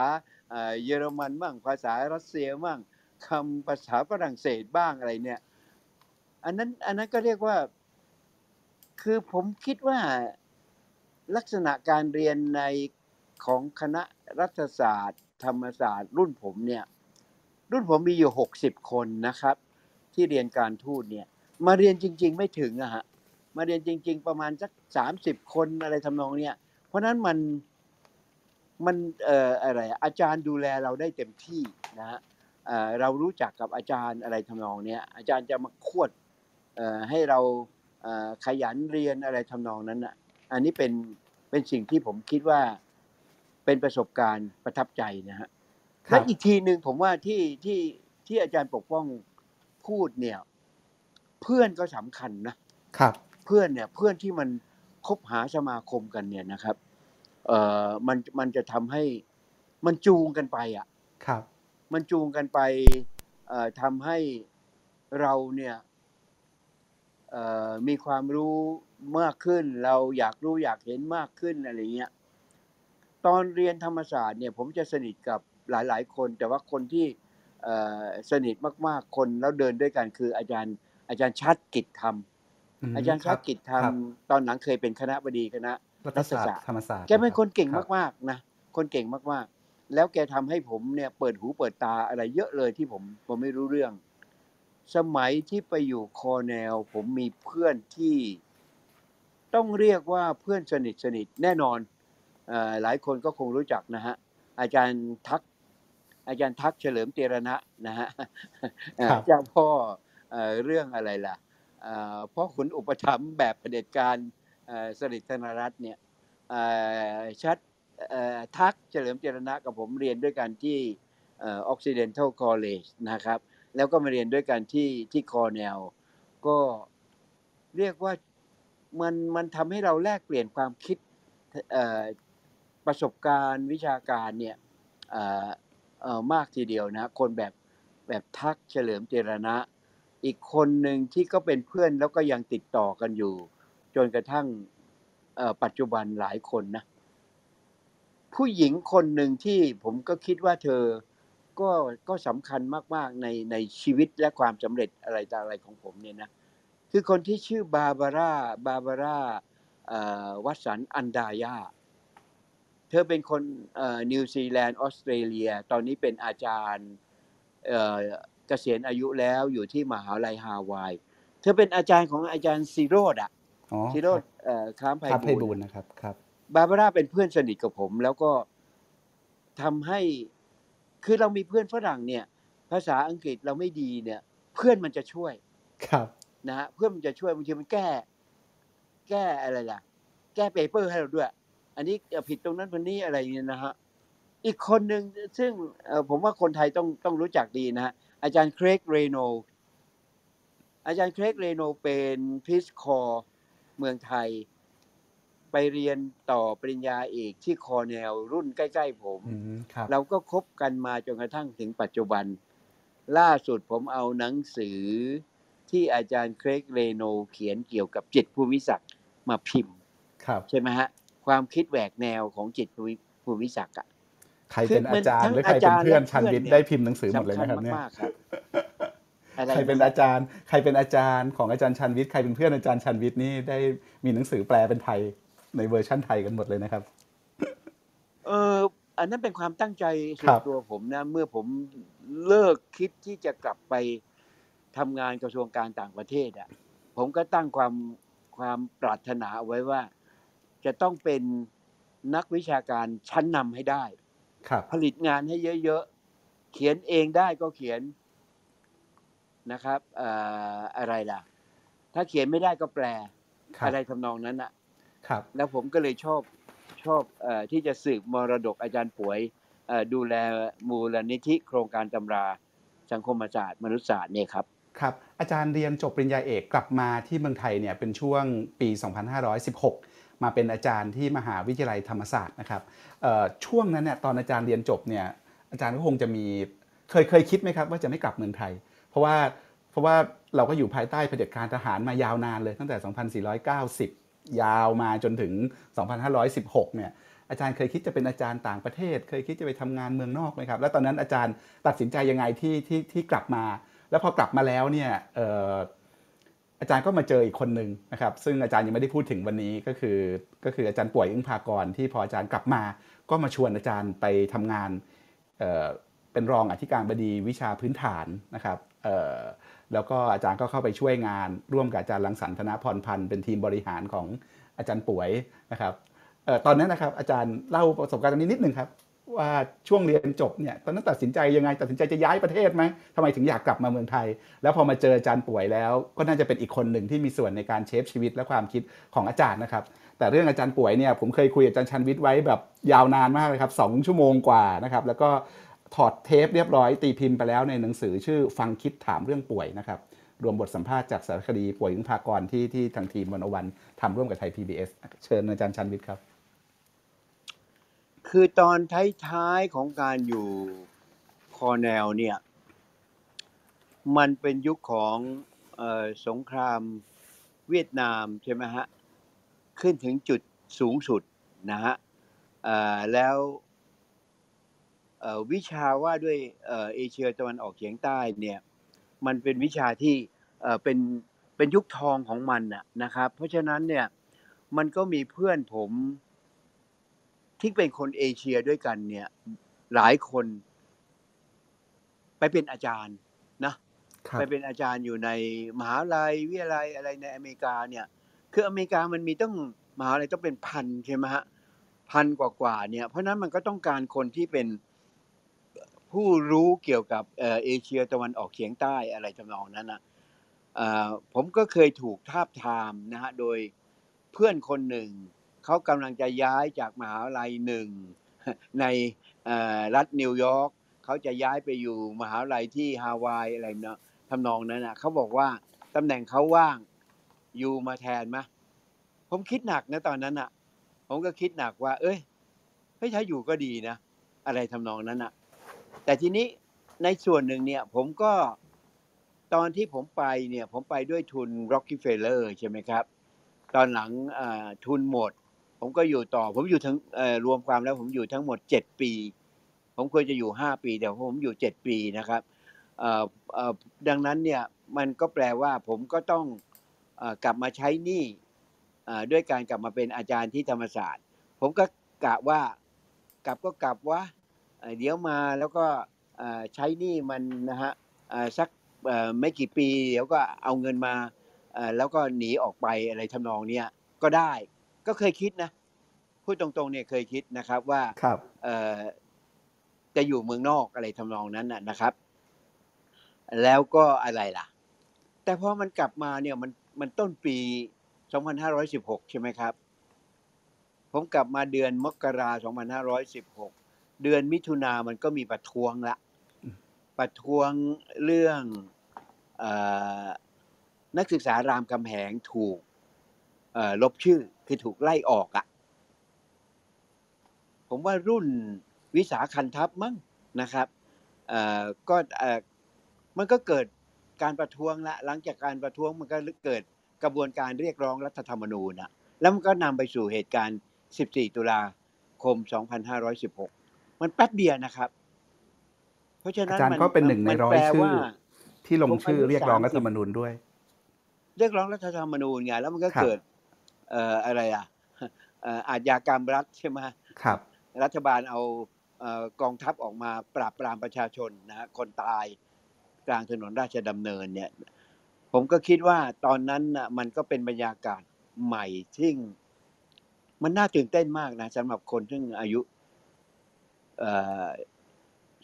เยอรมันบ้างภาษารัสเซียบ้างคำภาษาฝรั่งเศสบ้างอะไรเนี่ย อันนั้นอันนั้นก็เรียกว่า คือผมคิดว่า ลักษณะการเรียนในของคณะรัฐศาสตร์ ธรรมศาสตร์ รุ่นผมเนี่ย รุ่นผมมีอยู่หกสิบคนนะครับ ที่เรียนการทูตเนี่ย มาเรียนจริง ๆ ไม่ถึงอะฮะมาเรียนจริง ๆ ประมาณสักสามสิบคนอะไรทำนองเนี้ยเพราะนั้นมันมันเอ่ออะไรอาจารย์ดูแลเราได้เต็มที่นะฮะเอ่อเรารู้จักกับอาจารย์อะไรทำนองเนี้ยอาจารย์จะมาขวดเอ่อให้เราเอ่อขยันเรียนอะไรทำนองนั้นอะ อันนี้เป็นเป็นสิ่งที่ผมคิดว่าเป็นประสบการณ์ประทับใจนะฮะครัและบอีกทีหนึ่งผมว่าที่ที่ที่อาจารย์ปกป้องพูดเนี่ย เพื่อนก็สำคัญนะครับ เพื่อนเนี่ยเพื่อนที่มันคบหาสมาคมกันเนี่ยนะครับ เอ่อมันมันจะทำให้มันจูงกันไปอะครับ มันจูงกันไปเอ่อทำให้เราเนี่ยเอ่อ มีความรู้มากขึ้น เราอยากรู้อยากเห็นมากขึ้นอะไรเงี้ยตอนเรียนธรรมศาสตร์เนี่ยผมจะสนิทกับหลาย ๆ คน แต่ว่าคนที่เอ่อสนิทมากๆคนแล้วเดินด้วยกันคืออาจารย์ อาจารย์ชัดกิจธรรมมอาจารย์ชัดกิจธรรมครับตอนหลังเคยเป็นคณะบดีคณะรัฐศาสตร์ธรรมศาสตร์แกเป็นคนเก่งรับมากๆนะคนเก่งมากๆ แล้วแกทำให้ผมเนี่ยเปิดหูเปิดตาอะไรเยอะเลยที่ผมผมไม่รู้เรื่อง สมัยที่ไปอยู่คอแนล ผมมีเพื่อนที่ต้องเรียกว่าเพื่อนสนิทสนิทแน่นอนเออหลายคนก็คงรู้จักนะฮะ อาจารย์ทัก อาจารย์ทักเฉลิมเจรณะนะฮะเอ่อครับเจ้าพ่อเอ่อเรื่องอะไรล่ะเอ่อพ่อขุนอุปถัมภ์แบบเผด็จการเอ่อสฤษดิ์ธนรัตน์เนี่ยเอ่อชัดเอ่อทักเฉลิมเจรณะกับผมเรียนด้วยกันที่เอ่อ Occidental College นะครับ แล้วก็มาเรียนด้วยกันที่ที่คอแนลก็เรียกว่ามันมันทำให้เราแลกเปลี่ยนความคิดประสบการณ์วิชาการเนี่ยมากทีเดียวนะคนแบบแบบทักเฉลิมเจรณะ อีกคนหนึ่งที่ก็เป็นเพื่อนแล้วก็ยังติดต่อกันอยู่ จนกระทั่งปัจจุบันหลายคนนะผู้หญิงคนหนึ่งที่ผมก็คิดว่าเธอ ก็ก็สำคัญมาก ๆ ในในชีวิตและความสำเร็จอะไรต่ออะไรของผมเนี่ยนะ คือคนที่ชื่อบาบาร่าบาบาร่าเอ่อวัตสันอันดายา เธอเป็นคนเอ่อนิวซีแลนด์ออสเตรเลีย ตอนนี้เป็นอาจารย์เอ่อเกษียณอายุแล้วอยู่ที่มหาลัยฮาวาย เธอเป็นอาจารย์ของอาจารย์สิโรตม์อะอ๋อสิโรตม์เอ่อคล้ามไพครับไพบูบูลย์นะครับครับ บาบาร่าเป็นเพื่อนสนิทกับผม แล้วก็ทำให้ คือเรามีเพื่อนฝรั่งเนี่ย ภาษาอังกฤษเราไม่ดีเนี่ย เพื่อนมันจะช่วยครับนะฮะเพื่อนมันจะช่วยบางทีมันแก้ แก้อะไรล่ะ แก้เปเปอร์ให้เราด้วย อันนี้เอ่อผิดตรงนั้นตรงนี้อะไรเนี่ยนะฮะอีกคนหนึ่งซึ่งเอ่อผมว่าคนไทยต้องต้องรู้จักดีนะฮะอาจารย์เครกเรโนอาจารย์เครกเรโนเป็นพิสคอร์เมืองไทย ไปเรียนต่อปริญญาเอกที่คอแนลรุ่นใกล้ ๆ ผมอืมครับเราก็คบกันมาจนกระทั่งถึงปัจจุบัน ล่าสุดผมเอาหนังสือที่อาจารย์เครกเรโนเขียนเกี่ยวกับจิตร ภูมิศักดิ์มาพิมพ์ครับใช่ไหมฮะ ความคิดแหวกแนวของจิตภูมิภูมิศักดิ์อะใครเป็นคือมัอานจารย์ทั้งหรือใครเป็นอาจารย์เพื่อนและชันเพื่อนวิทย์เนี่ยได้พิมพ์หนังสือหมดเลยสำคัญนะครับเนี่ยมากๆครับอะไรใครเป็นนะอาจารย์ ใครเป็นอาจารย์ของอาจารย์ชาญวิทย์ใครเป็นเพื่อนอาจารย์ชาญวิทย์นี่ได้มีหนังสือแปลเป็นไทย ในเวอร์ชั่นไทยกันหมดเลยนะครับ เอออันนั้นเป็นความตั้งใจส่ครัวนบตัวผมนะ เมื่อผมเลิกคิดที่จะกลับไปทำงานกระทรวงการต่างประเทศอะ ผมก็ตั้งความความปรารถนาเอาไว้ว่า จะต้องเป็นนักวิชาการชั้นนำให้ได้ครับผลิตงานให้เยอะๆ เขียนเองได้ก็เขียนนะครับเอ่ออะไรล่ะ ถ้าเขียนไม่ได้ก็แปลครับอะไรทำนองนั้นอะ ครับแล้วผมก็เลยชอบชอบเออที่จะสืบมรดกอาจารย์ป่วยเอ่อดูแลมูลนิธิโครงการตำราสังคมศาสตร์มนุษยศาสตร์เนี่ยครับครับอาจารย์เรียนจบปริญญาเอกกลับมาที่เมืองไทยเนี่ยเป็นช่วงปี 2516 มาเป็นอาจารย์ที่มหาวิทยาลัยธรรมศาสตร์นะครับเอ่อช่วงนั้นเนี่ยตอนอาจารย์เรียนจบเนี่ยอาจารย์ก็คงจะมีเคยเคยคิดไหมครับว่าจะไม่กลับเมืองไทย เพราะว่าเพราะว่าเราก็อยู่ภายใต้เผด็จการทหารมายาวนานเลยตั้งแต่ 2490 ยาวมาจนถึง 2516 เนี่ยอาจารย์เคยคิดจะเป็นอาจารย์ต่างประเทศ เคยคิดจะไปทำงานเมืองนอกไหมครับ แล้วตอนนั้นอาจารย์ตัดสินใจยังไงที่ที่ที่กลับมา แล้วพอกลับมาแล้วเนี่ยอออาจารย์ก็มาเจออีกคนหนึ่งนะครับ ซึ่งอาจารย์ยังไม่ได้พูดถึงวันนี้ก็คือ ก็คืออาจารย์ป่วยอึ้งพากรที่พออาจารย์กลับมา ก็มาชวนอาจารย์ไปทำงานเเป็นรองอธิการบดีวิชาพื้นฐานนะครับเแล้วก็อาจารย์ก็เข้าไปช่วยงานร่วมกับอาจารย์รังสรรธนพรพันธ์เป็นทีมบริหารของอาจารย์ป่วยนะครับเออตอนนั้นนะครับอาจารย์เล่าประสบการณ์ตรงนี้นิดหนึ่งครับว่าช่วงเรียนจบเนี่ยตอนนั้นตัดสินใจยังไงตัดสินใจจะย้ายประเทศไหมทำไมถึงอยากกลับมาเมืองไทย แล้วพอมาเจออาจารย์ป่วยแล้ว ก็น่าจะเป็นอีกคนหนึ่งที่มีส่วนในการเชฟชีวิตและความคิดของอาจารย์นะครับ แต่เรื่องอาจารย์ป๋วยเนี่ยผมเคยคุยกับอาจารย์ชาญวิทย์ไว้แบบยาวนานมากเลยครับสองชั่วโมงกว่านะครับแล้วก็ ถอดเทปเรียบร้อยตีพิมพ์ไปแล้วในหนังสือชื่อฟังคิดถามเรื่องป๋วยนะครับรวมบทสัมภาษณ์จากสารคดีป๋วย อึ๊งภากรณ์ที่ที่ทางทีมวันอวันทำร่วมกับไทย PBS เชิญอาจารย์ชาญวิทย์ครับ คือตอนท้ายๆของการอยู่คอร์เนลเนี่ย มันเป็นยุคของออสงครามเวียดนามใช่ไหมฮะ ขึ้นถึงจุดสูงสุดนะฮะแล้ว วิชาว่าด้วยเอ่อเอเชียตะวันออกเฉียงใต้เนี่ยมันเป็นวิชาที่เอ่อเป็นเป็นยุคทองของมันน่ะนะครับ เพราะฉะนั้นเนี่ยมันก็มีเพื่อนผมที่เป็นคนเอเชียด้วยกันเนี่ยหลายคน ไปเป็นอาจารย์นะครับไปเป็นอาจารย์อยู่ในมหาลัยวิทยาลัยอะไรในอเมริกาเนี่ย คืออเมริกามันมีต้องมหาลัยต้องเป็นพันใช่ไหมฮะพันกว่าๆเนี่ย เพราะฉะนั้นมันก็ต้องการคนที่เป็น ผู้รู้เกี่ยวกับเอเชียตะวันออกเฉียงใต้อะไรทำนองนั้นนะเอ่อผมก็เคยถูกทาบทามนะฮะโดยเพื่อนคนหนึ่ง เขากำลังจะย้ายจากมหาลัยหนึ่งในรัฐนิวยอร์กเขาจะย้ายไปอยู่มหาลัยที่ฮาวายอะไรเนาะทำนองนั้นนะเขาบอกว่าตำแหน่งเขาว่างอยู่มาแทนไหมผมคิดหนักนะตอนนั้นอะ ผมก็คิดหนักว่า เอ้ยเฮ้ยถ้าอยู่ก็ดีนะ อะไรทำนองนั้นอะ แต่ทีนี้ในส่วนหนึ่งเนี่ยผมก็ตอนที่ผมไปเนี่ยผมไปด้วยทุน Rockefeller ใช่ไหมครับ ตอนหลังทุนหมด ผมก็อยู่ต่อ ผมอยู่ทั้งรวมความแล้วผมอยู่ทั้งหมดเจ็ดปี ผมควรจะอยู่ห้าปีแต่ผมอยู่เจ็ดปีนะครับดังนั้นเนี่ยมันก็แปลว่าผมก็ต้องอกลับมาใช้หนี้ด้วยการกลับมาเป็นอาจารย์ที่ธรรมศาสตร์ ผมก็กะว่ากลับก็กลับว่า เอ่อเดี๋ยวมาแล้วก็เอ่อใช้หนี้มันนะฮะเอ่อสักเอ่อไม่กี่ปี เดี๋ยวก็เอาเงินมาเอ่อแล้วก็หนีออกไปอะไรทำนองเนี้ยก็ได้ก็เคยคิดนะพูดตรงๆเนี่ยเคยคิดนะครับว่าครับเอ่อจะอยู่เมืองนอกอะไรทำนองนั้นน่ะนะครับ แล้วก็อะไรล่ะ แต่พอมันกลับมาเนี่ยมันมันต้นปี 2516 ใช่ไหมครับ ผมกลับมาเดือนมกรา 2516 เดือนมิถุนามันก็มีประท้วงละ ประท้วงเรื่องเออนักศึกษารามคำแหงถูกเอ่อลบชื่อคือถูกไล่ออกอะผมว่ารุ่นวิสาคันทัพมั้งนะครับเอ่อก็เอ่อมันก็เกิดการประท้วงละหลังจากการประท้วงมันก็เกิดกระบวนการเรียกร้องรัฐธรรมนูญนะแล้วมันก็นำไปสู่เหตุการณ์ 14 ตุลาคม 2516 มันแป๊บเดียวนะครับ เพราะฉะนั้นอาจารย์มันก็เป็นหนึ่งในมัร้อยแปลชื่อว่าที่ลงผมชื่ออายุเรียกร้องรัฐธรรม30นูญด้วย เรียกร้องรัฐธรรมนูญไงแล้วมันก็ครับเกิด เอ่ออะไรอะเอ่ออาชญากรรมรัฐใช่ไหมครับ รัฐบาลเอาเอ่อกองทัพออกมาปราบปรามประชาชนนะฮะคนตายกลางถนนราชดำเนินเนี่ย ผมก็คิดว่าตอนนั้นน่ะมันก็เป็นบรรยากาศใหม่ที่มันน่าตื่นเต้นมากนะสำหรับคนซึ่งอายุ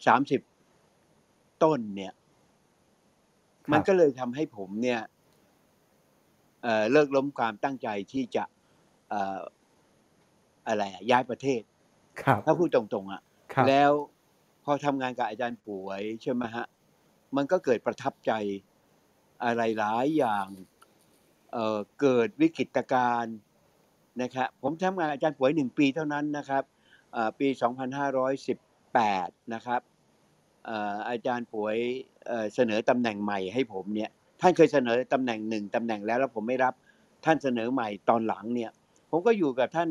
สามสิบต้นเนี่ยครับมันก็เลยทำให้ผมเนี่ยเอ่อเลิกล้มความตั้งใจที่จะเอ่ออะไรอะย้ายประเทศครับถ้าพูดตรงๆอะครับแล้วพอทำงานกับอาจารย์ป่วยใช่ไหมฮะ มันก็เกิดประทับใจอะไรหลายอย่างเอ่อเกิดวิกฤตการณ์นะครับผมทำงานกับอาจารย์ป่วยหนึ่งปีเท่านั้นนะครับเอ่อ ปี 2518 นะครับอาจารย์ป่วยเอ่อเสนอตำแหน่งใหม่ให้ผมเนี่ยท่านเคยเสนอตำแหน่งหนึ่งตำแหน่งแล้วแล้วผมไม่รับท่านเสนอใหม่ตอนหลังเนี่ยผมก็อยู่กับท่าน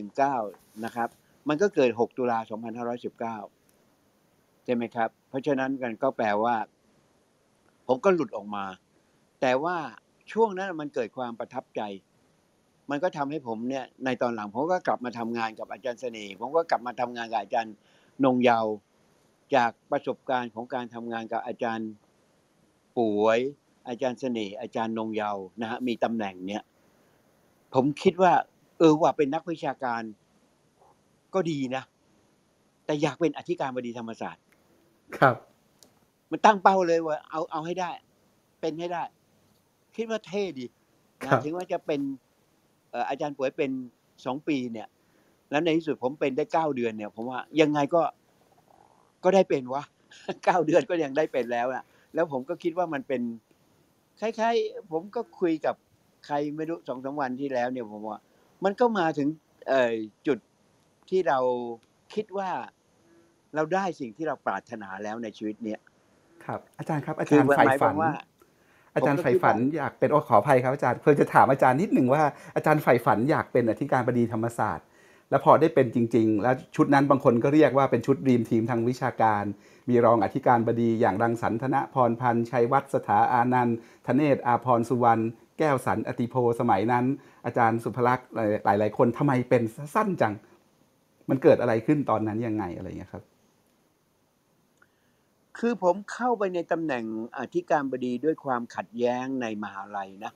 1819 นะครับ มันก็เกิด 6 ตุลา2519 ใช่ไหมครับ เพราะฉะนั้นกันก็แปลว่า ผมก็หลุดออกมา แต่ว่าช่วงนั้นมันเกิดความประทับใจ มันก็ทำให้ผมเนี่ยในตอนหลังผมก็กลับมาทำงานกับอาจารย์เสน่ห์ผมก็กลับมาทำงานกับอาจารย์นงเยาว์จากประสบการณ์ของการทำงานกับอาจารย์ป่วย อาจารย์เสน่ห์อาจารย์นงเยาว์นะฮะมีตำแหน่งเนี่ย ผมคิดว่า เออว่าเป็นนักวิชาการก็ดีนะ แต่อยากเป็นอธิการบดีธรรมศาสตร์ ครับ มันตั้งเป้าเลยว่า เอาเอาให้ได้ เป็นให้ได้ คิดว่าเท่ดีครันะบถึงว่าจะเป็นเอ่ออาจารย์ป่วยเป็นสองปีเนี่ย แล้วในที่สุดผมเป็นได้เก้าเดือนเนี่ย ผมว่ายังไงก็ก็ได้เป็นวะเก้าเดือนก็ยังได้เป็นแล้วอะแล้วผมก็คิดว่ามันเป็นคล้ายๆ ผมก็คุยกับใครไม่รู้สองสามวันที่แล้วเนี่ยผมว่า มันก็มาถึงเอ่อจุดที่เราคิดว่าเราได้สิ่งที่เราปรารถนาแล้วในชีวิตเนี้ยครับ อาจารย์ครับอาคืจาอรย์หใฝ่มายคฝัวานมว่า อาจารย์ใฝ่ฝันอยากเป็นโอ้ขออภัยครับอาจารย์เพื่อจะถามอาจารย์นิดหนึ่งว่าอาจารย์ใฝ่ฝันอยากเป็นอธิการบดีธรรมศาสตร์ แล้วพอได้เป็นจริง ๆ แล้วชุดนั้นบางคนก็เรียกว่าเป็นชุดรีมทีมทางวิชาการ มีรองอธิการบดีอย่างรังสรรธนพรพันธ์ชัยวัฒน์สถาอานันต์ธเนศอาพรสุวรรณแก้วสันอติโพสมัยนั้น อาจารย์สุภลักษณ์หลาย ๆ คนทำไมเป็นสั้นจัง มันเกิดอะไรขึ้นตอนนั้นยังไงอะไรอย่างเงี้ยครับ คือผมเข้าไปในตำแหน่งอธิการบดีด้วยความขัดแย้งในมหาลัยนะ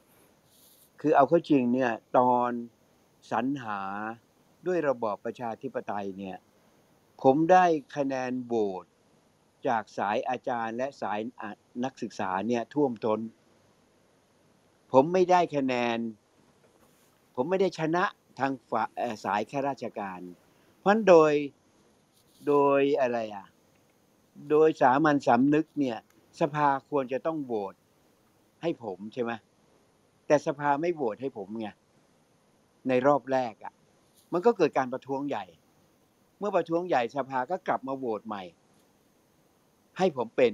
คือเอาเข้าจริงเนี่ยตอนสรรหาด้วยระบอบประชาธิปไตยเนี่ย ผมได้คะแนนโหวตจากสายอาจารย์และสายนักศึกษาเนี่ยท่วมทน้น ผมไม่ได้คะแนน ผมไม่ได้ชนะทางสายข้าราชการ เพราะโดยโดยอะไรอะ โดยสามัญสำนึกเนี่ย สภาควรจะต้องโหวตให้ผมใช่ไหมแต่สภาไม่โหวตให้ผมไงในรอบแรกอะ่ะ มันก็เกิดการประท้วงใหญ่ เมื่อประท้วงใหญ่สภาก็กลับมาโหวตใหม่ ให้ผมเป็น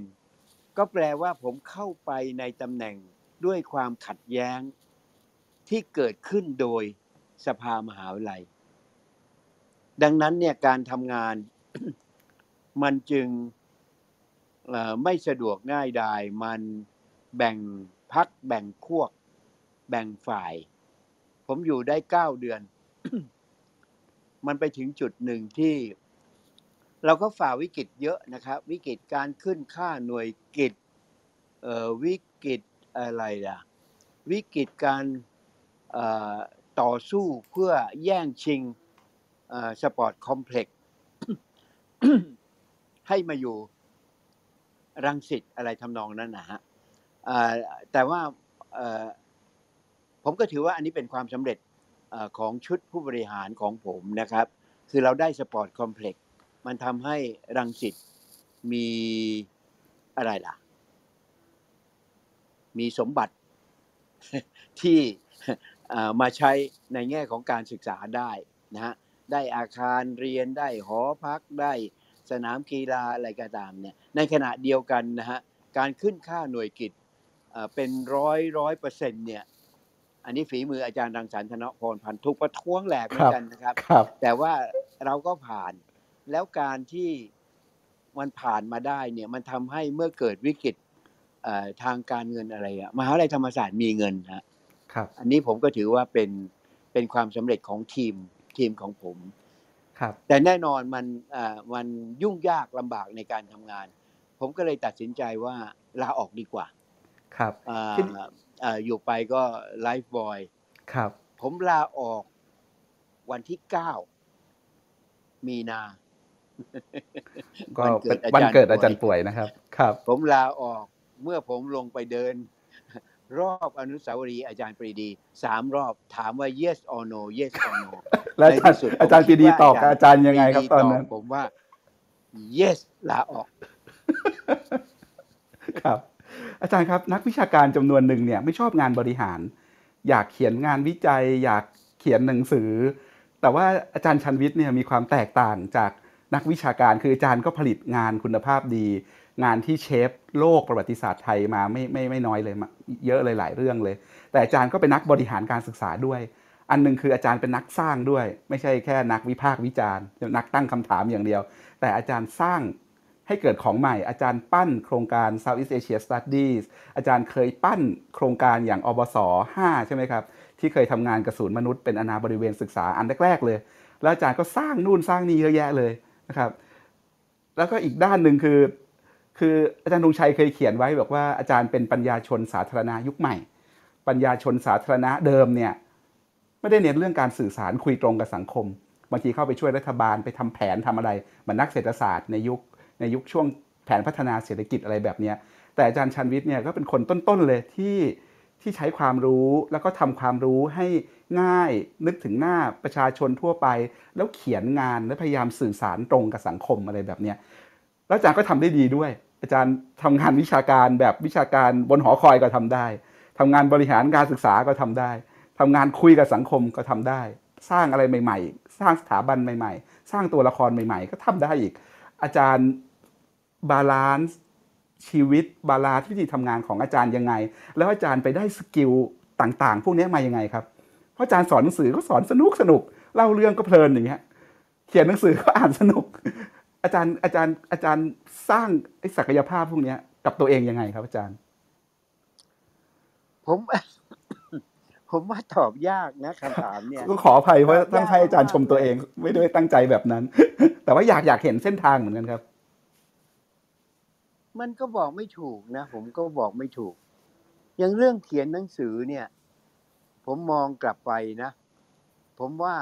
ก็แปลว่าผมเข้าไปในตำแหน่งด้วยความขัดแย้งที่เกิดขึ้นโดยสภามหาวิทยาลัย ดังนั้นเนี่ยการทำงานมันจึง ไม่สะดวกง่ายดายมันแบ่งพรรคแบ่งพวก แบ่งฝ่าย ผมอยู่ได้เก้าเดือน มันไปถึงจุดหนึ่งที่ เราก็ฝ่าวิกฤตเยอะนะครับ วิกฤตการขึ้นค่าหน่วยกิตวิกฤตอะไรล่ะ วิกฤตการต่อสู้เพื่อแย่งชิง sport complexให้มาอยู่ รังสิตอะไรทำนองนั้นนะฮะแต่ว่าผมก็ถือว่าอันนี้เป็นความสำเร็จอของชุดผู้บริหารของผมนะครับ คือเราได้ sport complex มันทำให้รังสิตมีอะไรล่ะ มีสมบัติที่มาใช้ในแง่ของการศึกษาได้นะฮะได้อาคารเรียนได้หอพักได้ สนามกีฬาอะไรก็ตามเนี่ยในขณะเดียวกันนะฮะการขึ้นค่าหน่วยกิจเอ่อเป็นร้อยร้อยเปอร์เซ็นต์เนี่ยอันนี้ฝีมืออาจารย์รังสรรค์ธนพรพันธ์ถูกประท้วงแหลกเหมือนกันนะครับครับแต่ว่าเราก็ผ่านแล้วการที่มันผ่านมาได้เนี่ยมันทำให้เมื่อเกิดวิกฤตเอ่อทางการเงินอะไรอะมหาวิทยาลัยธรรมศาสตร์มีเงินฮะครับ อันนี้ผมก็ถือว่าเป็นเป็นความสำเร็จของทีมทีมของผมครับ แต่แน่นอนมันเอ่อมันยุ่งยากลำบากในการทำงาน ผมก็เลยตัดสินใจว่าลาออกดีกว่า ครับเอ่อทีเอ่ออยู่ไปก็ไลฟ์บอยครับ ผมลาออกวันที่เก้ามีนา ก็วันเกิดอาวันจารย์เกิดอาจารย์ป่วยป่วยนะครับ ครับ ผมลาออกเมื่อผมลงไปเดิน รอบอนุสาวรีย์อาจารย์ปรีดีสามรอบถามว่า yes or no yes or no แล้วอาจารย์ในที่สุดผมอาจารย์ปรีดีคิดว่าตอบกับอาจารย์ยังไงครับปตอนดีนั้นผมว่า yes ลาออก ครับ อาจารย์ครับนักวิชาการจำนวนหนึ่งเนี่ยไม่ชอบงานบริหาร อยากเขียนงานวิจัย อยากเขียนหนังสือ แต่ว่าอาจารย์ชันวิทย์เนี่ยมีความแตกต่างจากนักวิชาการคืออาจารย์ก็ผลิตงานคุณภาพดี งานที่เชฟโลกประวัติศาสตร์ไทยมาไม่ไม่ไม่น้อยเลยมาเยอะเลยหลายเรื่องเลย แต่อาจารย์ก็เป็นนักบริหารการศึกษาด้วย อันหนึงคืออาจารย์เป็นนักสร้างด้วย ไม่ใช่แค่นักวิพากษ์วิจารณ์นักตั้งคำถามอย่างเดียว แต่อาจารย์สร้างให้เกิดของใหม่ อาจารย์ปั้นโครงการ Southeast Asia Studies อาจารย์เคยปั้นโครงการอย่างอบส5ใช่ไหมครับ ที่เคยทำงานกับศูนย์มนุษย์เป็นอนาบริเวณศึกษาอันแรกๆเลย แล้วอาจารย์ก็สร้างนู่นสร้างนี่เยอะแยะเลยนะครับ แล้วก็อีกด้านหนึ่งคือ คืออาจารย์ธงชัยเคยเขียนไว้บอกว่าอาจารย์เป็นปัญญาชนสาธารณะยุคใหม่ ปัญญาชนสาธารณะเดิมเนี่ยไม่ได้เน้นเรื่องการสื่อสารคุยตรงกับสังคมบางทีเข้าไปช่วยรัฐบาลไปทำแผนทำอะไรเหมือนนักเศรษฐศาสตร์ในยุคในยุคช่วงแผนพัฒนาเศรษฐกิจอะไรแบบนี้แต่อาจารย์ชันวิทย์เนี่ยก็เป็นคนต้นๆเลยที่ที่ใช้ความรู้แล้วก็ทำความรู้ให้ง่ายนึกถึงหน้าประชาชนทั่วไป แล้วเขียนงานและพยายามสื่อสารตรงกับสังคมอะไรแบบเนี้ย แล้วอาจารย์ก็ทำได้ดีด้วย อาจารย์ทำงานวิชาการแบบวิชาการบนหอคอยก็ทำได้ทำงานบริหารการศึกษาก็ทำได้ทำงานคุยกับสังคมก็ทำได้ สร้างอะไรใหม่ ๆ สร้างสถาบันใหม่ ๆ สร้างตัวละครใหม่ ๆ ก็ทำได้อีก อาจารย์ balance ชีวิต balance วิธีทำงานของอาจารย์ยังไง แล้วอาจารย์ไปได้สกิลต่างๆ พวกนี้มายังไงครับเพราะอาจารย์สอนหนังสือก็สอนสนุกสนุกเล่าเรื่องก็เพลินอย่างเงี้ยเขียนหนังสือก็อ่านสนุก อาจารย์อาจารย์อาจารย์สร้างไอ้ศักยภาพพวกเนี้ย กับตัวเองยังไงครับอาจารย์ ผม ผมว่าตอบยากนะคำถามเนี่ยก็ขออภัยเพราะยากต้องให้อาจารย์มากชมตัวเอง ไม่ได้ตั้งใจแบบนั้น แต่ว่าอยากอยากเห็นเส้นทางเหมือนกันครับ มันก็บอกไม่ถูกนะ ผมก็บอกไม่ถูก อย่างเรื่องเขียนหนังสือเนี่ย ผมมองกลับไปนะ ผมว่า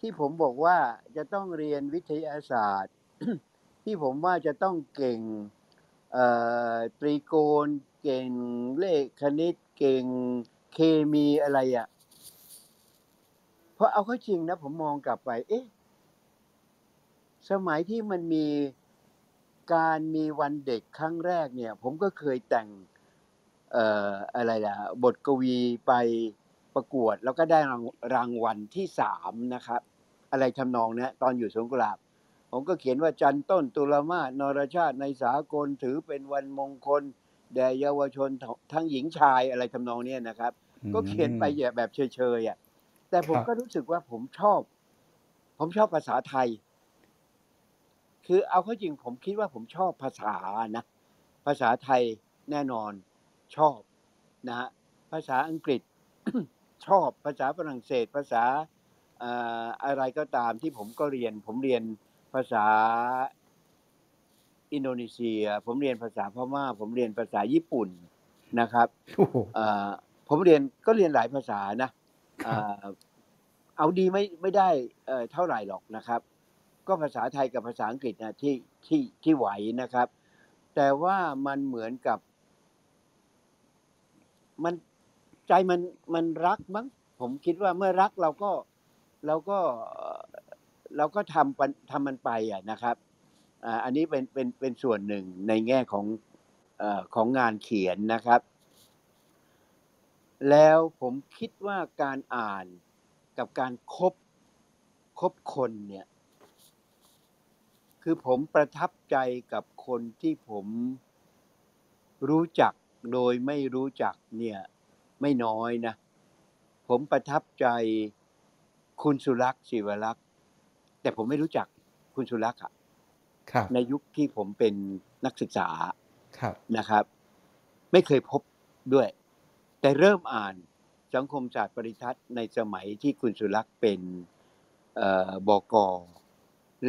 ที่ผมบอกว่าจะต้องเรียนวิทยาศาสตร์ ที่ผมว่าจะต้องเก่งตรีโกณ เก่งเลขคณิต เก่งเคมีอะไรอะ่ะเพราะเอาเข้าจริงนะ ผมมองกลับไป เอ๊ะ สมัยที่มันมีการมีวันเด็กครั้งแรกเนี่ย ผมก็เคยแต่ง เอ่ออะไรล่ะ บทกวีไป ประกวดแล้วก็ได้รางรางวัลที่สามนะครับ อะไรทำนองเนี้ยตอนอยู่สวนกุหลาบผมก็เขียนว่าจันต้นตุลมาศนรชาติในสากลถือเป็นวันมงคล แด่เยาวชนทั้งหญิงชายอะไรทำนองเนี้ยนะครับ ก็เขียนไปแบบเฉยๆอะแต่ผมครับก็รู้สึกว่าผมชอบ ผมชอบภาษาไทย คือเอาเข้าจริงผมคิดว่าผมชอบภาษานะ ภาษาไทยแน่นอนชอบนะฮะภาษาอังกฤษ ชอบภาษาฝรั่งเศสภาษาเอ่ออะไรก็ตามที่ผมก็เรียน ผมเรียนภาษาอินโดนีเซีย ผมเรียนภาษาพม่า ผมเรียนภาษาญี่ปุ่นนะครับโอ้โหเอ่อผมเรียนก็เรียนหลายภาษานะเอ่อเอาดีไม่ไม่ได้เอ่อเท่าไหร่หรอกนะครับ ก็ภาษาไทยกับภาษาอังกฤษนะที่ที่ที่ไหวนะครับ แต่ว่ามันเหมือนกับ มัน ใจมันมันรักมั้งผมคิดว่าเมื่อรักเราก็เราก็เราก็ทำมันทำมันไปอะนะครับอันนี้เป็นเป็นเป็นส่วนหนึ่งในแง่ของอของงานเขียนนะครับ แล้วผมคิดว่าการอ่านกับการคบคบคนเนี่ย คือผมประทับใจกับคนที่ผมรู้จักโดยไม่รู้จักเนี่ย ไม่น้อยนะ ผมประทับใจคุณสุรักษ์ศิวรักษ์ แต่ผมไม่รู้จักคุณสุรักษ์อะครับในยุคที่ผมเป็นนักศึกษาครับนะครับ ไม่เคยพบด้วย แต่เริ่มอ่านสังคมศาสตร์ปริทัศน์ในสมัยที่คุณสุรักษ์เป็นเอ่อบอกอ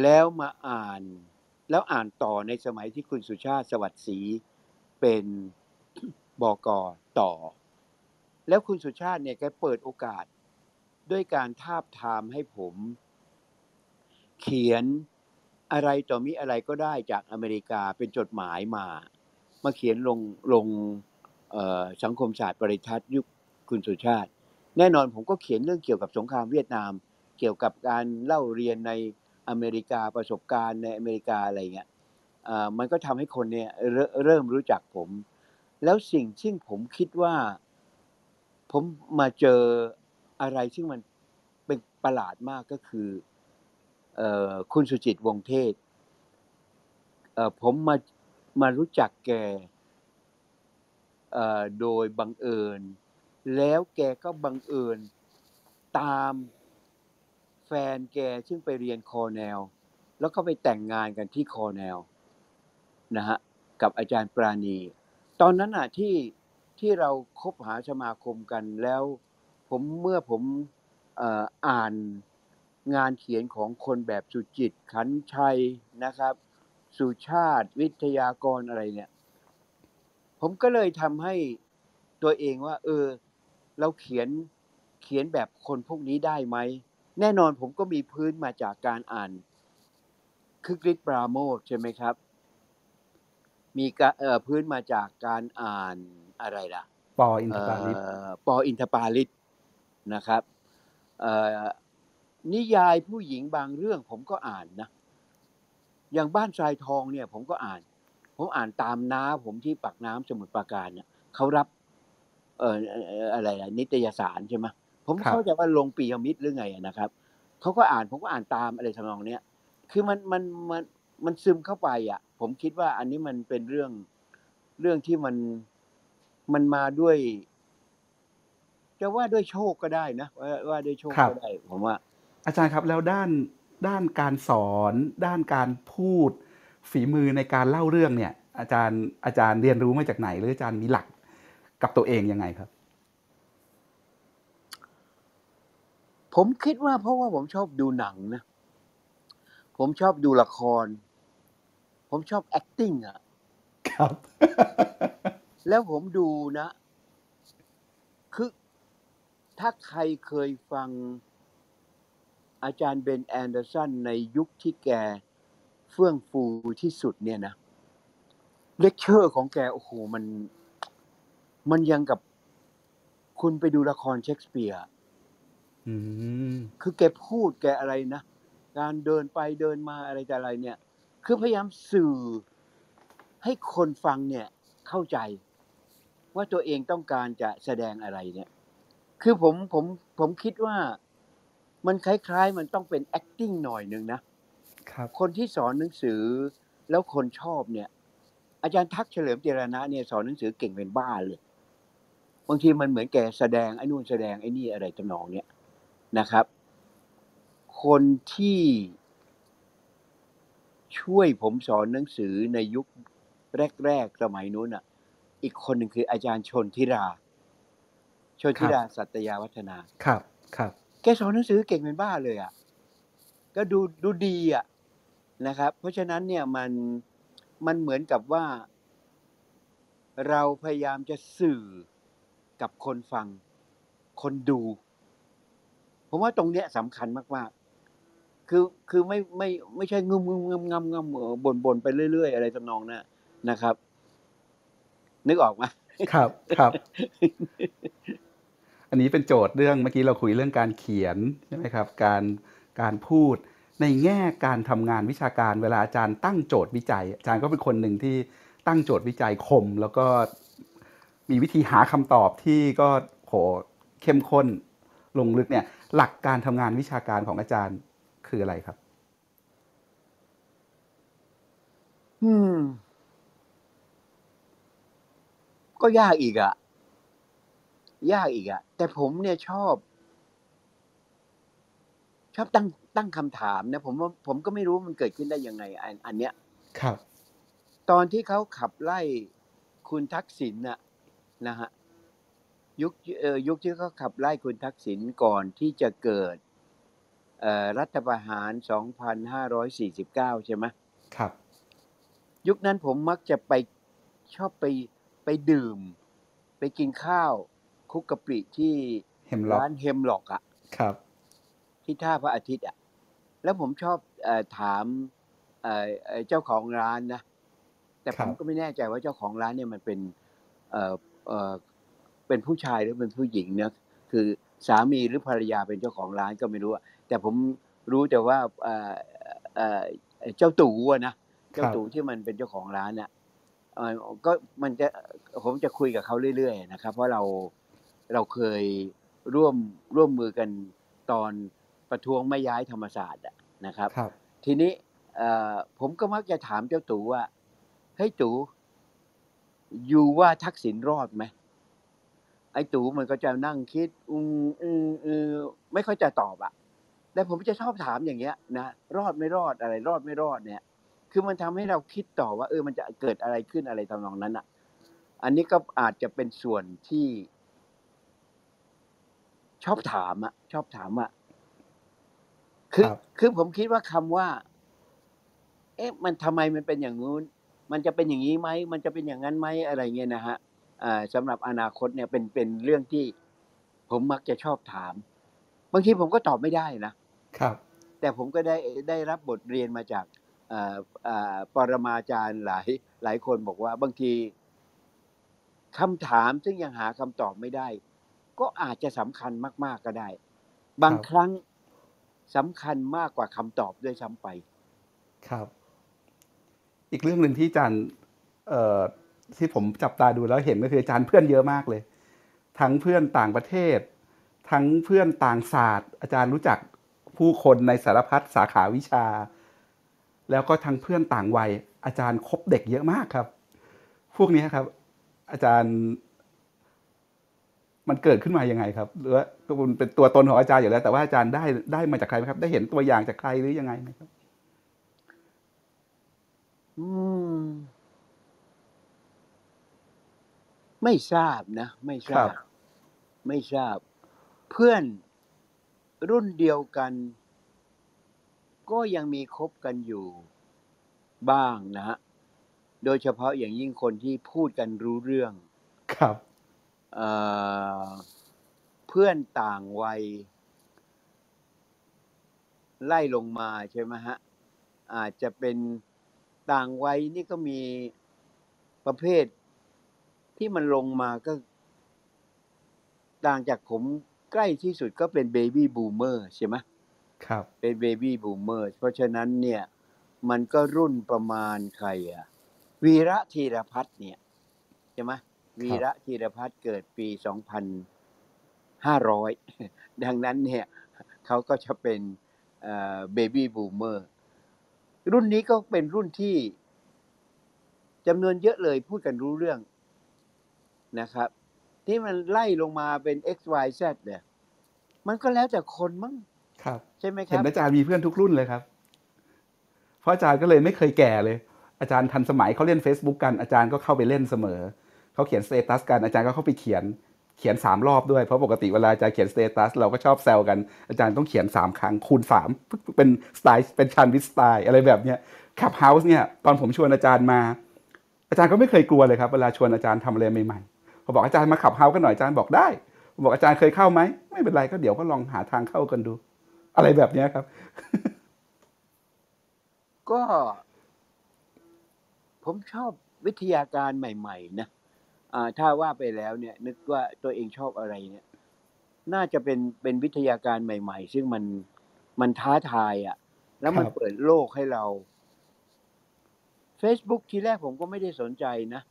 แล้วมาอ่าน แล้วอ่านต่อในสมัยที่คุณสุชาติสวัสดิ์ศรีเป็นบอกอต่อ แล้วคุณสุชาติเนี่ยแกเปิดโอกาสด้วยการทาบทามให้ผม เขียนอะไรต่อมีอะไรก็ได้จากอเมริกาเป็นจดหมายมา มาเขียนลงลงสังคมศาสตร์ปริทัศน์ยุคคุณสุชาติ แน่นอนผมก็เขียนเรื่องเกี่ยวกับสงครามเวียดนาม เกี่ยวกับการเล่าเรียนในอเมริกาประสบการณ์ในอเมริกาอะไรเงี้ยมันก็ทำให้คนเนี่ยเรเริ่มรู้จักผม แล้วสิ่งที่ผมคิดว่า ผมมาเจออะไรซึ่งมันเป็นประหลาดมากก็คือเออคุณสุจิตวงศ์เทศเออผมมามารู้จักแกเออโดยบังเอิญ แล้วแกก็บังเอิญตามแฟนแกซึ่งไปเรียนคอร์เนล แล้วก็ไปแต่งงานกันที่คอร์เนลนะฮะกับอาจารย์ปรานี ตอนนั้นอะที่ ที่เราคบหาสมาคมกันแล้ว ผมเมื่อผมอ่ออ่านงานเขียนของคนแบบสุจิตต์ ขรรค์ชัยนะครับ สุชาติวิทยากรอะไรเนี่ย ผมก็เลยทำให้ตัวเองว่า เออ เราเขียนเขียนแบบคนพวกนี้ได้ไหม แน่นอนผมก็มีพื้นมาจากการอ่านคึกฤทธิ์ปราโมชใช่ไหมครับ มีกะเอ่อพื้นมาจากการอ่านอะไรล่ะ ป. อินทเอ่อปาลิตอ ป. อินทรปาลิตนะครับเอ่อนิยายผู้หญิงบางเรื่องผมก็อ่านนะ อย่างบ้านทรายทองเนี่ย ผมก็อ่าน ผมอ่านตามน้าผมที่ปากน้ำสมุทรปราการเนี่ยเขารับ เอ่อเอ่ออะไรล่ะนิตยสารใช่ไหมผมครับเข้าใจว่าลงปียมิตรหรือไงอะนะครับเขาก็อ่านผมก็อ่านตามอะไรทำนองเนี้ยคือมันมันมัน มันซึมเข้าไปอะ ผมคิดว่าอันนี้มันเป็นเรื่องเรื่องที่มันมันมาด้วย จะว่าด้วยโชคก็ได้นะว่าว่าด้วยโชคครับก็ได้ผมว่า อาจารย์ครับแล้วด้านด้านการสอน ด้านการพูด ฝีมือในการเล่าเรื่องเนี่ย อาจารย์อาจารย์เรียนรู้มาจากไหน หรืออาจารย์มีหลักกับตัวเองยังไงครับ ผมคิดว่าเพราะว่าผมชอบดูหนังนะผมชอบดูละคร ผมชอบ acting อะ ครับ แล้วผมดูนะ คือ ถ้าใครเคยฟังอาจารย์เบนแอนเดอร์สันในยุคที่แกเฟื่องฟูที่สุดเนี่ยนะ เลคเชอร์ของแก โอ้โห มัน มันยังกับคุณไปดูละครเชคสเปียร์อืมคือแกพูดแกอะไรนะ การเดินไปเดินมาอะไรแต่อะไรเนี่ย คือพยายามสื่อให้คนฟังเนี่ยเข้าใจ ว่าตัวเองต้องการจะแสดงอะไรเนี่ย คือผมผมผมคิดว่ามันคล้ายๆ มันต้องเป็น acting หน่อยหนึ่งนะครับ คนที่สอนหนังสือแล้วคนชอบเนี่ย อาจารย์ทักษ์เฉลิมเจรณะเนี่ยสอนหนังสือเก่งเป็นบ้าเลย บางทีมันเหมือนแกแสดงไอ้นู่นแสดงไอ้นี่อะไรทำนองเนี่ยนะครับ คนที่ ช่วยผมสอนหนังสือในยุคแรก ๆ สมัยนู้นอะ อีกคนหนึ่งคืออาจารย์ชนทิรา ชนทิราสัตยาวัฒนา ครับ ครับ แกสอนหนังสือเก่งเป็นบ้าเลยอะ ก็ดูดูดีอะนะครับ เพราะฉะนั้นเนี่ยมันมันเหมือนกับว่า เราพยายามจะสื่อกับคนฟัง คนดู ผมว่าตรงเนี้ยสำคัญมาก ๆ คือคือไม่ไม่ไม่ใช่งึมงึมงึมงำงำเออบ่นบ่นไปเรื่อย ๆ อะไรทำนองนั้นนะครับ นึกออกไหมครับครับ อันนี้เป็นโจทย์เรื่องเมื่อกี้เราคุยเรื่องการเขียนใช่ไหมครับ การการพูดในแง่การทำงานวิชาการเวลาอาจารย์ตั้งโจทย์วิจัย อาจารย์ก็เป็นคนหนึ่งที่ตั้งโจทย์วิจัยคม แล้วก็มีวิธีหาคำตอบที่ก็โหเข้มข้นลงลึกเนี่ย หลักการทำงานวิชาการของอาจารย์ คืออะไรครับ อืม ก็ยากอีกอะยากอีกอะแต่ผมเนี่ยชอบ ชอบตั้งตั้งคำถามนะผมว่าผมก็ไม่รู้มันเกิดขึ้นได้ยังไง อันอันเนี้ย ครับ ตอนที่เขาขับไล่คุณทักษิณน่ะ นะฮะยุคเอ่อยุคที่เขาขับไล่คุณทักษิณก่อนที่จะเกิดเอ่อ รัฐประหาร 2549 ใช่ไหมครับ ยุคนั้นผมมักจะไปชอบไปไปดื่ม ไปกินข้าวคลุกกะปิที่เฮมล็อกร้านเฮมล็อกอะครับ ที่ท่าพระอาทิตย์อะแล้วผมชอบเออถามเอ่อเอ่อเจ้าของร้านนะ แต่ผมครับก็ไม่แน่ใจว่าเจ้าของร้านเนี่ยมันเป็นเอ่อเอ่อเป็นผู้ชายหรือเป็นผู้หญิงเนะคือสามีหรือภรรยาเป็นเจ้าของร้านก็ไม่รู้อะ แต่ผมรู้แต่ว่าเอ่อเอ่อเอ่อเจ้าตู่อะนะเจ้าตู่ที่มันเป็นเจ้าของร้านน่ะเอ่อก็มันจะผมจะคุยกับเขาเรื่อยๆนะครับ เพราะเราเราเคยร่วมร่วมมือกันตอนประท้วงไม่ย้ายธรรมศาสตร์อะนะครับครับทีนี้เอ่อผมก็มักจะถามเจ้าตู่ว่าเฮ้ยตู่อยู่ว่าทักษิณรอดไหมไอ้ตู่มันก็จะนั่งคิด อืมอืมอืมไม่ค่อยจะตอบอะ แต่ผมจะชอบถามอย่างเงี้ยนะรอดไม่รอดอะไรรอดไม่รอดเนี่ย คือมันทำให้เราคิดต่อว่า เออมันจะเกิดอะไรขึ้นอะไรทำนองนั้นอะ อันนี้ก็อาจจะเป็นส่วนที่ ชอบถามอะชอบถามอะคือครับคือผมคิดว่าคำว่า เอ๊ะ มันทำไมมันเป็นอย่างงู้น มันจะเป็นอย่างนี้ไหมมันจะเป็นอย่างนั้นไหมอะไรเงี้ยนะฮะอ่าสำหรับอนาคตเนี่ยเป็นเป็นเรื่องที่ ผมมักจะชอบถาม บางทีผมก็ตอบไม่ได้นะ ครับ แต่ผมก็ได้ได้รับบทเรียนมาจากเอ่อเอ่อปรมาจารย์หลายหลายคนบอกว่าบางทีคำถามซึ่งยังหาคำตอบไม่ได้ ก็อาจจะสำคัญมาก ๆก็ได้ บางครับครั้งสำคัญมากกว่าคำตอบด้วยซ้ำไป ครับ อีกเรื่องหนึ่งที่อาจารย์เอ่อที่ผมจับตาดูแล้วเห็นก็คืออาจารย์เพื่อนเยอะมากเลย ทั้งเพื่อนต่างประเทศ ทั้งเพื่อนต่างศาสตร์ อาจารย์รู้จัก ผู้คนในสารพัดสาขาวิชา แล้วก็ทั้งเพื่อนต่างวัย อาจารย์คบเด็กเยอะมากครับ พวกนี้ครับ อาจารย์ มันเกิดขึ้นมายังไงครับ หรือว่ามันเป็นตัวตนของอาจารย์อยู่แล้ว แต่ว่าอาจารย์ได้ได้มาจากใครไหมครับ ได้เห็นตัวอย่างจากใครหรือยังไงไหมครับ อืม ไม่ทราบนะ ไม่ทราบครับไม่ทราบ เพื่อน รุ่นเดียวกัน ก็ยังมีคบกันอยู่บ้างนะฮะ โดยเฉพาะอย่างยิ่งคนที่พูดกันรู้เรื่อง ครับเอ่อเพื่อนต่างวัย ไล่ลงมาใช่ไหมฮะ อาจจะเป็นต่างวัยนี่ก็มีประเภทที่มันลงมาก็ ต่างจากผม ใกล้ที่สุดก็เป็น baby boomer ใช่ไหมครับ เป็น baby boomer เพราะฉะนั้นเนี่ยมันก็รุ่นประมาณใครอะวีระธีรพัฒน์เนี่ยใช่ไหมวีระธีรพัฒน์เกิดปีสองพันห้าร้อยดังนั้นเนี่ยเขาก็จะเป็นเบบี้บูมเมอร์รุ่นนี้ก็เป็นรุ่นที่จำนวนเยอะเลยพูดกันรู้เรื่องนะครับ ที่มันไล่ลงมาเป็น x y z เนี่ยมันก็แล้วแต่คนมั้งครับ ใช่ไหมคเห็รันบอาจารย์มีเพื่อนทุกรุ่นเลยครับเพราะอาจารย์ก็เลยไม่เคยแก่เลย อาจารย์ทันสมัยเขาเล่น Facebook กันอาจารย์ก็เข้าไปเล่นเสมอเขาเขียน status กันอาจารย์ก็เข้าไปเขียนเขียนสามรอบด้วยเพราะปกติเวลาอาจารย์เขียน status เราก็ชอบแซวกันอาจารย์ต้องเขียนสามครั้งคูณสามเป็นสไตล์เป็นชาญวิทย์สไตล์อะไรแบบเนี้ย Clubhouse เนี่ยตอนผมชวนอาจารย์มา อาจารย์ก็ไม่เคยกลัวเลยครับเวลาชวนอาจารย์ทำอะไรใหม่ๆ พอบอกอาจารย์มา Clubhouse กันหน่อยอาจารย์บอกได้ผมบอกอาจารย์เคยเข้าไหมไม่เป็นไรก็เดี๋ยวก็ลองหาทางเข้ากันดู อะไรแบบเนี้ยครับ ก็ ผมชอบวิทยาการใหม่ ๆ นะอ่าถ้าว่าไปแล้วเนี่ย นึกว่าตัวเองชอบอะไรเนี่ย น่าจะเป็นเป็นวิทยาการใหม่ ๆ ซึ่งมันมันท้าทายอะ่ะ แล้วมันครับเปิดโลกให้เรา Facebook ทีแรกผมก็ไม่ได้สนใจนะครั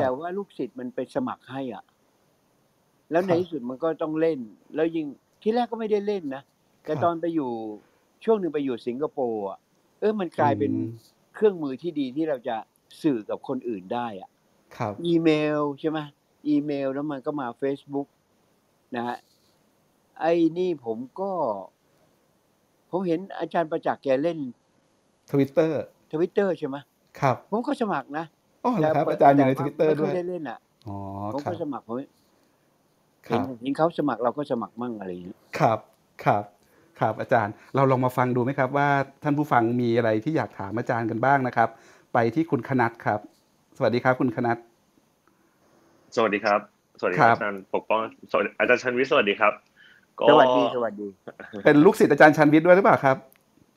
แต่บว่าลูกศิษย์มันไปสมัครให้อะ แล้วครับในที่สุดมันก็ต้องเล่น แล้วยิ่งที่แรกก็ไม่ได้เล่นนะแต่ครับตอนไปอยู่ช่วงหนึ่งไปอยู่สิงคโปร์อะเออมันกลายเป็นอืมเครื่องมือที่ดีที่เราจะสื่อกับคนอื่นได้อะครับ อีเมลใช่ไหมอีเมลแล้วมันก็มา Facebook นะฮะไอ้นี่ผมก็ ผมเห็นอาจารย์ประจักษ์แกเล่นทวิตเตอร์ทวิตเตอร์ใช่ไหมครับ ผมก็สมัครนะ อ๋อเหรอครับแต่อาจารย์อยู่ในทแต่วิตเตอร์ไม่ด้ค่วยได้เล่นอะอ๋อผมครัก็บสมัครผมคเห็รันบเห็นเขาสมัครเราก็สมัครมั่งอะไรอย่างเงี้ยครับครับครับอาจารย์เราลองมาฟังดูไหมครับว่าท่านผู้ฟังมีอะไรที่อยากถามอาจารย์กันบ้างนะครับ ไปที่คุณคณัทครับ สวัสดีครับ คุณคณัทสวัสดีครับ สวัสดีคครัรับบอาจารย์ปกป้องสวัสดีอาจารย์ชันวิทย์สวัสดีครับก็สวัสดีสวัสดี เป็นลูกศิษย์อาจารย์ชันวิทย์ด้วยหรือเปล่าครับ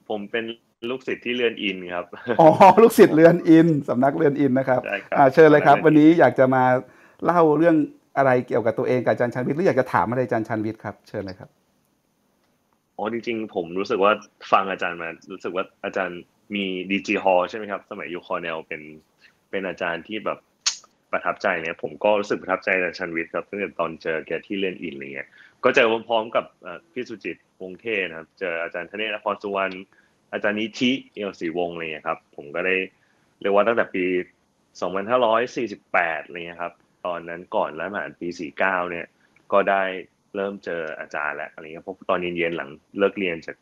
ผมเป็น ลูกศิษย์ที่เรือนอินทร์ครับ อ๋อ ลูกศิษย์เรือนอินทร์สำนักเรือนอินทร์นะครับได้ครับอ่าเชิญเลยครับได้เลยวันนี้อยากจะมาเล่าเรื่องอะไรเกี่ยวกับตัวเองกับอาจารย์ชาญวิทย์หรืออยากจะถามอะไรอาจารย์ชาญวิทย์ครับ เชิญเลยครับ อ๋อ จริง ๆ ผมรู้สึกว่าฟังอาจารย์มา รู้สึกว่าอาจารย์มี D.G. Hall ใช่ไหมครับ สมัยอยู่คอร์เนลเป็นเป็นอาจารย์ที่แบบประทับใจเนี่ยผมก็รู้สึกประทับใจอาจารย์ชาญวิทย์ครับตั้งแต่ตอนเจอแกที่เรือนอินทร์อะไรเงี้ย ก็เจอพร้อมๆกับเอ่อพี่สุจิตวงศ์เทศนะครับ เจออาจารย์ธเนศนครสุวรรณ อาจารย์นิธิเอียวศรีวงศ์อะไรเงี้ยครับ ผมก็ได้เรียกว่าตั้งแต่ปี 2548อะไรเงี้ยครับ ตอนนั้นก่อนรัฐประหารปี 49 เนี่ย ก็ได้เริ่มเจออาจารย์แล้วอะไรเงี้ยเพราะตอนเย็นๆหลังเลิกเรียนจาก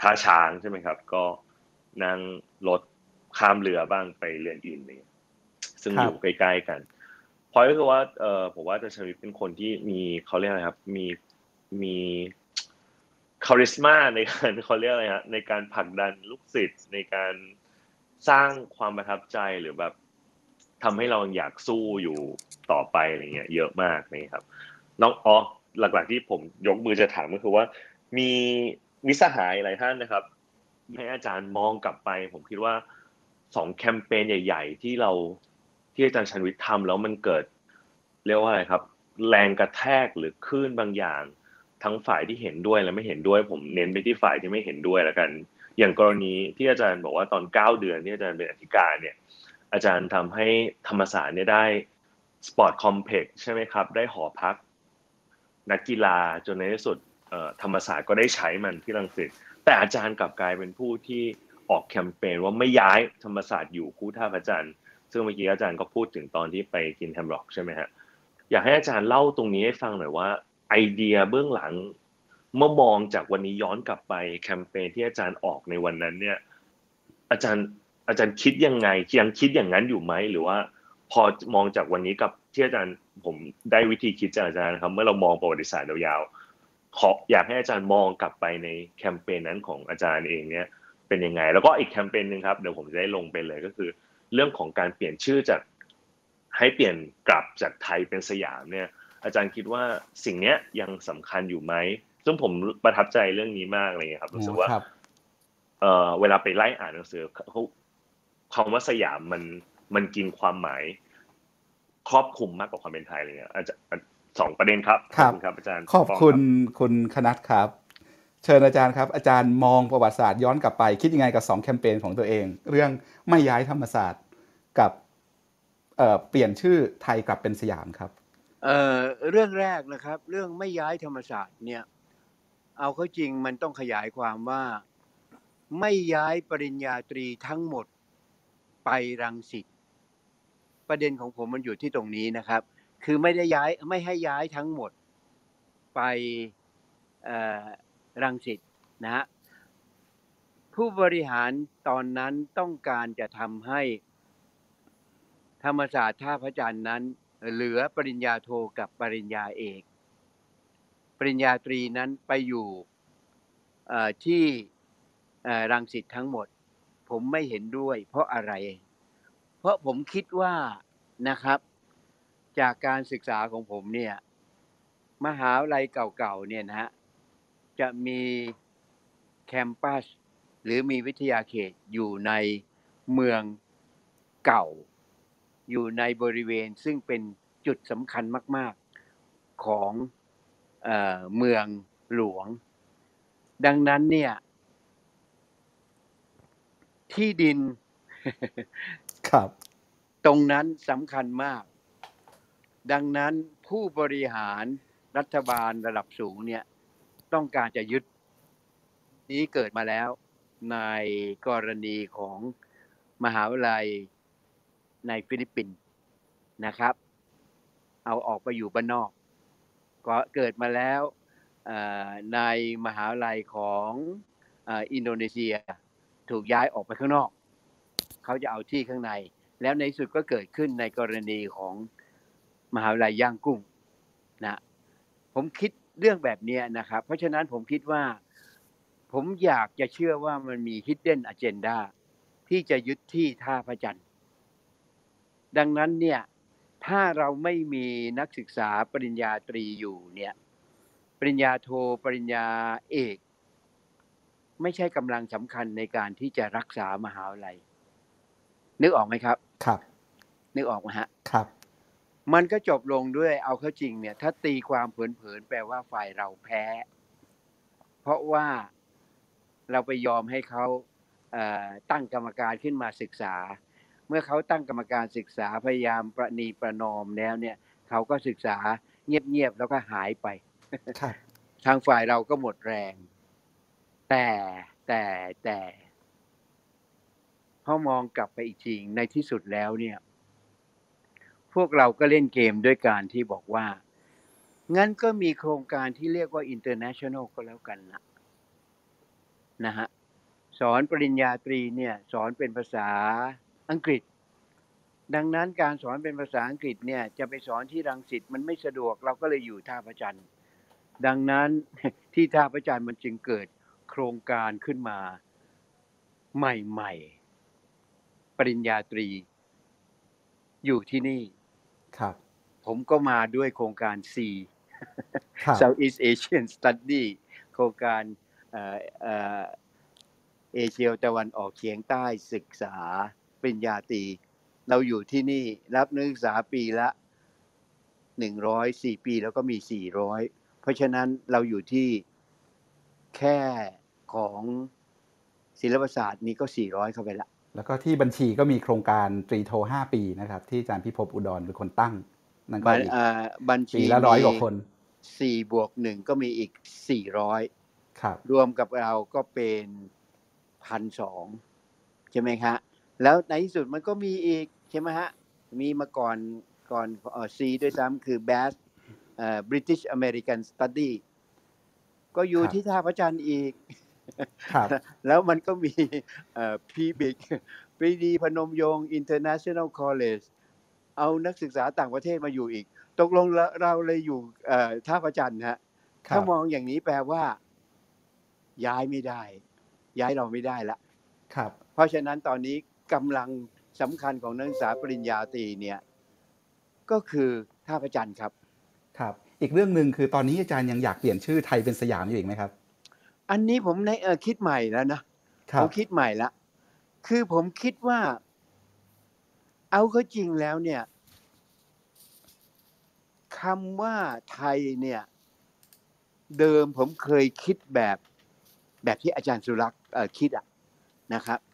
ท่าช้างใช่ไหมครับ ก็นั่งรถข้ามเรือบ้างไปเรือนอินเนี่ยซึ่งอยู่ใกล้ๆกันพอยก็คือว่าเออผมว่าอาจารย์ชวิตเป็นคนที่มีเขาเรียกอะไรครับ มีมี คาริสมาในการเขาเรียกอะไรฮะในการผลักดันลูกศิษย์ในการสร้างความประทับใจหรือแบบทำให้เราอยากสู้อยู่ต่อไปอะไรเงี้ย เยอะมากนี่ครับน้องอ๋อหลักๆที่ผมยกมือจะถามก็คือว่า มีมิสหายหลายท่านนะครับ ให้อาจารย์มองกลับไป ผมคิดว่าสองแคมเปญใหญ่ ๆ ที่เราที่อาจารย์ชาญวิทย์ทำแล้วมันเกิด เรียกว่าอะไรครับ แรงกระแทกหรือคลื่นบางอย่าง ทั้งฝ่ายที่เห็นด้วยและไม่เห็นด้วย ผมเน้นไปที่ฝ่ายที่ไม่เห็นด้วยแล้วกัน อย่างกรณีที่อาจารย์บอกว่าตอนเก้าเดือนที่อาจารย์เป็นอธิการเนี่ย อาจารย์ทำให้ธรรมศาสตร์เนี่ยได้ sport complex ใช่ไหมครับ ได้หอพัก นักกีฬาจนในที่สุดธรรมศาสตร์ก็ได้ใช้มันที่รังสิตแต่อาจารย์กลับกลายเป็นผู้ที่ออกแคมเปญว่าไม่ย้ายธรรมศาสตร์อยู่คู่ท่าพระจันทร์ซึ่งเมื่อกี้อาจารย์ก็พูดถึงตอนที่ไปกินแฮมร็อกใช่ไหมฮะอยากให้อาจารย์เล่าตรงนี้ให้ฟังหน่อยว่า ไอเดียเบื้องหลังเมื่อมองจากวันนี้ย้อนกลับไปแคมเปญที่อาจารย์ออกในวันนั้นเนี่ย อาจารย์อาจารย์คิดยังไงยังคิดอย่างนั้นอยู่ไหมหรือว่า พอมองจากวันนี้กับที่อาจารย์ผมได้วิธีคิดจากอาจารย์ครับ เมื่อเรามองประวัติศาสตร์ยาวๆขออยากให้อาจารย์มองกลับไปในแคมเปญนั้นของอาจารย์เองเนี่ยเป็นยังไง แล้วก็อีกแคมเปญหนึ่งครับเดี๋ยวผมจะได้ลงไปเลยก็คือ เรื่องของการเปลี่ยนชื่อจากให้เปลี่ยนกลับจากไทยเป็นสยามเนี่ย อาจารย์คิดว่าสิ่งเนี้ยยังสำคัญอยู่ไหมซึ่งผมประทับใจเรื่องนี้มากเลยครับรู้สึกว่าครับเออเวลาไปไล่อ่านหนังสือเขาคำว่าสยามมันมันกินความหมาย ครอบคลุมมากกว่าความเป็นไทยเลยเนี่ยอาจจะสองประเด็นครับครับณครับอาจารย์ขอบคุณปงคุณคณัทครับ เชิญอาจารย์ครับ อาจารย์มองประวัติศาสตร์ย้อนกลับไป คิดยังไงกับสองแคมเปญของตัวเอง เรื่องไม่ย้ายธรรมศาสตร์กับเอ่อเปลี่ยนชื่อไทยกลับเป็นสยามครับ เอ่อเรื่องแรกนะครับ เรื่องไม่ย้ายธรรมศาสตร์เนี่ย เอาเข้าจริงมันต้องขยายความว่าไม่ย้ายปริญญาตรีทั้งหมดไปรังสิตประเด็นของผมมันอยู่ที่ตรงนี้นะครับ คือไม่ได้ย้ายไม่ให้ย้ายทั้งหมดไปรังสิตนะฮะผู้บริหารตอนนั้นต้องการจะทำให้ธรรมศาสตร์ท่าพระจันทร์นั้น เหลือปริญญาโทกับปริญญาเอก ปริญญาตรีนั้นไปอยู่ที่รังสิตทั้งหมด ผมไม่เห็นด้วย เพราะอะไร เพราะผมคิดว่านะครับ จากการศึกษาของผมเนี่ยมหาวิทยาลัยเก่าๆเนี่ยนะฮะจะมีแคมปัสหรือมีวิทยาเขตอยู่ในเมืองเก่า อยู่ในบริเวณซึ่งเป็นจุดสำคัญมาก ๆของเออเมืองหลวง ดังนั้นเนี่ย ที่ดินครับ ตรงนั้นสำคัญมาก ดังนั้นผู้บริหารรัฐบาลระดับสูงเนี่ย ต้องการจะยึดนี้เกิดมาแล้วในกรณีของมหาวิทยาลัย ในฟิลิปปินส์นะครับ เอาออกไปอยู่บ้านนอก ก็เกิดมาแล้วในมหาวิทยาลัยของอ,อินโดนีเซียถูกย้ายออกไปข้างนอก เขาจะเอาที่ข้างใน แล้วในสุดก็เกิดขึ้นในกรณีของมหาวิทยาลัยย่างกุ้งนะผมคิดเรื่องแบบนี้นะครับ เพราะฉะนั้นผมคิดว่า ผมอยากจะเชื่อว่ามันมี hidden agenda ที่จะยึดที่ท่าพระจันทร์ ดังนั้นเนี่ยถ้าเราไม่มีนักศึกษาปริญญาตรีอยู่เนี่ยปริญญาโทปริญญาเอก ไม่ใช่กำลังสำคัญในการที่จะรักษามหาวิทยาลัย นึกออกไหมครับ ครับ นึกออกไหมฮะครับ มันก็จบลงด้วยเอาเข้าจริงเนี่ย ถ้าตีความเผินๆแปลว่าฝ่ายเราแพ้ เพราะว่าเราไปยอมให้เขาเอ่อตั้งกรรมการขึ้นมาศึกษา เมื่อเขาตั้งกรรมการศึกษาพยายามประนีประนอมแล้วเนี่ย เขาก็ศึกษาเงียบๆแล้วก็หายไปครับทางฝ่ายเราก็หมดแรง แต่แต่แต่พอมองกลับไปอีกทีในที่สุดแล้วเนี่ย พวกเราก็เล่นเกมด้วยการที่บอกว่า งั้นก็มีโครงการที่เรียกว่า international ก็แล้วกันนะนะฮะสอนปริญญาตรีเนี่ย สอนเป็นภาษา อังกฤษ ดังนั้นการสอนเป็นภาษาอังกฤษเนี่ยจะไปสอนที่รังสิตมันไม่สะดวกเราก็เลยอยู่ท่าพระจันทร์ดังนั้นที่ท่าพระจันทร์มันจึงเกิดโครงการขึ้นมาใหม่ๆ ปริญญาตรี อยู่ที่นี่ครับ ผมก็มาด้วยโครงการ C ครับ Southeast Asian Study โครงการเอ่อเอ่อเอเชียตะวันออกเฉียงใต้ศึกษา ปริญญาตรีเราอยู่ที่นี่รับนักศึกษาปีละหนึ่งร้อยสี่ปีแล้วก็มีสี่ร้อยเพราะฉะนั้นเราอยู่ที่แค่ของศิลปศาสตร์นี่ก็สี่ร้อยเข้าไปละ แล้วก็ที่บัญชีก็มีโครงการตรีโท5ปีนะครับ ที่อาจารย์พิภพอุดรเป็นคนตั้งนั่นก็บัญอีกอ่าบัญชีปีละร้อยกว่าคนสี่บวกหนึ่งก็มีอีกสี่ร้อยครับ รวมกับเราก็เป็นพันสองใช่ไหมคะ แล้วในที่สุดมันก็มีอีกใช่ไหมฮะ มีมาก่อนก่อนเอ่อซีด้วยซ้ำคือ BAS เอ่อ British American Study ก็อยู่ครับที่ท่าพระจันทร์อีกครับแล้วมันก็มีเอ่อพีบิกปรีดีพนมยงค์ International College เอานักศึกษาต่างประเทศมาอยู่อีก ตกลงแล้วเราเลยอยู่เอ่อท่าพระจันทร์ฮะครัถ้าบมองอย่างนี้แปลว่า ย้ายไม่ได้ ย้ายเราไม่ได้ละครับ เพราะฉะนั้นตอนนี้ กำลังสำคัญของนักศึกษาปริญญาตรีเนี่ยก็คือท่าพระจันทร์ครับครับ อีกเรื่องหนึ่งคือตอนนี้อาจารย์ยังอยากเปลี่ยนชื่อไทยเป็นสยามอยู่อีกไหมครับ อันนี้ผมในเออคิดใหม่แล้วนะครัผบมคิดใหม่ละ คือผมคิดว่า เอาเข้าจริงแล้วเนี่ยคำว่าไทยเนี่ย เดิมผมเคยคิดแบบ แบบที่อาจารย์สุรักษ์เอ่อคิดอะนะครับอ่า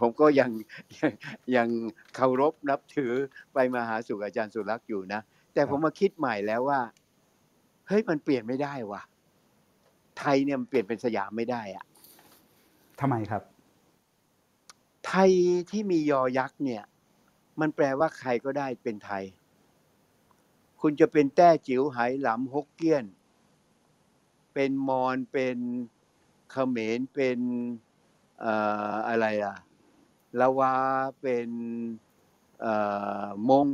ผมก็ยังยังยังเคารพนับถือไปมาหาสู่อาจารย์สุรักษ์อยู่นะ แต่ผมมาคิดใหม่แล้วว่า เฮ้ยมันเปลี่ยนไม่ได้ว่ะ ไทยเนี่ยมันเปลี่ยนเป็นสยามไม่ได้อะทำไมครับ ไทยที่มียอยักษ์เนี่ย มันแปลว่าใครก็ได้เป็นไทย คุณจะเป็นแต้จิ๋วไหหลำฮกเกี้ยน เป็นมอญเป็นเขมรเป็นเอ่ออะไรล่ะละวาเป็นเอ่อมง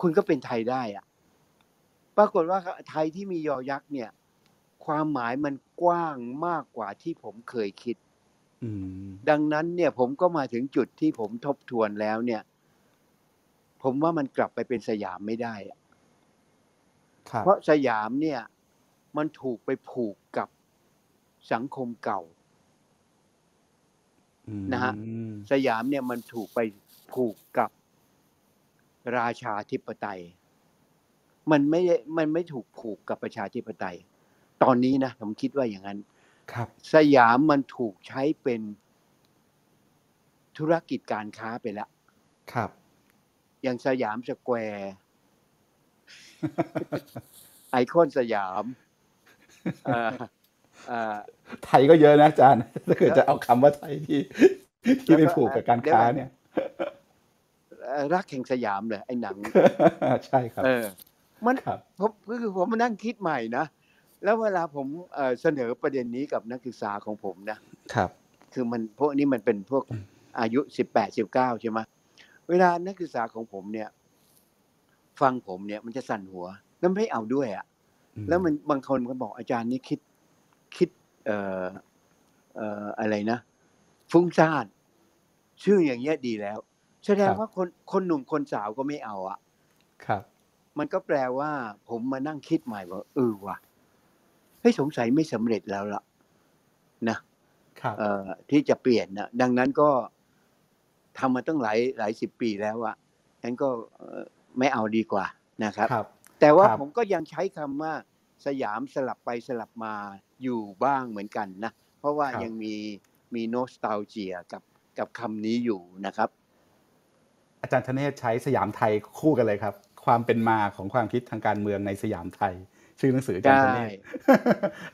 คุณก็เป็นไทยได้อะปรากฏว่าไทยที่มียอยักษ์เนี่ย ความหมายมันกว้างมากกว่าที่ผมเคยคิดอืมดังนั้นเนี่ยผมก็มาถึงจุดที่ผมทบทวนแล้วเนี่ย ผมว่ามันกลับไปเป็นสยามไม่ได้อะครับเพราะสยามเนี่ย มันถูกไปผูกกับสังคมเก่าอืม นะฮะสยามเนี่ยมันถูกไปผูกกับราชาธิปไตย มันไม่ได้มันไม่ถูกผูกกับประชาธิปไตย ตอนนี้นะผมคิดว่าอย่างนั้น ครับ สยามมันถูกใช้เป็นธุรกิจการค้าไปแล้ว ครับ อย่างสยามสแควร์ไอคอนสยามเอ่อเอ่อ ไทยก็เยอะนะอาจารย์ถ้าเกิดจะเอาคำว่าไทยที่ที่ไปแล้วก็ผูกกับการค้าเดี๋ยวเนี่ยเอ่อรักแห่งสยามเลยไอ้หนังใช่ครับ เออ มันครับผมคือผมมานั่งคิดใหม่นะแล้วเวลาผมเอ่อเสนอประเด็นนี้กับนักศึกษาของผมนะครับ คือมันพวกนี้มันเป็นพวกอายุสิบแปดสิบเก้าใช่ไหมเวลานักศึกษาของผมเนี่ย ฟังผมเนี่ยมันจะสั่นหัวแล้วไม่เอาด้วยอะ่ะ แล้วมันบางคนก็บอกอาจารย์นี่คิด คิดเอ่อเอ่ออะไรนะ ฟุ้งซ่านชื่ออย่างเงี้ยดีแล้ว แสดงครับว่าคนคนหนุ่มคนสาวก็ไม่เอาอะ่ะครับ มันก็แปลว่า ผมมานั่งคิดใหม่ว่าเออว่ะเฮ้ยสงสัยไม่สำเร็จแล้วล่ะ นะครับเอ่อที่จะเปลี่ยนนะดังนั้นก็ทำมาตั้งหลายหลายสิบปีแล้วอะงั้นก็เอ่อไม่เอาดีกว่านะครับครับแต่ว่าครับผมก็ยังใช้คำว่าสยามสลับไปสลับมา อยู่บ้างเหมือนกันนะ เพราะว่าครับยังมีมีโนสตาเจียกับกับคำนี้อยู่นะครับ อาจารย์ธเนศใช้สยามไทยคู่กันเลยครับ ความเป็นมาของความคิดทางการเมืองในสยามไทย ชื่อหนังสืออาจารย์ธเนศใช่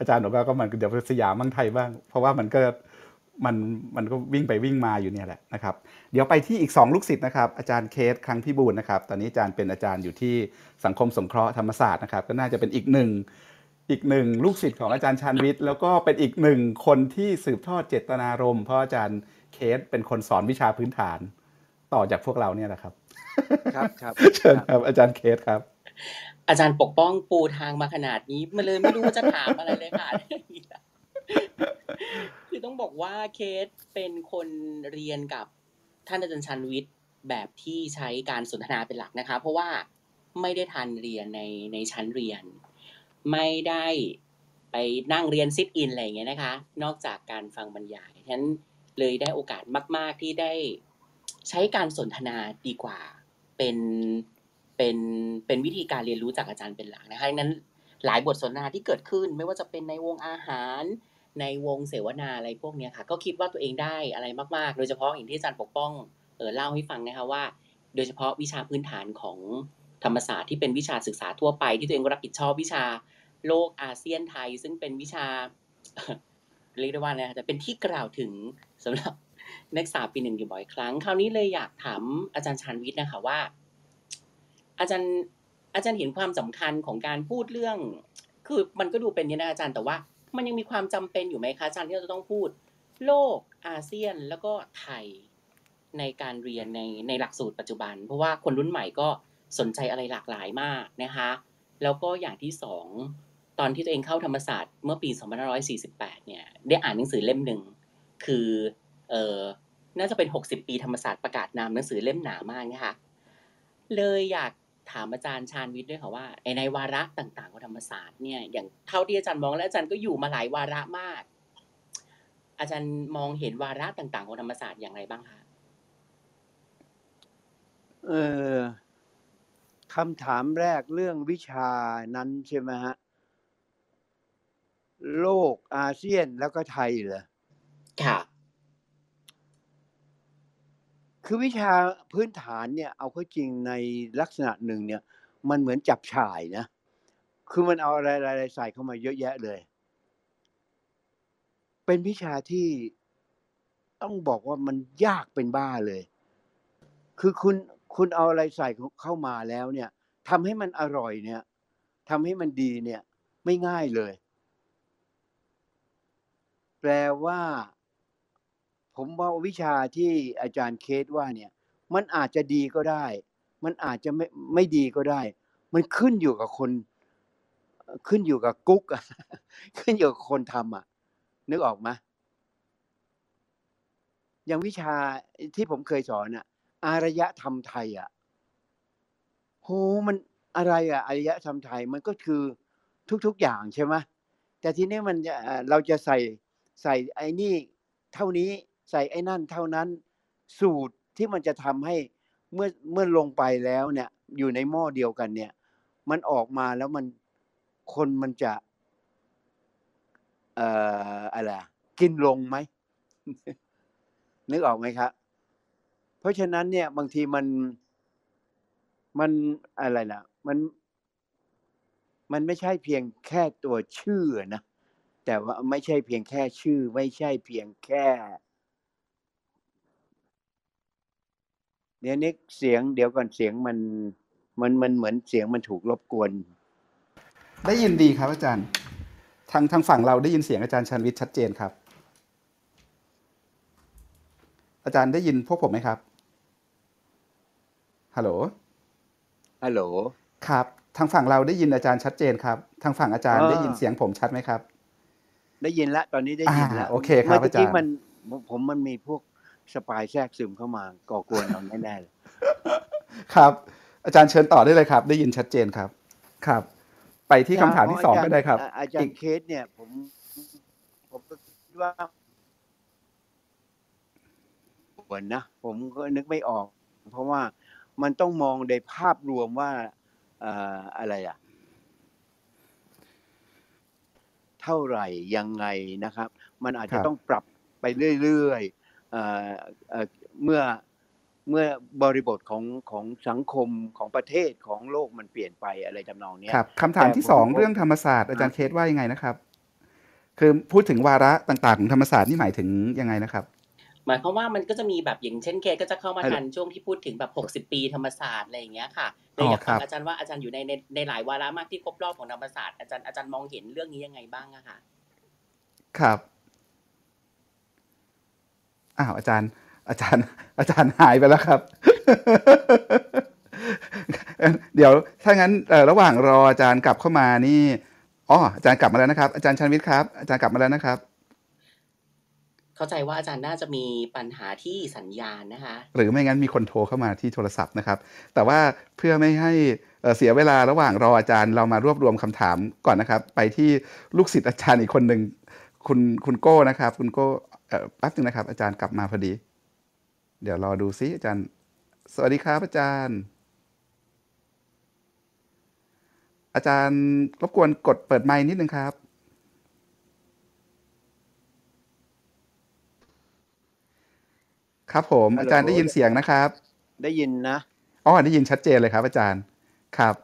อาจารย์บอกว่าก็มันเดี๋ยวสยามมั่งไทยบ้าง เพราะว่ามันก็มันมันก็วิ่งไปวิ่งมาอยู่เนี่ยแหละนะครับ เดี๋ยวไปที่อีก 2 ลูกศิษย์นะครับ อาจารย์เคทครั้งพิบูลย์นะครับ ตอนนี้อาจารย์เป็นอาจารย์อยู่ที่สังคมสงเคราะห์ธรรมศาสตร์นะครับ ก็น่าจะเป็นอีกหนึ่ง อีกหนึ่งลูกศิษย์ของอาจารย์ชาญวิทย์แล้วก็เป็นอีกหนึ่งคนที่สืบทอดเจตนารมณ์เพราะอาจารย์เคทเป็นคนสอนวิชาพื้นฐาน ต่อจากพวกเราเนี่ยแหละครับ ครับครับเชิญครับอาจารย์เคทครับ อาจารย์ปกป้องปูทางมาขนาดนี้มันเลยไม่รู้ว่าจะถามอะไรเลยค่ะคือต้องบอกว่าเคทเป็นคนเรียนกับท่านอาจารย์ชาญวิทย์แบบที่ใช้การสนทนาเป็นหลักนะคะ เพราะว่าไม่ได้ทันเรียนในในชั้นเรียน ไม่ได้ไปนั่งเรียน sit in อะไรอย่างเงี้ยนะคะ นอกจากการฟังบรรยายฉะนั้นเลยได้โอกาสมาก ๆที่ได้ใช้การสนทนาดีกว่าเป็นเป็นเป็นวิธีการเรียนรู้จากอาจารย์เป็นหลักนะคะนั้นหลายบทสนทนาที่เกิดขึ้น ไม่ว่าจะเป็นในวงอาหาร ในวงเสวนาอะไรพวกนี้ค่ะ ก็คิดว่าตัวเองได้อะไรมาก ๆ โดยเฉพาะอย่างที่อาจารย์ปกป้องเออเล่าให้ฟังนะคะว่า โดยเฉพาะวิชาพื้นฐานของธรรมศาสตร์ที่เป็นวิชาศึกษาทั่วไปที่ตัวเองรับผิดชอบวิชา โลกอาเซียนไทย ซึ่งเป็นวิชาเรียกได้ว่านะแต่เป็นที่กล่าวถึงสำหรับนักศึกษาปีหนึ่งอยู่บ่อยครั้ง คราวนี้เลยอยากถามอาจารย์ชานวิทย์นะคะว่า อาจารย์อาจารย์เห็นความสำคัญของการพูดเรื่อง คือมันก็ดูเป็นเนี่ยนะอาจารย์แต่ว่า มันยังมีความจำเป็นอยู่ไหมคะอาจารย์ที่เราจะต้องพูด โลกอาเซียนแล้วก็ไทยในการเรียนในในหลักสูตรปัจจุบัน เพราะว่าคนรุ่นใหม่ก็สนใจอะไรหลากหลายมากนะคะ แล้วก็อย่างที่สอง ตอนที่ตัวเองเข้าธรรมศาสตร์เมื่อปี 2548 เนี่ย ได้อ่านหนังสือเล่มหนึ่ง คือเออน่าจะเป็น 60 ปีธรรมศาสตร์ประกาศนามหนังสือเล่มหนามากนะคะ เลยอยากถามอาจารย์ชาญวิทย์ด้วยค่ะว่าในวาระต่างๆของธรรมศาสตร์เนี่ยอย่างเท่าที่อาจารย์มองและอาจารย์ก็อยู่มาหลายวาระมาก อาจารย์มองเห็นวาระต่างๆของธรรมศาสตร์อย่างไรบ้างคะเออคำถามแรกเรื่องวิชานั้นใช่ไหมฮะ โลกอาเซียนแล้วก็ไทยเหรอค่ะ คือวิชาพื้นฐานเนี่ย เอาเข้าจริงในลักษณะหนึ่งเนี่ย มันเหมือนจับฉ่ายนะ คือมันเอาอะไรอะไรใส่เข้ามาเยอะแยะเลย เป็นวิชาที่ต้องบอกว่ามันยากเป็นบ้าเลย คือคุณคุณเอาอะไรใส่เข้ามาแล้วเนี่ยทำให้มันอร่อยเนี่ยทำให้มันดีเนี่ย ไม่ง่ายเลย แปลว่า ผมว่าวิชาที่อาจารย์เคสว่าเนี่ย มันอาจจะดีก็ได้ มันอาจจะไม่ไม่ดีก็ได้ มันขึ้นอยู่กับคน ขึ้นอยู่กับกุ๊กขึ้นอยู่กับคนทำอะ นึกออกไหมอย่างวิชาที่ผมเคยสอนอะ อารยธรรมไทยอะโหมันอะไรอะอารยธรรมไทยมันก็คือทุกๆอย่างใช่ไหมแต่ทีนี้มันเราจะใส่ ใส่ไอ้นี่เท่านี้ใส่ไอ้นั่นเท่านั้นสูตรที่มันจะทำให้เมื่อเมื่อลงไปแล้วเนี่ย อยู่ในหม้อเดียวกันเนี่ย มันออกมาแล้วมันคนมันจะ เอ่ออะไรกินลงไหมนึกออกไหมครับเพราะฉะนั้นเนี่ย บางทีมันมันอะไรล่ะมัน มันไม่ใช่เพียงแค่ตัวชื่อนะ แต่ว่าไม่ใช่เพียงแค่ชื่อ ไม่ใช่เพียงแค่เดี๋ยวนี้เสียงเดี๋ยวก่อนเสียงมัน มันมันเหมือนเสียงมันถูกรบกวน ได้ยินดีครับอาจารย์ทางทางฝั่งเราได้ยินเสียงอาจารย์ชันวิทย์ชัดเจนครับ อาจารย์ได้ยินพวกผมไหมครับฮัลโหลฮัลโหลครับ ทางฝั่งเราได้ยินอาจารย์ชัดเจนครับ ทางฝั่งอาจารย์อ่าได้ยินเสียงผมชัดไหมครับ ได้ยินแล้วตอนนี้ได้ยินแล้วอ่าโอเคครับมื่อาจารย์กี้มันผมผมมันมีพวกสปายแทรกซึมเข้ามาก่อกวนเราแน่ๆเลยครับ อาจารย์เชิญต่อได้เลยครับ ได้ยินชัดเจนครับ ครับ ไปที่คำถามที่สองก็ได้ครับ อาอาจารอีกย์เคสเนี่ย ผม ผมก็คิดว่าเหมือนนะผมก็นึกไม่ออก เพราะว่ามันต้องมองในภาพรวมว่าเอ่ออะไรอะ เท่าไหร่ยังไงนะครับ มันอาจครัจะบต้องปรับไปเรื่อยๆเอ่อเอ่อเมื่อเมื่อบริบทของของสังคมของประเทศของโลกมันเปลี่ยนไปอะไรทำนองเนี้ยครับคำถามที่แต่ผมสองผมเรื่องธรรมศาสตร์อาจารย์เคสว่ายังไงนะครับ คือพูดถึงวาระต่างๆของธรรมศาสตร์นี่หมายถึงยังไงนะครับ หมายความว่ามันก็จะมีแบบอย่างเช่นเคสก็จะเข้ามาฮัลโหลทันช่วงที่พูดถึงแบบ 60 ปีธรรมศาสตร์อะไรอย่างเงี้ยค่ะเลอ๋ยออยากครัฟังบอาจารย์ว่าอาจารย์อยู่ในในในหลายวาระมากที่ครบรอบของธรรมศาสตร์อาจารย์อาจารย์มองเห็นเรื่องนี้ยังไงบ้างอะค่ะ ครับอ้าวอาจารย์ อาจารย์ อาจารย์หายไปแล้วครับ เดี๋ยวถ้างั้นเอ่อระหว่างรออาจารย์กลับเข้ามานี่อ๋ออาจารย์กลับมาแล้วนะครับ อาจารย์ชันวิทย์ครับอาจารย์กลับมาแล้วนะครับข เข้าใจว่าอาจารย์น่าจะมีปัญหาที่สัญญาณนะคะ หรือไม่งั้นมีคนโทรเข้ามาที่โทรศัพท์นะครับ แต่ว่าเพื่อไม่ให้เสียเวลาระหว่างรออาจารย์เรามารวบรวมคำถามก่อนนะครับ ไปที่ลูกศิษย์อาจารย์อีกคนหนึ่งคุณคุณโก้นะครับ คุณโก้อ่อแป๊บนึงนะครับ อาจารย์กลับมาพอดี เดี๋ยวรอดูซิอาจารย์ สวัสดีครับอาจารย์ อาจารย์รบกวนกดเปิดไมค์นิดนึงครับ ครับผมฮัลโหลอาจารย์ได้ยินเสียงนะครับ ได้ยินนะอ๋อได้ยินชัดเจนเลยครับ อาจารย์ครับ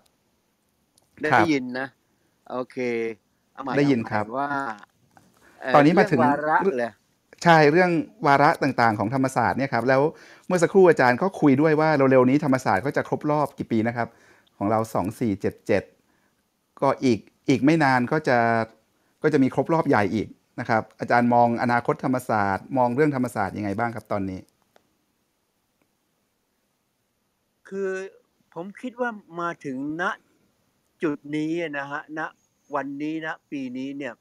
ได้ครับได้ยินนะ โอเคเอาใหม่ได้ยินเอาใหม่ครับว่าเตอนนี้มาถึงเรื่องวาระเลยใช่เรื่องวาระต่างๆ ของธรรมศาสตร์เนี่ยครับแล้วเมื่อสักครู่อาจารย์ก็คุยด้วยว่าเร็วๆนี้ธรรมศาสตร์ก็จะครบรอบกี่ปีนะครับ ของเราสองสี่เจ็ดเจ็ดก็อีกอีกไม่นานก็จะก็จะมีครบรอบใหญ่อีกนะครับ อาจารย์มองอนาคตธรรมศาสตร์ มองเรื่องธรรมศาสตร์ยังไงบ้างครับตอนนี้ คือผมคิดว่ามาถึงณจุดนี้นะฮะณวันนี้ณปีนี้เนี่ย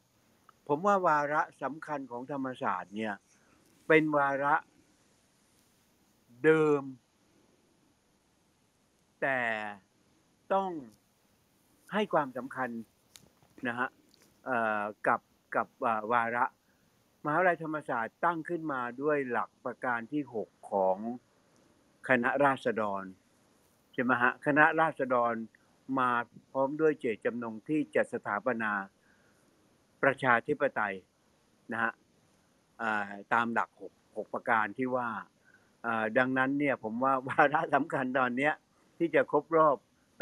ผมว่าวาระสำคัญของธรรมศาสตร์เนี่ย เป็นวาระเดิม แต่ต้องให้ความสำคัญนะฮะกับกับวาระ มหาวิทยาลัยธรรมศาสตร์ตั้งขึ้นมาด้วยหลักประการที่หกของคณะราษฎร ช่ไหมฮะคณะราษฎรมาพร้อมด้วยเจตจำนงที่จะสถาปนาประชาธิปไตยนะฮะตามหลักหกหกประการที่ว่าดังนั้นเนี่ยผมว่าวาระสำคัญตอนเนี้ยที่จะครบรอบ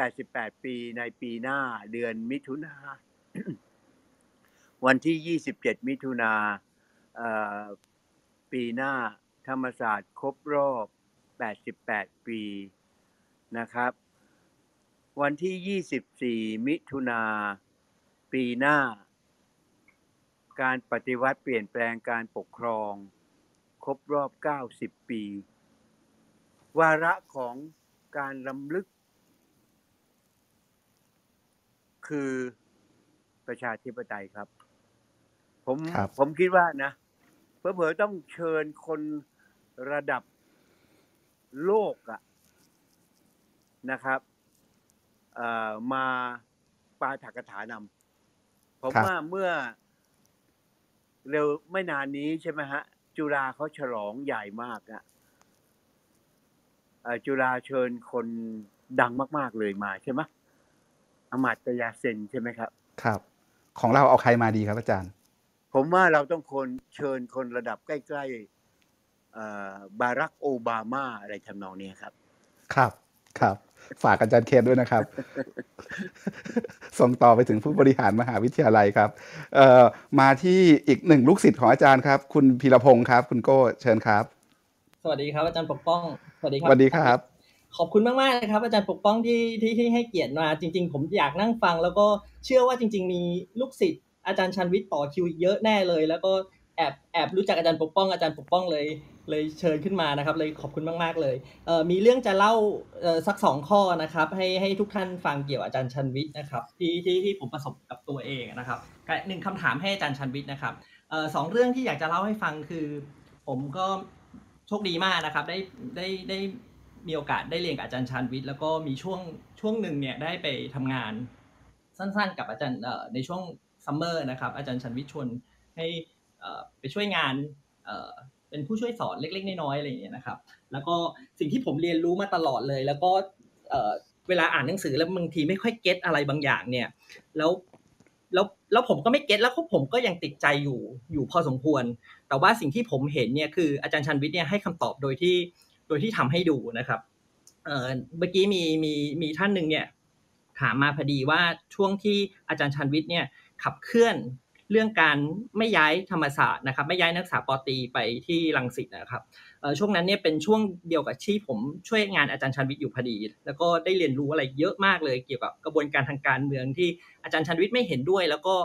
88 ปีในปีหน้าเดือนมิถุนาวันที่ 27 มิถุนาปีหน้าธรรมศาสตร์ครบรอบ 88 ปี นะครับ วันที่ 24 มิถุนาปีหน้า การปฏิวัติเปลี่ยนแปลงการปกครอง ครบรอบ 90 ปี วาระของการลำลึก คือประชาธิปไตยครับ ผมครับผมคิดว่านะเผลอๆต้องเชิญคนระดับโลกอะ นะครับเอ่อมาปาฐกถานำผมครับว่าเมื่อเร็วไม่นานนี้ใช่ไหมฮะ จุฬาเขาฉลองใหญ่มากอะเอ่อจุฬาเชิญคนดังมาก ๆเลยมาใช่ไหมอมาตยาเซนใช่ไหมครับ ครับ ของเราเอาใครมาดีครับอาจารย์ ผมว่าเราต้องคนเชิญคนระดับใกล้ๆเอ่อบารักโอบามาอะไรทำนองนี้ครับ ครับ ครับ ฝากอาจารย์เคนด้วยนะครับ ส่งต่อไปถึงผู้บริหารมหาวิทยาลัยครับเอ่อมาที่อีกหนึ่งลูกศิษย์ของอาจารย์ครับ คุณพีรพงศ์ครับ คุณโก้เชิญครับ สวัสดีครับ อาจารย์ปกป้อง สวัสดีคสรับวัสดีครับ ขอบคุณมากๆนะครับ อาจารย์ปกป้องที่ที่ที่ให้เกียรติมา จริง ๆ ผมอยากนั่งฟัง แล้วก็เชื่อว่าจริง ๆ มีลูกศิษย์อาจารย์ชันวิทย์ต่อคิวอีกเยอะแน่เลย แล้วก็แอบแอบรู้จักอาจารย์ปกป้องอาจารย์ปกป้องเลย เลยเชิญขึ้นมานะครับ เลยขอบคุณมาก ๆ เลยเอ่อมีเรื่องจะเล่าเอ่อสักสองข้อนะครับ ให้ให้ทุกท่านฟังเกี่ยวกับอาจารย์ชันวิทย์นะครับที่ที่ที่ผมประสบกับตัวเองนะครับหนึ่งคำถามให้อาจารย์ชันวิทย์นะครับเอ่อสองเรื่องที่อยากจะเล่าให้ฟังคือ ผมก็โชคดีมากนะครับ ได้ได้ได้มีโอกาสได้เรียนกับอาจารย์ชาญวิทย์แล้วก็มีช่วงช่วงหนึ่งเนี่ยได้ไปทำงานสั้นๆ กับอาจารย์เอ่อในช่วง summer นะครับอาจารย์ชาญวิทย์ชวนให้อ่อไปช่วยงาน เป็นผู้ช่วยสอนเล็กๆน้อยๆอะไรอย่างเงี้ยนะครับ แล้วก็สิ่งที่ผมเรียนรู้มาตลอดเลย แล้วก็เออเวลาอ่านหนังสือแล้วบางทีไม่ค่อย get อะไรบางอย่างเนี่ย แล้วแล้วแล้วผมก็ไม่เก็ตแล้วผมก็ยังติดใจอยู่อยู่พอสมควร แต่ว่าสิ่งที่ผมเห็นเนี่ยคืออาจารย์ชันวิทย์เนี่ยให้คำตอบโดยที่โดยที่ทำให้ดูนะครับเอ่อเมื่อกี้มีมีมีท่านหนึ่งเนี่ยถามมาพอดีว่าช่วงที่อาจารย์ชันวิทย์เนี่ยขับเคลื่อน เรื่องการไม่ย้ายธรรมศาสตร์นะครับ ไม่ย้ายนักศึกษาปอตีไปที่รังสิตนะครับช่วงนั้นเนี่ยเป็นช่วงเดียวกับที่ผมช่วยงานอาจารย์ชันวิทย์อยู่พอดี แล้วก็ได้เรียนรู้อะไรเยอะมากเลยเกี่ยวกับกระบวนการทางการเมืองที่อาจารย์ชันวิทย์ไม่เห็นด้วย แล้วก็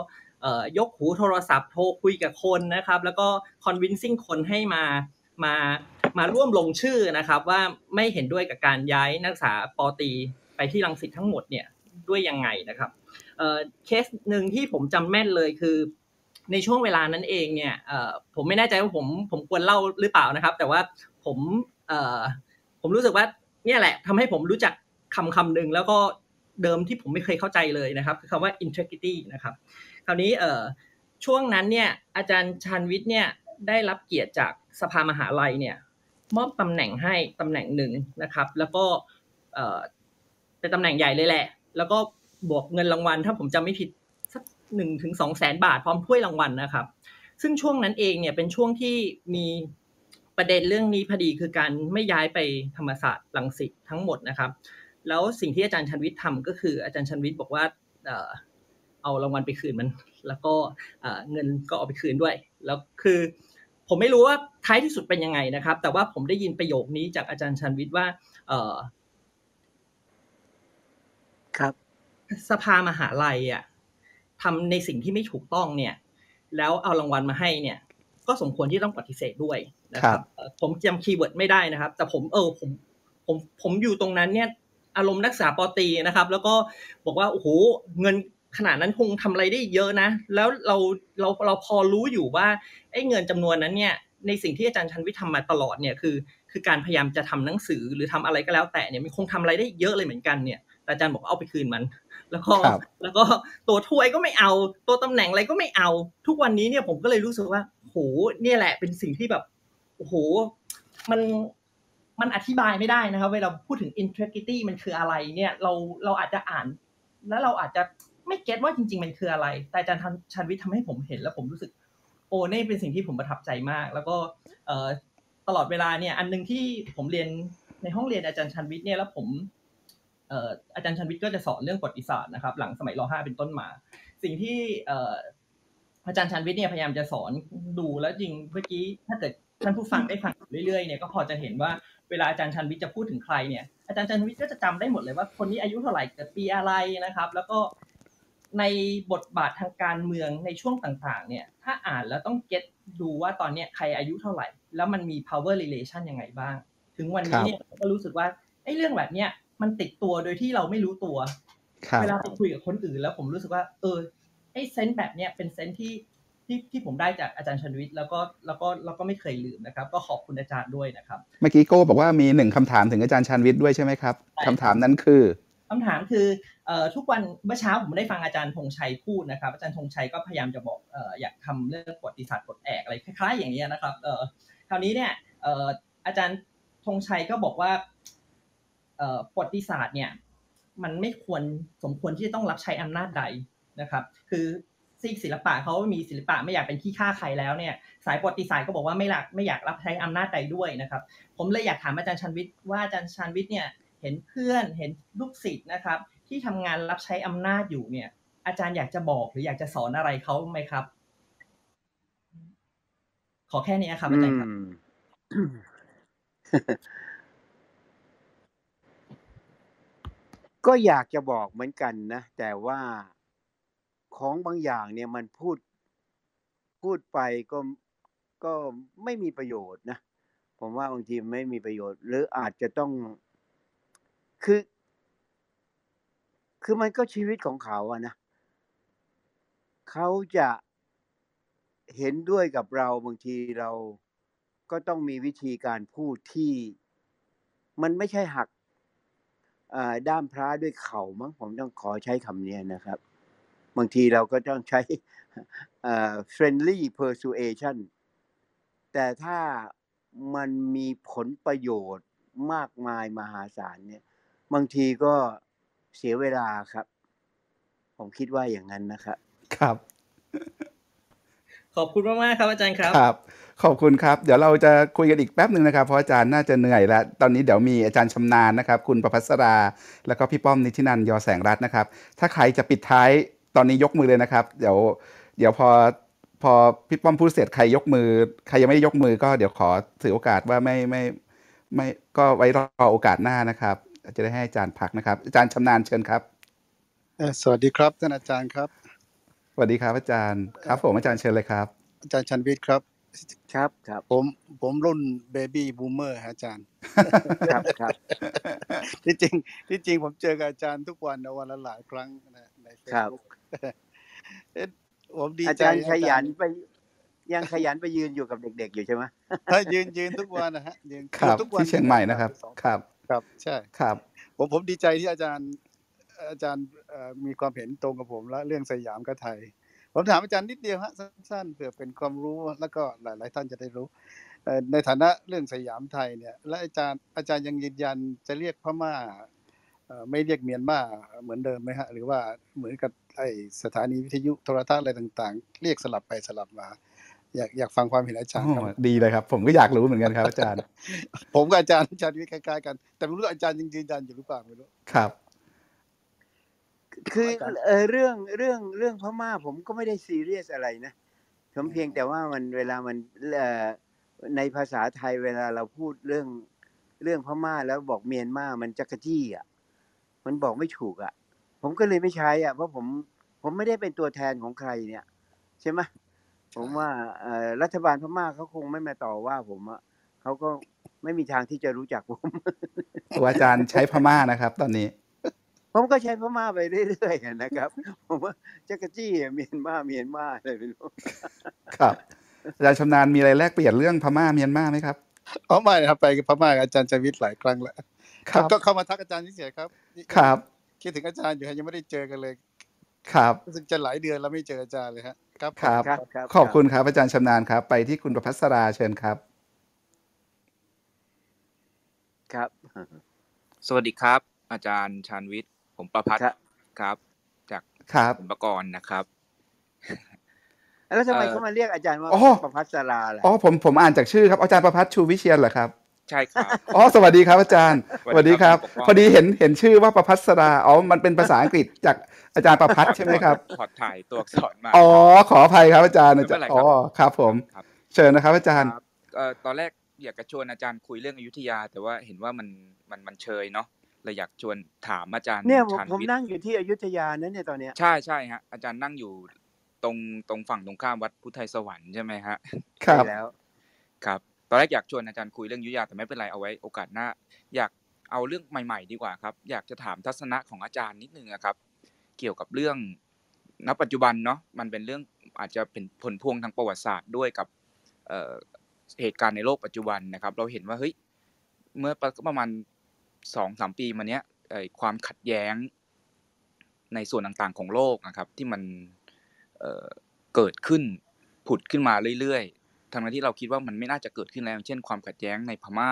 ยกหูโทรศัพท์โทรคุยกับคนนะครับ แล้วก็ convincing คนให้มามามาร่วมลงชื่อนะครับว่าไม่เห็นด้วยกับการย้ายนักศึกษาปอตีไปที่รังสิตทั้งหมดเนี่ยด้วยยังไงนะครับ เคสหนึ่งที่ผมจำแม่นเลยคือ ในช่วงเวลานั้นเองเนี่ยผมไม่แน่ใจว่าผมผมควรเล่าหรือเปล่านะครับ แต่ว่าผมผมรู้สึกว่าเนี่ยแหละทำให้ผมรู้จักคำคำหนึ่งแล้วก็เดิมที่ผมไม่เคยเข้าใจเลยนะครับ คือคำว่า integrity นะครับ คราวนี้ช่วงนั้นเนี่ยอาจารย์ชันวิทย์เนี่ยได้รับเกียรติจากสภามหาลัยเนี่ยมอบตำแหน่งให้ตำแหน่งหนึ่งนะครับ แล้วก็เป็นตำแหน่งใหญ่เลยแหละ แล้วก็ บวกเงินรางวัล ถ้าผมจำไม่ผิดสักหนึ่งถึงสองแสนบาทพร้อมถ้วยรางวัลนะครับ ซึ่งช่วงนั้นเองเนี่ยเป็นช่วงที่มีประเด็นเรื่องนี้พอดีคือการไม่ย้ายไปธรรมศาสตร์รังสิตทั้งหมดนะครับ แล้วสิ่งที่อาจารย์ชันวิทย์ทำก็คืออาจารย์ชันวิทย์บอกว่าเออเอารางวัลไปคืนมัน แล้วก็เงินก็เอาไปคืนด้วย แล้วคือ ผมไม่รู้ว่าท้ายที่สุดเป็นยังไงนะครับ แต่ว่าผมได้ยินประโยคนี้จากอาจารย์ชันวิทย์ว่า เอ่อ ครับ สภามหาลัยอะทำในสิ่งที่ไม่ถูกต้องเนี่ย แล้วเอารางวัลมาให้เนี่ย ก็สมควรที่ต้องปฏิเสธด้วยนะคครัรับบเอ่อผมจำ keyword ไม่ได้นะครับ แต่ผมเออผมผมผมอยู่ตรงนั้นเนี่ย อารมณ์นักศึกษาป.ตรีนะครับ แล้วก็บอกว่าโอ้โหเงินขนาดนั้นคงทำอะไรได้เยอะนะ แล้วเราเราเราพอรู้อยู่ว่าไอ้เงินจำนวนนั้นเนี่ย ในสิ่งที่อาจารย์ชาญวิทย์ทำมาตลอดเนี่ยคือ คือการพยายามจะทำหนังสือหรือทำอะไรก็แล้วแต่เนี่ยมันคงทำอะไรได้เยอะเลยเหมือนกันเนี่ยแต่อาจารย์บอกว่าเอาไปคืนมัน แล้วก็ครับแล้วก็ตัวถ้วยก็ไม่เอา ตัวตำแหน่งอะไรก็ไม่เอา ทุกวันนี้เนี่ยผมก็เลยรู้สึกว่าโหเนี่ยแหละเป็นสิ่งที่แบบโอ้โหมันมันอธิบายไม่ได้นะครับเวลาพูดถึง integrity มันคืออะไรเนี่ยเราเราอาจจะอ่าน แล้วเราอาจจะไม่เก็ตว่าจริง ๆ มันคืออะไร แต่อาจารย์ชันวิทย์ทำให้ผมเห็นแล้วผมรู้สึก โอ้นี่เป็นสิ่งที่ผมประทับใจมาก แล้วก็เอ่อตลอดเวลาเนี่ย อันหนึงที่ผมเรียนในห้องเรียนอาจารย์ชันวิทย์เนี่ยแล้วผมเอาจารย์ชันวิทย์ก็จะสอนเรื่องประวัติศาสตร์นะครับ หลังสมัยรห้าเป็นต้นมา สิ่งที่อาจารย์ชันวิทย์เนี่ยพยายามจะสอนดูแล้วจริงเมื่อกี้ถ้าเกิดท่านผู้ฟังได้ฟังเรื่อยๆเนี่ยก็พอจะเห็นว่าเวลาอาจารย์ชันวิทย์จะพูดถึงใครเนี่ยอาจารย์ชันวิทย์ก็จะจำได้หมดเลยว่าคนนี้อายุเท่าไหร่เกิดปีอะไรนะครับ แล้วก็ในบทบาททางการเมืองในช่วงต่างๆ เนี่ย ถ้าอ่านแล้วต้องเก็ตดูว่าตอนเนี้ยใครอายุเท่าไหร่ แล้วมันมี power relation ยังไงบ้าง ถึงวันนี้เนี่ยก็รู้สึกว่าไอ้เรื่องแบบเนี้ย มันติดตัวโดยที่เราไม่รู้ตัวครับเวลาไปคุยกับคนอื่น แล้วผมรู้สึกว่า เออไอ้เซนส์แบบเนี้ยเป็นเซนส์ที่ที่ที่ผมได้จากอาจารย์ชนวิทย์แล้วก็แล้วก็แล้วก็ไม่เคยลืมนะครับ ก็ขอบคุณอาจารย์ด้วยนะครับ เมื่อกี้โก้บอกว่ามีหนึ่งคำถามถึงอาจารย์ชันวิทย์ด้วยใช่ไหมครับใช่คำถามนั้นคือคำถามคือเอ่อทุกวันเมื่อเช้าผมได้ฟังอาจารย์ธงชัยพูดนะครับ อาจารย์ธงชัยก็พยายามจะบอกเอ่ออยากทำเรื่องประวัติศาสตร์ปลดแอกอะไรคล้ายๆ อย่างนี้ยนะครับเอ่อคราวนี้เนี่ยเอ่ออาจารย์ธงชัยก็บอกว่าเอ่อ ประวัติศาสตร์เนี่ยมันไม่ควรสมควรที่จะต้องรับใช้อำนาจใดนะครับ คือซีกศิลปะเขามีศิลปะไม่อยากเป็นขี้ข้าใครแล้วเนี่ย สายประวัติศาสตร์ก็บอกว่าไม่อยากไม่อยากรับใช้อำนาจใดด้วยนะครับ ผมเลยอยากถามอาจารย์ชันวิทย์ว่าอาจารย์ชันวิทย์เนี่ยเห็นเพื่อนเห็นลูกศิษย์นะครับ ที่ทำงานรับใช้อำนาจอยู่เนี่ย อาจารย์อยากจะบอกหรืออยากจะสอนอะไรเขาไหมครับ ขอแค่นี้ครับอาจารย์ครับ อืม ก็อยากจะบอกเหมือนกันนะ แต่ว่าของบางอย่างเนี่ยมันพูดพูดไปก็ก็ไม่มีประโยชน์นะ ผมว่าบางทีไม่มีประโยชน์ หรืออาจจะต้องคือ คือมันก็ชีวิตของเขาอะนะเขาจะเห็นด้วยกับเราบางทีเราก็ต้องมีวิธีการพูดที่ มันไม่ใช่หัก ด้ามพระด้วยเข่ามั้งผมต้องขอใช้คำนี้นะครับ บางทีเราก็ต้องใช้ friendly persuasion แต่ถ้ามันมีผลประโยชน์มากมายมหาศาลเนี่ย บางทีก็เสียเวลาครับ ผมคิดว่าอย่างนั้นนะครับ ครับ ขอบคุณมากๆครับอาจารย์ครับครับ ขอบคุณครับ เดี๋ยวเราจะคุยกันอีกแป๊บหนึ่งนะครับ เพราะอาจารย์น่าจะเหนื่อยแล้ว ตอนนี้เดี๋ยวมีอาจารย์ชำนาญนะครับ คุณประพัสรา แล้วก็พี่ป้อมนิตินันท์ยอแสงรัตน์นะครับ ถ้าใครจะปิดท้ายตอนนี้ยกมือเลยนะครับ เดี๋ยว เดี๋ยวพอพอพี่ป้อมพูดเสร็จใครยกมือ ใครยังไม่ได้ยกมือก็เดี๋ยวขอถือโอกาสว่าไม่ไม่ไม่ก็ไว้รอโอกาสหน้านะครับ จะได้ให้อาจารย์พักนะครับ อาจารย์ชำนาญเชิญครับเอ่อสวัสดีครับท่านอาจารย์ครับส วัสดีครับอาจารย์ครับผมอาจารย์เชิญเลยครับ อาจารย์ชันวิทย์ครับครับครับผมผมรุ่นเบบี้บูมเมอร์อาจารย์ครับครับที่จริงที่จริงผมเจอกับอาจารย์ทุกวันนะวันละหลายครั้งนะในเฟซครับบุ๊กเอ๊ะผมดีอาใจจารย์ขยันอาจารไป ยังขยันไปยืนอยู่กับเด็ก ๆ อยู่ใช่ไหมเฮ้ยยืนยืนทุกวันนะฮะยืนครับทุกวันที่เชียงใหม่นะครับสองครับ ครับใช่ครับ ผมผมดีใจที่อาจารย์ อาจารย์เอ่อมีความเห็นตรงกับผมแล้วเรื่องสยามกับไทย ผมถามอาจารย์นิดเดียวฮะสั้นๆเผื่อเป็นความรู้แล้วก็หลาย ๆ ท่านจะได้รู้เอ่อในฐานะเรื่องสยามไทยเนี่ย และอาจารย์อาจารย์ยังยืนยันจะเรียกพม่าเอ่อไม่เรียกเมียนมาเหมือนเดิมไหมฮะ หรือว่าเหมือนกับไอสถานีวิทยุโทรทัศน์อะไรต่างๆ เรียกสลับไปสลับมา อยากอยากฟังความเห็นอาจารย์ครับโอ้ดีเลยครับ ผมก็อยากรู้เหมือนกันครับอาจารย์ ผมกับอาจารย์อาจารย์วิทย์คล้ายๆกัน แต่ไม่รู้อาจารย์ยังยืนยันอยู่หรือเปล่าไม่รู้ครับ คืออาจารย์เออเรื่องเรื่องเรื่องพม่าผมก็ไม่ได้ซีเรียสอะไรนะผมเพียงแต่ว่ามันเวลามันเอ่อในภาษาไทยเวลาเราพูดเรื่องเรื่องพม่าแล้วบอกเมียนมามันจักรจี้อะ มันบอกไม่ถูกอะ ผมก็เลยไม่ใช้อะเพราะผมผมไม่ได้เป็นตัวแทนของใครเนี่ย ใช่ไหมผมว่าเอ่อรัฐบาลพม่าเขาคงไม่มาต่อว่าผมอะเขาก็ไม่มีทางที่จะรู้จักผมตัวอาจารย์ใช้พม่านะครับ ตอนนี้ ผมก็ใช้พม่าไปเรื่อยๆนะครับ ผมว่าจักรจี้อะเมียนมาเมียนมาอะไรไม่รู้ครับอาจารย์ชำนาญมีอะไรแลกเปลี่ยนเรื่องพม่าเมียนมาไหมครับอ๋อไม่นะครับไปกับพม่ากับอาจารย์ชวิตหลายครั้งแล้วครับก็เข้ามาทักอาจารย์เฉยๆครับ ครับ คิดถึงอาจารย์อยู่ฮะยังไม่ได้เจอกันเลย ครับรู้สึกจะหลายเดือนแล้วไม่เจออาจารย์เลยฮะครับครับครับครับขอบคุณครับอาจารย์ชำนาญครับ ไปที่คุณประพัสราเชิญครับ ครับ สวัสดีครับ อาจารย์ชาญวิทย์ ผมประพัฒน์ครับครับจากครับสมปกรณ์นะครับแล้วทำไมเอ่อเขามาเรียกอาจารย์ว่าโอ้ประพัสราล่ะอ๋อผมผมอ่านจากชื่อครับอาจารย์ประพัฒน์ชูวิเชียนเหรอครับใช่ครับอ๋อสวัสดีครับอาจารย์ สวัสดีครับสวัสดีครับปกป้องพอดีเห็นเห็นชื่อว่าประพัสราอ๋อมันเป็นภาษาอังกฤษจากอาจารย์ประพัฒน์ใช่ไหมครับขอถ่ายตัวอักษรมาอ๋อขออภัยครับอาจารย์ไม่อาเป็จารนไรย์ครัอ๋บอครับผมครับเชิญนะครับ อาจารย์ครับเอ่อตอนแรกอยากจะชวนอาจารย์คุยเรื่องอยุธยา แต่ว่าเห็นว่ามันมันมันเชยเนาะ เลยอยากชวนถามอาจารย์เนี่ยผมชาญผมวิทย์นั่งอยู่ที่อยุธยานะเนี่ยตอนเนี้ยใช่ใช่ฮะอาจารย์นั่งอยู่ตรงตรงฝั่งตรงข้ามวัดพุทธไทยสวรรค์ใช่ไหมฮะครับใช่แล้ว ครับ ตอนแรกอยากชวนอาจารย์คุยเรื่องยุธยาแต่ไม่เป็นไรเอาไว้โอกาสหน้า อยากเอาเรื่องใหม่ ๆ ดีกว่าครับ อยากจะถามทัศนะของอาจารย์นิดนึงอะครับ เกี่ยวกับเรื่องณปัจจุบันเนาะมันเป็นเรื่องอาจจะเป็นผลพวงทางประวัติศาสตร์ด้วยกับเอ่อเหตุการณ์ในโลกปัจจุบันนะครับ เราเห็นว่าเฮ้ยเมื่อประมาณ สองสามปีมาเนี้ยเอ่อความขัดแย้งในส่วนต่างๆของโลกนะครับ ที่มันเอ่อเกิดขึ้นผุดขึ้นมาเรื่อยๆทั้งที่เราคิดว่ามันไม่น่าจะเกิดขึ้นแล้วอย่างเช่นความขัดแย้งในพม่า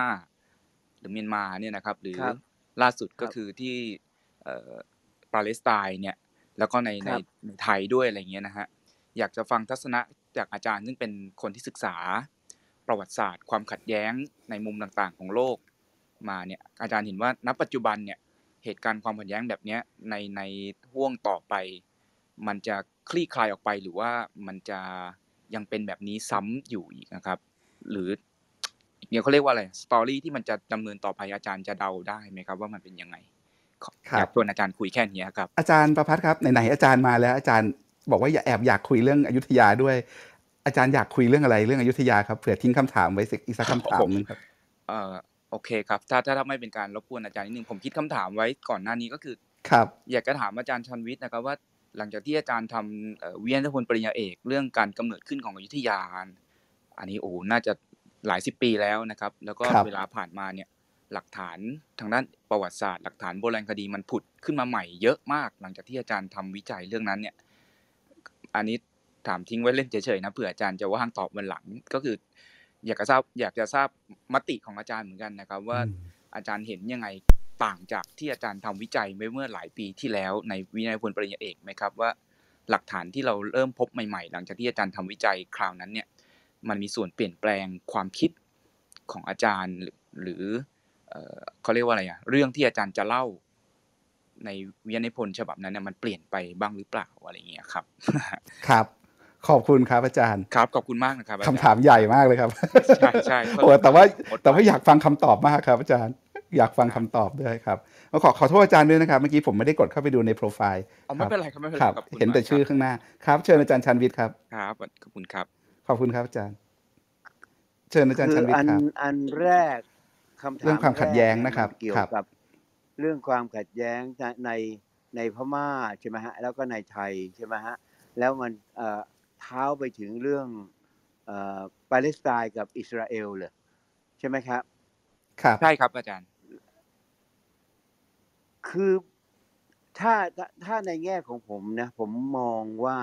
หรือเมียนมาเนี่ยนะครับ หรือครับล่าสุดก็ครับคือที่เอ่อปาเลสไตน์เนี่ย แล้วก็ในคในรับในไทยด้วยอะไรเงี้ยนะฮะอยากจะฟังทัศนะจากอาจารย์ซึ่งเป็นคนที่ศึกษาประวัติศาสตร์ ความขัดแย้งในมุมต่างๆ ของโลก มาเนี่ยอาจารย์เห็นว่าณปัจจุบันเนี่ยเหตุการณ์ความขัดแย้งแบบเนี้ยในในห่วงต่อไป มันจะคลี่คลายออกไปหรือว่ามันจะยังเป็นแบบนี้ซ้ำอยู่อีกนะครับ หรือเนี่ยเขาเรียกว่าอะไรสตอรี่ที่มันจะดำเนินต่อไปอาจารย์จะเดาได้ไหมครับ ว่ามันเป็นยังไงขอครับอยากชวนอาจารย์คุยแค่นี้ครับ อาจารย์ประพัฒน์ครับไหนๆอาจารย์มาแล้ว อาจารย์บอกว่าอย่าแอบอยากคุยเรื่องอยุธยาด้วย อาจารย์อยากคุยเรื่องอะไรเรื่องอยุธยาครับเผื่อทิ้งคำถามไว้สักอีกสักคำถามหนึงครับเอ่อ โอเคครับถ้าถ้าถ้าไม่เป็นการรบกวนอาจารย์นิดนึงผมคิดคำถามไว้ก่อนหน้านี้ก็คือ ครับ อยากจะถามอาจารย์ชันวิทย์นะครับว่า หลังจากที่อาจารย์ทำเอ่อวิทยาพลปริญญาเอก เรื่องการกำเนิดขึ้นของอยุธยาอันนี้โอ้โหน่าจะหลายสิบปีแล้วนะครับ แล้วก็ครับเวลาผ่านมาเนี่ยหลักฐานทางด้านประวัติศาสตร์ หลักฐานโบราณคดีมันผุดขึ้นมาใหม่เยอะมาก หลังจากที่อาจารย์ทำวิจัยเรื่องนั้นเนี่ย อันนี้ถามทิ้งไว้เล่นเฉยๆนะเผื่ออาจารย์จะว่างตอบวันหลังก็คือ อยากจะทราบอยากจะทราบมติของอาจารย์เหมือนกันนะครับ ว่าอืมอาจารย์เห็นยังไงต่างจากที่อาจารย์ทำวิจัยไว้เมื่อหลายปีที่แล้ว ในวินัยพลปริญญาเอกไหมครับว่าหลักฐานที่เราเริ่มพบใหม่ๆ หลังจากที่อาจารย์ทำวิจัยคราวนั้นเนี่ยมันมีส่วนเปลี่ยนแปลงความคิดของอาจารย์หรือหรือเอ่อเขาเรียกว่าอะไรอะเรื่องที่อาจารย์จะเล่าในวิทยานิพนธ์ฉบับนั้นเนี่ยมันเปลี่ยนไปบ้างหรือเปล่าอะไรอย่างเงี้ยครับ ครับ ขอบคุณครับอาจารย์ครับขอบคุณมากนะครับอจรคำย์ถามใหญ่มากเลยครับใช่ใช่โอ้แต่ว่าหมดแต่ว่าอยากฟังคำตอบมากครับ อาจารย์อยากฟังคำตอบด้วยครับแล้วขอขอโทษอาจารย์ด้วยนะครับ เมื่อกี้ผมไม่ได้กดเข้าไปดูในโปรไฟล์อ๋อไม่เป็นไรครับไม่เป็นคไรรับขอบคุณเห็นแต่มากชื่อครับข้างหน้าครับ เชิญอาจารย์ชันวิทย์ครับครับขอบคุณครับ ขอบคุณครับอาจารย์ เชิญอาจารย์คืชันวิทอัย์ครับอันแรกคำถามเรื่องความขัดแย้งนะครับแกเยมัเกี่ยครัวบกับ เรื่องความขัดแย้งในในพม่าใช่ไหมฮะแล้วก็ในไทยใช่ไหมฮะแล้วมัน เอ่อเท้าไปถึงเรื่องเอ่อปาเลสไตน์กับอิสราเอลเลยใช่ไหมครับ ครับ ใช่ครับอาจารย์ คือถ้าถ้าถ้าในแง่ของผมนะ ผมมองว่า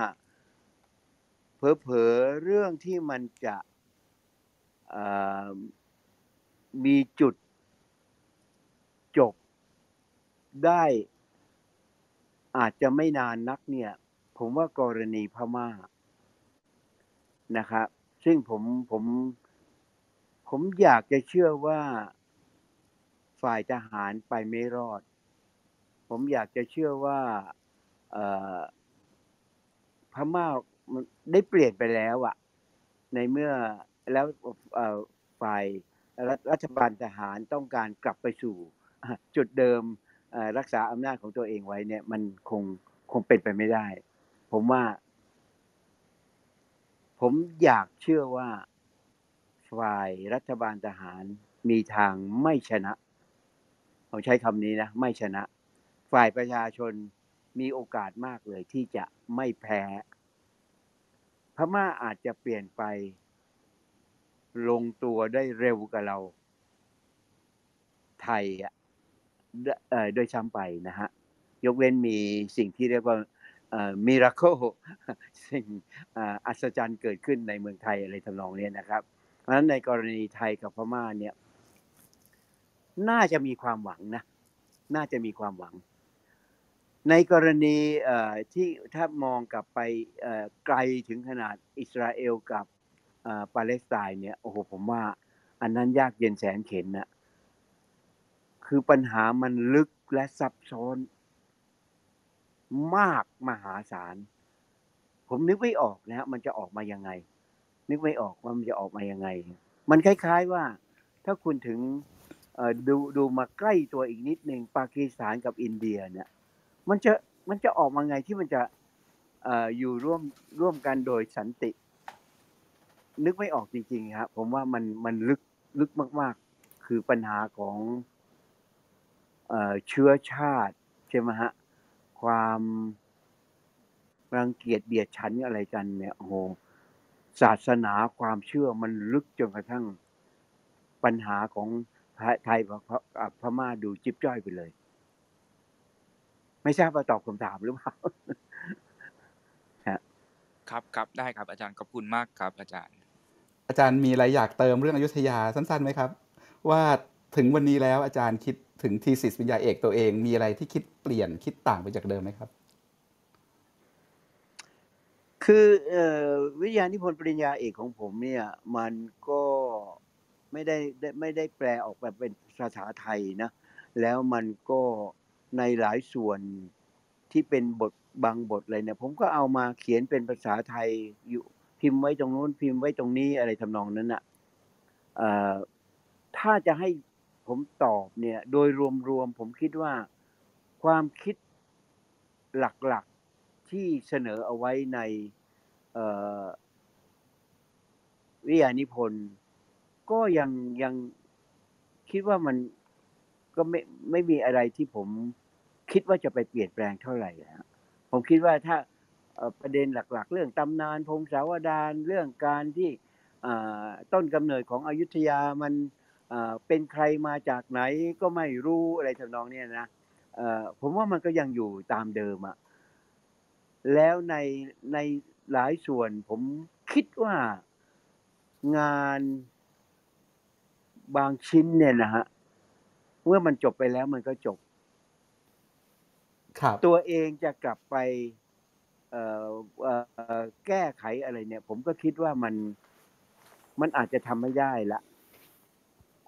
เผลอๆเรื่องที่มันจะเอ่อมีจุดจบได้อาจจะไม่นานนักเนี่ย ผมว่ากรณีพม่า นะครับ ซึ่งผมผมผมอยากจะเชื่อว่าฝ่ายทหารไปไม่รอด ผมอยากจะเชื่อว่าพม่ามันได้เปลี่ยนไปแล้วอะในเมื่อแล้วฝ่ายรัฐรัฐบาลทหารต้องการกลับไปสู่จุดเดิมรักษาอำนาจของตัวเองไว้เนี่ย มันคงคงเป็นไปไม่ได้ ผมว่า ผมอยากเชื่อว่าฝ่ายรัฐบาลทหารมีทางไม่ชนะผมใช้คำนี้นะไม่ชนะ ฝ่ายประชาชนมีโอกาสมากเลยที่จะไม่แพ้ พม่าอาจจะเปลี่ยนไป ลงตัวได้เร็วกับเรา ไทยอะเดเอ่อโดยซ้ำไปนะฮะ ยกเว้นมีสิ่งที่เรียกว่า มิราเคิลสิ่งอ,อัศจรรย์เกิดขึ้นในเมืองไทยอะไรทำนองเนี้ยนะครับ เพราะฉะนั้นในกรณีไทยกับพม่าเนี่ย น่าจะมีความหวังนะ น่าจะมีความหวัง ในกรณีที่ถ้ามองกลับไปไกลถึงขนาดอิสราเอลกับปาเลสไตน์เนี่ย โอ้โห ผมว่า อันนั้นยากเย็นแสนเข็ญนะคือปัญหามันลึกและซับซ้อน มากมหาศาล ผมนึกไม่ออกนะฮะมันจะออกมายังไง นึกไม่ออกว่ามันจะออกมายังไง มันคล้าย ๆว่า ถ้าคุณถึงดูดูมาใกล้ตัวอีกนิดหนึ่งปากีสถานกับอินเดียเนี่ยมันจะมันจะออกมาไงที่มันจะอยู่ร่วมร่วมกันโดยสันติ นึกไม่ออกจริงๆครับผมว่ามันมันลึกลึกมาก ๆ คือปัญหาของเชื้อชาติใช่ไหมฮะ ความรังเกียจเบียดฉันอะไรกันเนี่ยโอ้โหศาสนาความเชื่อมันลึกจนกระทั่งปัญหาของไทยกับพม่าดูจิ๊บจ้อยไปเลย ไม่ทราบว่าตอบคำถามหรือเปล่าครับครับได้ครับอาจารย์ขอบคุณมากครับ อาจารย์ อาจารย์มีอะไรอยากเติมเรื่องอยุธยาสั้นๆไหมครับ ว่าถึงวันนี้แล้วอาจารย์คิด ถึงทีสิสปริญญาเอกตัวเอง มีอะไรที่คิดเปลี่ยนคิดต่างไปจากเดิมไหมครับ คืออวิทยานิพนธ์ปริญญาเอกของผมเนี่ย มันก็ไม่ได้ไม่ได้แปลออกแบบเป็นภาษาไทยนะ แล้วมันก็ในหลายส่วนที่เป็นบทบางบทเลยเนี่ยผมก็เอามาเขียนเป็นภาษาไทยอยู่พิมพ์ไว้ตรงนู้นพิมพ์ไว้ตรงนี้อะไรทำนองนั้นอะเอ่อถ้าจะให้ ผมตอบเนี่ย โดยรวมๆผมคิดว่าความคิดหลักๆที่เสนอเอาไว้ในวิทยานิพนธ์ก็ยังยังคิดว่ามันก็ไม่ไม่มีอะไรที่ผมคิดว่าจะไปเปลี่ยนแปลงเท่าไหร่ฮะผมคิดว่าถ้าประเด็นหลัก ๆ เรื่องตำนานพงศาวดารเรื่องการที่ต้นกำเนิดของอยุธยามัน เป็นใครมาจากไหนก็ไม่รู้อะไรทำนองเนี้ยนะเอ่อผมว่ามันก็ยังอยู่ตามเดิมอะแล้วในในหลายส่วนผมคิดว่างานบางชิ้นเนี่ยนะฮะเมื่อมันจบไปแล้วมันก็จบ ครับตัวเองจะกลับไปเอ่อเอ่อแก้ไขอะไรเนี่ย ผมก็คิดว่ามันมันอาจจะทำไม่ได้ละ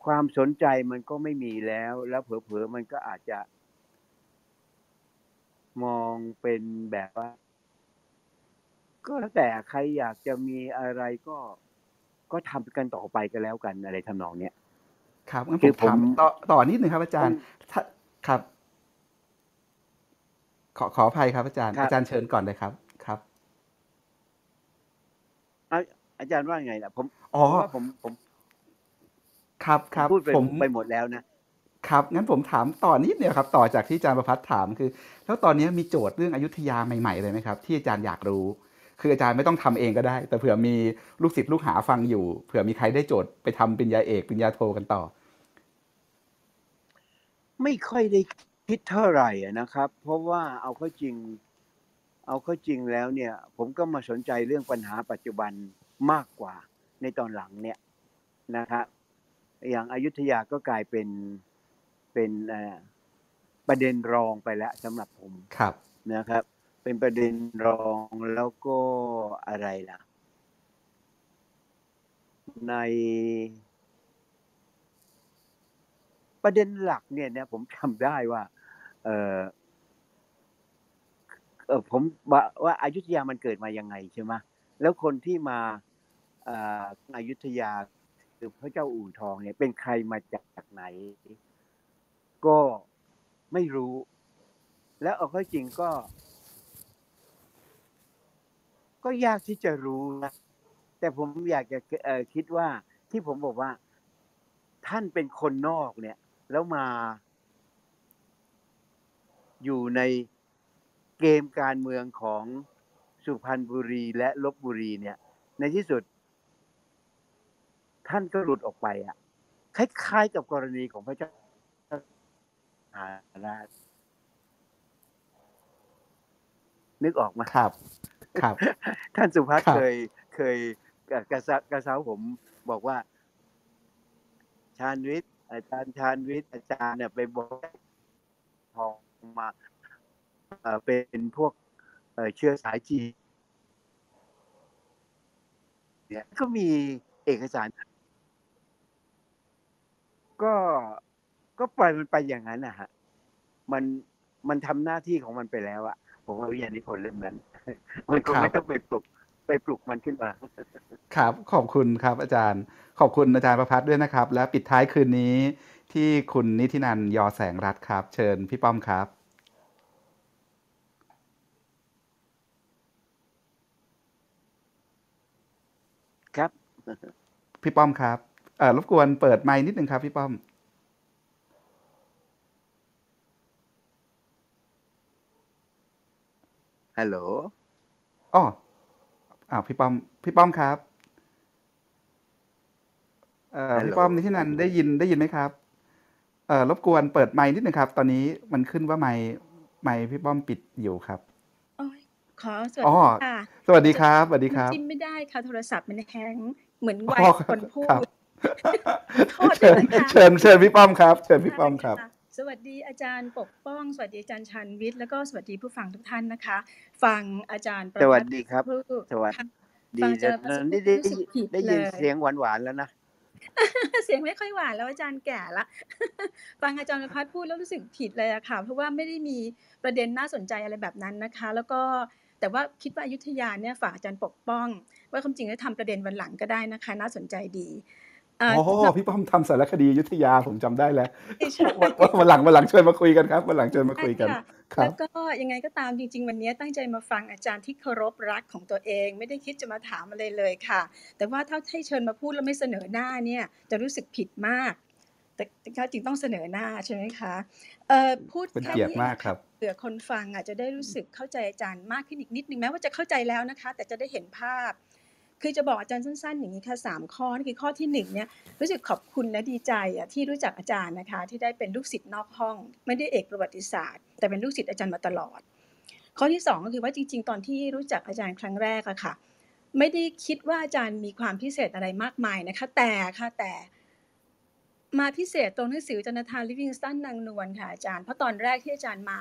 ความสนใจมันก็ไม่มีแล้ว แล้วเผลอๆมันก็อาจจะ มองเป็นแบบว่า ก็แล้วแต่ใครอยากจะมีอะไรก็ก็ทำกันต่อไปกันแล้วกันอะไรทำนองเนี้ยครับงั้นคืผอมถามผมต่อต่อนิดหนึ่งครับ อาจารย์ถ้าครับ ขอขออภัยครับ อาจารย์ครับอาจารย์เชิญก่อนเลยครับ ครับเอาอาจารย์ว่าไงล่ะ ผมอ๋อผมว่าผมผม ครับครับพูดไปผมไปหมดแล้วนะครับงั้นผมถามต่อนิดเดียวครับ ต่อจากที่อาจารย์ประพัฒน์ถามคือ แล้วตอนนี้มีโจทย์เรื่องอยุธยาใหม่ๆเลยไหมครับ ที่อาจารย์อยากรู้ คืออาจารย์ไม่ต้องทำเองก็ได้ แต่เผื่อมีลูกศิษย์ลูกหาฟังอยู่ เผื่อมีใครได้โจทย์ไปทำปริญญาเอกปริญญาโทกันต่อ ไม่ค่อยได้คิดเท่าไหร่อะนะครับ เพราะว่าเอาเข้าจริง เอาเข้าจริงแล้วเนี่ย ผมก็มาสนใจเรื่องปัญหาปัจจุบันมากกว่าในตอนหลังเนี่ยนะครับ อย่างอายุทยาก็กลายเป็นเป็นเอ่อประเด็นรองไปแล้วสำหรับผมครับนะครับ เป็นประเด็นรองแล้วก็อะไรล่ะ ในประเด็นหลักเนี่ยเนี่ยผมจำได้ว่า เออเออผมว่าว่าอายุทยามันเกิดมายังไงใช่ไหมแล้วคนที่มาเอ่ออายุทยา คือพระเจ้าอู่ทองเนี่ย เป็นใครมาจากไหน ก็ไม่รู้ แล้วเอาเข้าจริงก็ ก็ยากที่จะรู้นะแต่ผมอยากจะคิดว่าที่ผมบอกว่า ท่านเป็นคนนอกเนี่ย แล้วมา อยู่ในเกมการเมืองของสุพรรณบุรีและลบบุรีเนี่ย ในที่สุด ท่านก็หลุดออกไปอะคล้ายๆกับกรณีของพระเจ้าอาราชนึกออกไหมาครับ ครับ ท่านสุภัฒน์ครับเคยเคยกระกระซะกระเซ้าผมบอกว่า ชาญวิทย์อาจารย์ชาญวิทย์อาจารย์เนี่ยไปบอกทองมาเอ่อเป็นพวกเอ่อเชื้อสายจีนเนี่ยก็มีเอกสาร ก็ก็ปล่อยมันไปอย่างนั้นนะฮะมันมันทำหน้าที่ของมันไปแล้วอะผมว่าวิญญาณิพนธ์เล่มนั้นมันก็ครับไม่ต้องไปปลุกไปปลุกมันขึ้นมา ครับ ขอบคุณครับ อาจารย์ ขอบคุณอาจารย์ประพัฒน์ด้วยนะครับ และปิดท้ายคืนนี้ ที่คุณนิตินันยอแสงรัตน์ครับ เชิญพี่ป้อมครับ ครับ พี่ป้อมครับเอ่อ รบกวนเปิดไมค์นิดนึงครับพี่ป้อมฮัลโหลอ๋ออ้าวพี่ป้อม พี่ป้อมครับเอ่อฮัลโหลพี่ป้อมนิตินันได้ยินได้ยินไหมครับ เอ่อรบกวนเปิดไมค์นิดนึงครับ ตอนนี้มันขึ้นว่าไมค์ไมค์พี่ป้อมปิดอยู่ครับโอ้ยขอสวัสอ๋อดีค่ะ สวัสดีครับ สวัสดีครับจิ้มไม่ได้ค่ะ โทรศัพท์มันแฮงก์เหมือนวัอ๋ยอคนพูครับดโทษ เชิญด้วยนะคะเชิญเชิญพี่ป้อมครับ เชิญพี่ป้อมครับได้ะสวัสดีอาจารย์ปกป้อง สวัสดีอาจารย์ชันวิทย์แล้วก็สวัสดีผู้ฟังทุกท่านนะคะ ฟังอาจารย์ประสวัพัสฒน์ดีครับผู้สวัสค่ะดีฟังอาจารนะย์ประพัฒน์ได้ได้รู้สึกผิดได้ยินเลยเสียงหวานๆแล้วนะเสียงไม่ค่อยหวานแล้วอาจารย์แก่ละ ฟังอาจารย์ประพัฒน์พูดแล้วรู้สึกผิดเลยอะค่ะ เพราะว่าไม่ได้มีประเด็นน่าสนใจอะไรแบบนั้นนะคะ แล้วก็แต่ว่าคิดว่าอยุธยาเนี่ยฝากอาจารย์ปกป้อง ว่าความจริงแล้วทำประเด็นวันหลังก็ได้นะคะ น่าสนใจดีเอ่อโอ้สำหรับพี่ป้อมทำสารคดีอยุทธยาผมจำได้แล้วใช่วันวันวันหลังวันหลังเชิญมาคุยกันครับวันหลังเชิญมาคุยกันค่ะครัแล้บวก็ยังไงก็ตามจริง ๆ วันนี้ตั้งใจมาฟังอาจารย์ที่เคารพรักของตัวเอง ไม่ได้คิดจะมาถามอะไรเลยค่ะ แต่ว่าถ้าให้เชิญมาพูดแล้วไม่เสนอหน้าเนี่ยจะรู้สึกผิดมาก แต่แต่ก็จริงต้องเสนอหน้าใช่ไหมคะเอ่อพูดเป็นแค่เกียรตินี้มากครับเผื่อคนฟังอาจจะได้รู้สึกเข้าใจอาจารย์มากขึ้นอีกนิดนึงแม้ว่าจะเข้าใจแล้วนะคะ แต่จะได้เห็นภาพ คือจะบอกอาจารย์สั้นๆ อย่างนี้ค่ะสามข้อนี่คือข้อที่หนึ่งเนี่ยรู้สึกขอบคุณและดีใจอะที่รู้จักอาจารย์นะคะ ที่ได้เป็นลูกศิษย์นอกห้อง ไม่ได้เอกประวัติศาสตร์ แต่เป็นลูกศิษย์อาจารย์มาตลอด ข้อที่สองก็คือว่าจริง ๆ ตอนที่รู้จักอาจารย์ครั้งแรกอะค่ะ ไม่ได้คิดว่าอาจารย์มีความพิเศษอะไรมากมายนะคะ แต่ค่ะแต่มาพิเศษตรงหนังสือโจนาธานลิฟวิงสตันนางนวลค่ะอาจารย์เพราะตอนแรกที่อาจารย์มา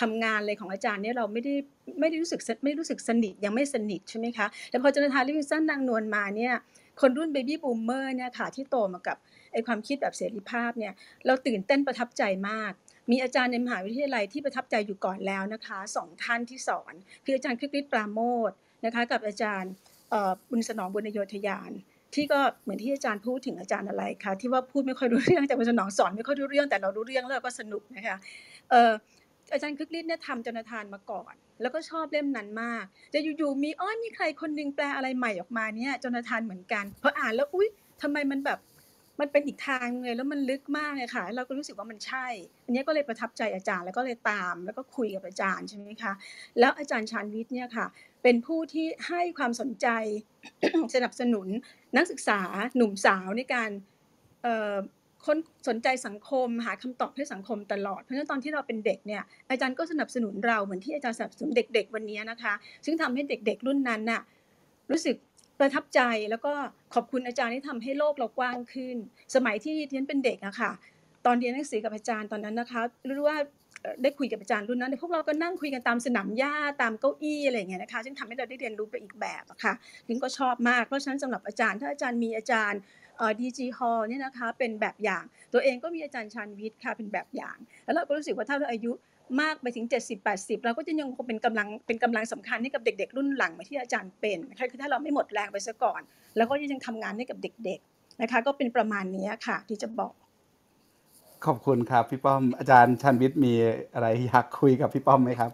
ทำงานเลยของอาจารย์เนี่ยเราไม่ได้ไม่ได้รู้สึกไม่รู้สึกสนิทยังไม่สนิทใช่ไหมคะแต่พอโจนาธานลิฟวิงสตันนางนวลมาเนี่ยคนรุ่น baby boomer เนี่ยค่ะที่โตมากับไอความคิดแบบเสรีภาพเนี่ยเราตื่นเต้นประทับใจมาก มีอาจารย์ในมหาวิทยาลัยที่ประทับใจอยู่ก่อนแล้วนะคะสองท่านที่สอน คืออาจารย์คึกฤทธิ์ปราโมชทนะคะกับอาจารย์บุญสนองบุญโยธยาน ที่ก็เหมือนที่อาจารย์พูดถึงอาจารย์อะไรคะที่ว่าพูดไม่ค่อยรู้เรื่องแต่คุณสนองสอนไม่ค่อยรู้เรื่องแต่เรารู้เรื่องแล้วก็สนุกนะคะ อาจารย์คึกฤทธิ์เนี่ยทำจนทานมาก่อน แล้วก็ชอบเล่มนั้นมาก จะอยู่ๆมีอ้อนมีใครคนหนึงแปลอะไรใหม่ออกมาเนี่ยจนทานเหมือนกันพออ่านแล้วอุ๊ยทำไมมันแบบมันเป็นอีกทางเลยแล้วมันลึกมากเลยค่ะ เราก็รู้สึกว่ามันใช่ อันนี้ก็เลยประทับใจอาจารย์แล้วก็เลยตาม แล้วก็คุยกับอาจารย์ใช่ไหมคะ แล้วอาจารย์ชานวิทย์เนี่ยค่ะ เป็นผู้ที่ให้ความสนใจสนับสนุนนักศึกษาหนุ่มสาวในการ คนสนใจสังคม หาคำตอบให้สังคมตลอด เพราะฉะนั้นตอนที่เราเป็นเด็กเนี่ยอาจารย์ก็สนับสนุนเราเหมือนที่อาจารย์สนับสนุนเด็ก ๆ วันนี้นะคะ ซึ่งทำให้เด็ก ๆ รุ่นนั้นน่ะรู้สึกประทับใจแล้วก็ขอบคุณอาจารย์ที่ทำให้โลกเรากว้างขึ้น สมัยที่เรียนเป็นเด็กอะค่ะ ตอนเรียนหนังสือกับอาจารย์ตอนนั้นนะคะรู้ว่าได้คุยกับอาจารย์รุ่นนั้นพวกเราก็นั่งคุยกันตามสนามหญ้าตามเก้าอี้อะไรอย่างเงี้ยนะคะซึ่งทำให้เราได้เรียนรู้ไปอีกแบบอะค่ะซึ่งก็ชอบมากเพราะฉะนั้นสำหรับอาจารย์ถ้าอาจารย์มีอาจารย์ ดีจีฮอลเนี่ยนะคะเป็นแบบอย่าง ตัวเองก็มีอาจารย์ชานวิทย์ค่ะเป็นแบบอย่าง แล้วเราก็รู้สึกว่าถ้าเราอายุมากไปถึง 70 80 เราก็จะยังคงเป็นกำลังเป็นกำลังสำคัญให้กับเด็ก ๆ รุ่นหลังเหมาที่อาจารย์เป็นนะคะคือถ้าเราไม่หมดแรงไปซะก่อน แล้วก็ยังทำงานให้กับเด็กๆนะคะ ก็เป็นประมาณนี้ค่ะ ที่จะบอก ขอบคุณครับพี่ป้อมอาจารย์ชันวิทย์มีอะไรอยากคุยกับพี่ป้อมไหมครับ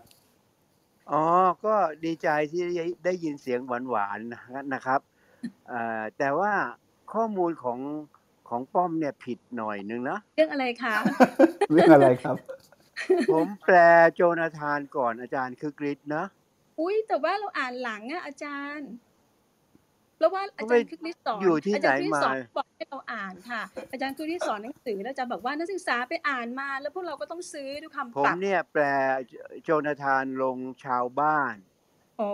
อ๋อ ก็ดีใจที่ได้ได้ยินเสียงหวานๆนะนะครับเอ่อแต่ว่า ข้อมูลของของป้อมเนี่ยผิดหน่อยนึงนะ เรื่องอะไรคะ เรื่องอะไรครับ ผมแปลโจนาธานก่อนอาจารย์คือกริดนะ อุ้ยแต่ว่าเราอ่านหลังอะอาจารย์เพราะว่าอาจารย์คริสติสอนอยู่ที่อาจารย์คริสไหนมาสอนบอกให้เราอ่านค่ะ อาจารย์คริสสอนหนังสือแล้วอาจารย์บอกว่านักศึกษาไปอ่านมา แล้วพวกเราก็ต้องซื้อด้วยคำผมปรับเนี่ยแปลโจนาธานลงชาวบ้านอ๋อ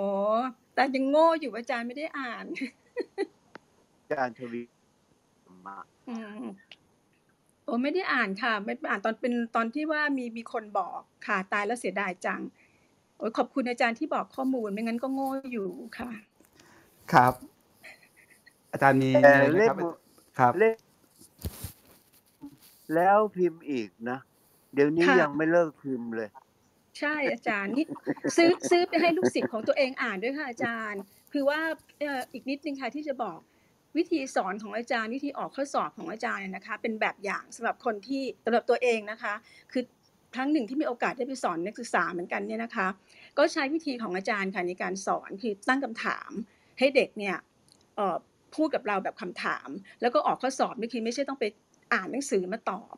แต่ยังโง่อยู่อาจารย์ไม่ได้อ่านอาจารย์ทวีมาอืมโอ้ไม่ได้อ่านค่ะ ไม่อ่านตอนเป็นตอนที่ว่ามีมีคนบอกค่ะ ตายแล้วเสียดายจัง โอ้ยขอบคุณอาจารย์ที่บอกข้อมูลไม่งั้นก็โง่อยู่ค่ะ ครับ อาจารย์มีแต่อะไรไหมเล่คมรับครับเล่มแล้วพิมพ์อีกนะ เดี๋ยวนี้ค่ะ ยังไม่เลิกพิมพ์เลย ใช่อาจารย์นี่ซื้อซื้อไปให้ลูกศิษย์ของตัวเองอ่านด้วยค่ะอาจารย์ คือว่าเอ่ออีกนิดนึงค่ะที่จะบอก วิธีสอนของอาจารย์วิธีออกข้อสอบของอาจารย์เนี่ยนะคะ เป็นแบบอย่างสำหรับคนที่สำหรับตัวเองนะคะ คือครั้งหนึ่งที่มีโอกาสได้ไปสอนนักศึกษาเหมือนกันเนี่ยนะคะ ก็ใช้วิธีของอาจารย์ค่ะในการสอนคือตั้งคำถามให้เด็กเนี่ยเอ่อพูดกับเราแบบคำถาม แล้วก็ออกข้อสอบนี่คือไม่ใช่ต้องไปอ่านหนังสือมาตอบ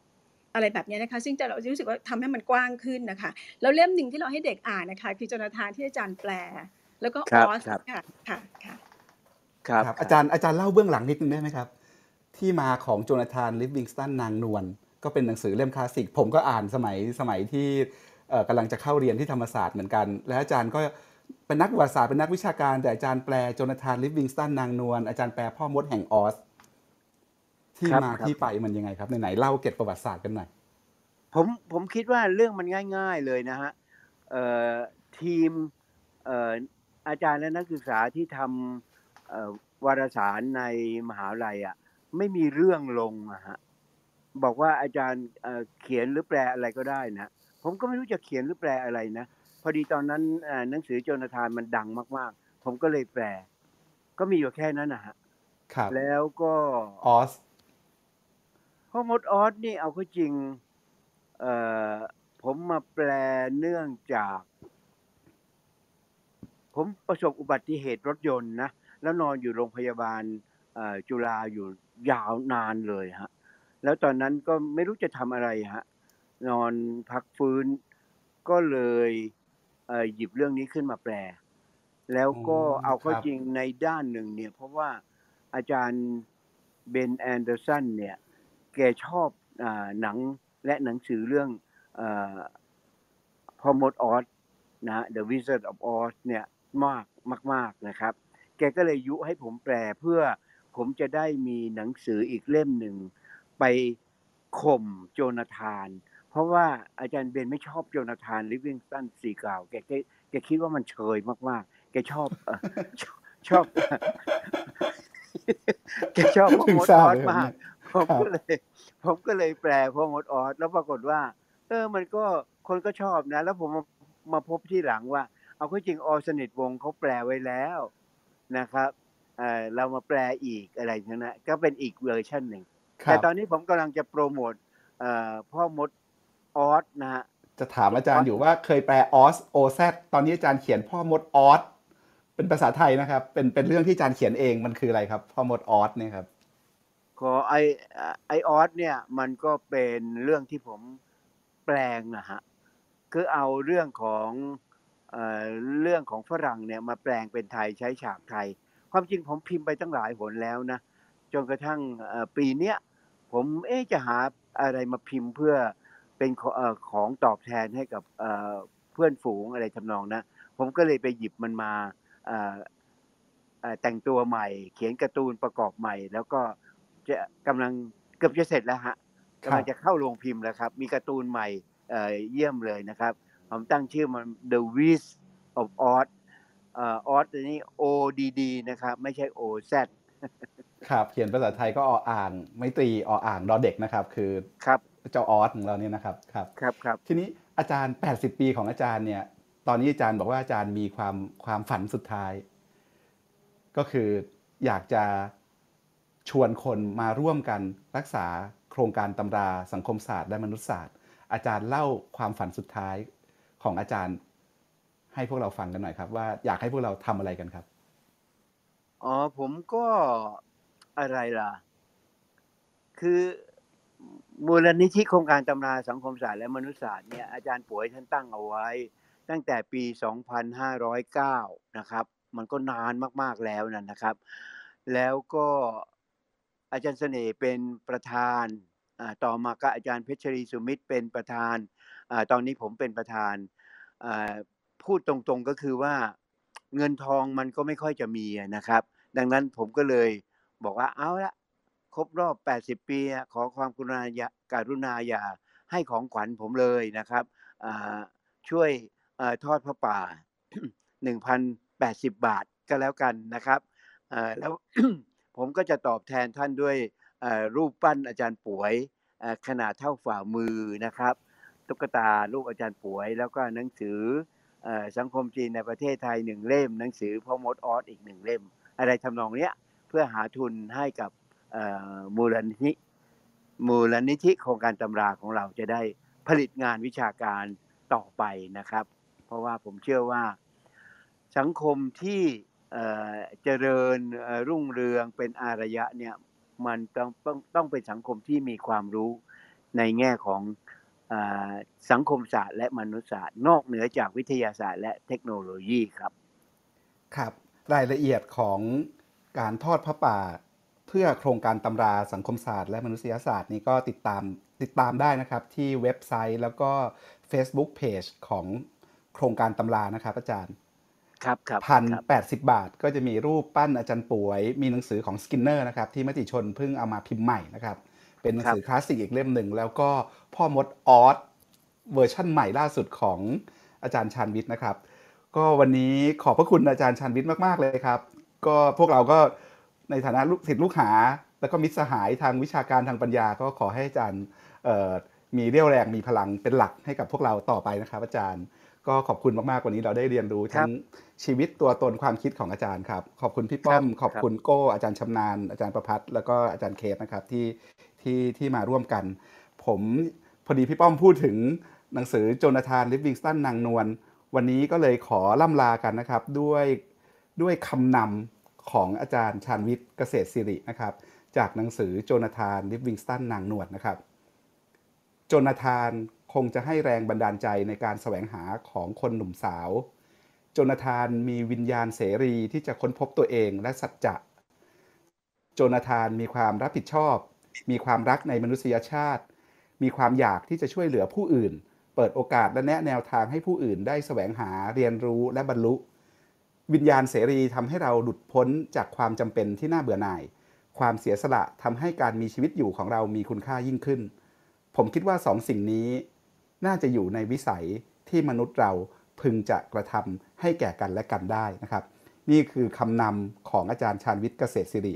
อะไรแบบนี้นะคะ ซึ่งจะเรารู้สึกว่าทำให้มันกว้างขึ้นนะคะ แล้วเล่มหนึ่งที่เราให้เด็กอ่านนะคะ คือโจนาธานที่อาจารย์แปล แล้วก็คอรับอสครับค่ะค่ะค่ะ ครับครับอาจารย์อาจารย์เล่าเบื้องหลังนิดนึงได้ไหมครับ ที่มาของโจนาธานลิฟวิงสตันนางนวลก็เป็นหนังสือเล่มคลาสสิก ผมก็อ่านสมัยสมัยที่เอ่อกำลังจะเข้าเรียนที่ธรรมศาสตร์เหมือนกัน และอาจารย์ก็เป็นนักประวัติศาสตร์เป็นนักวิชาการ แต่อาจารย์แปลโจนาธานลิฟวิงสตันนางนวลอาจารย์แปลพ่อมดแห่งออสที่ครับมาครับที่ไปมันยังไงครับไหนๆเล่าเก็บประวัติศาสตร์กันหน่อยผมผมคิดว่าเรื่องมันง่าย ๆเลยนะฮะเอ่อทีมเอ่ออาจารย์และนักศึกษาที่ทำเอ่อ วารสารในมหาวิทยาลัยอะไม่มีเรื่องลงอะฮะบอกว่าอาจารย์เอ่อเขียนหรือแปลอะไรก็ได้นะ ผมก็ไม่รู้จะเขียนหรือแปลอะไรนะพอดีตอนนั้นเอ่อหนังสือโจนาธานมันดังมาก ๆ ผมก็เลยแปล ก็มีอยู่แค่นั้นนะฮะครับ แล้วก็ออสพ่อมดออสนี่เอาเข้าจริง เอ่อผมมาแปลเนื่องจาก ผมประสบอุบัติเหตุรถยนต์นะ แล้วนอนอยู่โรงพยาบาลจุฬาอยู่ยาวนานเลยฮะ แล้วตอนนั้นก็ไม่รู้จะทำอะไรฮะ นอนพักฟื้นก็เลยหยิบเรื่องนี้ขึ้นมาแปล แล้วก็เอาเข้าจริงในด้านหนึ่งเนี่ย เพราะว่าอาจารย์เบนแอนเดอร์สันเนี่ย แกชอบหนังและหนังสือเรื่องพ่อมดออซนะ The Wizard of Oz เนี่ยมากมาก ๆ นะครับ กก็เลยยุให้ผมแปลเพื่อผมจะได้มีหนังสืออีกเล่มหนึ่งไปข่มโจนาธาน เพราะว่าอาจารย์เบนไม่ชอบโจนาธานลิฟวิงสตันสีกล่าวแกแกแกคิดว่ามันเชยมากๆ แกชอบเอ่อชอบชอบ แกชอบพ่อเพิ่งมดทราอบอเลสยมากผมครับก็เลย ผมก็เลยแปลพ่อมดออสแล้วปรากฏว่า เออ มันก็คนก็ชอบนะ แล้วผมมามาพบที่หลังว่า เอาเข้าจริงออสนิทวงศ์เขาแปลไว้แล้ว นะครับเออเรามาแปลอีกอะไรอย่างเงี้ยนะก็เป็นอีกเวอร์ชันหนึ่งครัแต่บตอนนี้ผมกำลังจะโปรโมทเอ่อพ่อมดออสนะฮะจะถามอาจารย์อยู่ว่าเคยแปลออสโอแซตอนนี้อาจารย์เขียนพ่อมดออสเป็นภาษาไทยนะครับ เป็นเป็นเรื่องที่อาจารย์เขียนเองมันคืออะไรครับ พ่อมดออสเนี่ยครับขอไอไอออสเนี่ยมันก็เป็นเรื่องที่ผมแปลงนะฮะคือเอาเรื่องของ เอ่อเรื่องของฝรั่งเนี่ยมาแปลงเป็นไทยใช้ฉากไทย ความจริงผมพิมพ์ไปตั้งหลายหนแล้วนะจนกระทั่งเอ่อปีเนี้ยผมเอ๊ะจะหาอะไรมาพิมพ์เพื่อเป็นขอเอ่อของตอบแทนให้กับเอ่อเพื่อนฝูงอะไรทำนองนะ ผมก็เลยไปหยิบมันมาเอ่อเอ่อแต่งตัวใหม่ เขียนการ์ตูนประกอบใหม่ แล้วก็จะกำลังเกือบจะเสร็จแล้วฮะครับกำลังจะเข้าโรงพิมพ์แล้วครับ มีการ์ตูนใหม่เอ่อเยี่ยมเลยนะครับ ผมตั้งชื่อมัน The Wiz of Oz เอ่อ Oz อันนี้ O D D นะครับ ไม่ใช่ O Z ครับเขียนภาษาไทยก็ออ่าง ไม่ตรีออ่างดอเด็กนะครับ คือครับเจ้าออสของเราเนี่ยนะครับครับครับครับทีนี้อาจารย์ 80 ปีของอาจารย์เนี่ย ตอนนี้อาจารย์บอกว่าอาจารย์มีความความฝันสุดท้าย ก็คืออยากจะชวนคนมาร่วมกันรักษาโครงการตำราสังคมศาสตร์และมนุษยศาสตร์ อาจารย์เล่าความฝันสุดท้าย ของอาจารย์ ให้พวกเราฟังกันหน่อยครับ ว่าอยากให้พวกเราทำอะไรกันครับอ๋อผมก็อะไรล่ะ คือมูลนิธิโครงการตำราสังคมศาสตร์และมนุษยศาสตร์เนี่ยอาจารย์ป่วยท่านตั้งเอาไว้ ตั้งแต่ปี 2509 นะครับ มันก็นานมากๆแล้วนะนะครับ แล้วก็อาจารย์เสน่ห์เป็นประธาน ต่อมาก็อาจารย์เพชรีสุมิตรเป็นประธาน ตอนนี้ผมเป็นประธานพูดตรงๆก็คือว่าเงินทองมันก็ไม่ค่อยจะมีนะครับ ดังนั้นผมก็เลยบอกว่าเอาละครบรอบ 80 ปีขอความกรุณาการุณาอย่าให้ของขวัญผมเลยนะครับช่วยอทอดพระป่า 1,080 บาทก็แล้วกันนะครับแล้วผมก็จะตอบแทนท่านด้วยรูปปั้นอาจารย์ป่วยขนาดเท่าฝ่ามือนะครับ ตุ๊กตาลูกอาจารย์ป่วย แล้วก็หนังสืออสังคมจีนในประเทศไทยหนึ่งเล่ม หนังสือพ่อมดออสอีกหนึ่งเล่ม อะไรทำนองเนี้ยเพื่อหาทุนให้กับมูลนิธิมูลนิธิโครงการตำราของเราจะได้ผลิตงานวิชาการต่อไปนะครับ เพราะว่าผมเชื่อว่าสังคมที่เจริญรุ่งเรืองเป็นอารยะเนี่ยมันต้องต้องต้องเป็นสังคมที่มีความรู้ในแง่ของ สังคมศาสตร์และมนุษยศาสตร์ นอกเหนือจากวิทยาศาสตร์ และเทคโนโลยีครับครับ รายละเอียดของการทอดพระป่า เพื่อโครงการตำราสังคมศาสตร์ และมนุษยศาสตร์นี้ก็ติดตามติดตามได้นะครับที่เว็บไซต์แล้วก็ Facebook Page ของโครงการตำรานะครับ อาจารย์ครับครับพันครับแปดสิบบาทก็จะมีรูปปั้นอาจารย์ป๋วย มีหนังสือของสกินเนอร์นะครับที่มติชนเพิ่งเอามาพิมพ์ใหม่นะครับ เป็นหนังสือคลาสสิกอีกเล่มหนึ่ง แล้วก็พ่อมดออซเวอร์ชั่นใหม่ล่าสุดของอาจารย์ชานวิทย์นะครับ ก็วันนี้ขอบพระคุณอาจารย์ชานวิทย์มาก ๆ เลยครับ ก็พวกเราก็ในฐานะลูกศิษย์ลูกหา แล้วก็มิตรสหายทางวิชาการทางปัญญา ก็ขอให้อาจารย์เอ่อมีเรี่ยวแรงมีพลังเป็นหลักให้กับพวกเราต่อไปนะครับ อาจารย์ก็ขอบคุณมากๆวันนี้เราได้เรียนรู้ครัทั้บงชีวิตตัวตนความคิดของอาจารย์ครับ ขอบคุณพี่ป้อมครับขอบคุณโก้อาจารย์ชำนาญอาจารย์ประพัฒน์แล้วก็อาจารย์เคสนะครับที่ ที่ที่มาร่วมกัน ผมพอดีพี่ป้อมพูดถึงหนังสือโจนาธานลิฟวิงสตันนางนวลวันนี้ก็เลยขอล่ำลากันนะครับด้วยด้วยคำนำของอาจารย์ชาญวิทย์เกษตรศิรินะครับ จากหนังสือโจนาธานลิฟวิงสตันนางนวลนะครับ โจนาธานคงจะให้แรงบันดาลใจในการแสวงหาของคนหนุ่มสาว โจนาธานมีวิญญาณเสรีที่จะค้นพบตัวเองและสัจจะ โจนาธานมีความรับผิดชอบ มีความรักในมนุษยชาติ มีความอยากที่จะช่วยเหลือผู้อื่น เปิดโอกาสและแนะแนวทางให้ผู้อื่นได้แสวงหาเรียนรู้และบรรลุ วิญญาณเสรีทำให้เราหลุดพ้นจากความจำเป็นที่น่าเบื่อหน่าย ความเสียสละทำให้การมีชีวิตอยู่ของเรามีคุณค่ายิ่งขึ้น ผมคิดว่าสองสิ่งนี้ น่าจะอยู่ในวิสัยที่มนุษย์เราพึงจะกระทำให้แก่กันและกันได้นะครับ นี่คือคำนำของอาจารย์ชาญวิทย์เกษตรศิริ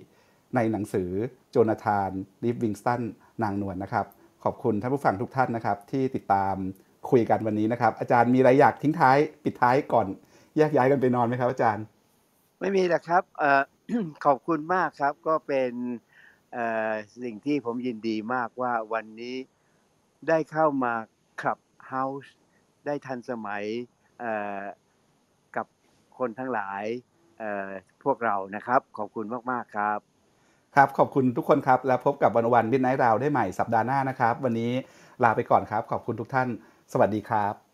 ในหนังสือโจนาธานลิฟวิงสตันนางนวลนะครับ ขอบคุณท่านผู้ฟังทุกท่านนะครับ ที่ติดตามคุยกันวันนี้นะครับ อาจารย์มีอะไรอยากทิ้งท้ายปิดท้ายก่อนแยกย้ายกันไปนอนไหมครับ อาจารย์ ไม่มีแหละครับออขอบคุณมากครับก็เป็นสิ่งที่ผมยินดีมากว่าวันนี้ได้เข้ามาขับเฮาส์ได้ทันสมัยกับคนทั้งหลายพวกเรานะครับ ขอบคุณมาก ๆ ครับ ครับขอบคุณทุกคนครับ แล้วพบกับวันวันมิดไนท์ราวได้ใหม่สัปดาห์หน้านะครับ วันนี้ลาไปก่อนครับ ขอบคุณทุกท่าน สวัสดีครับ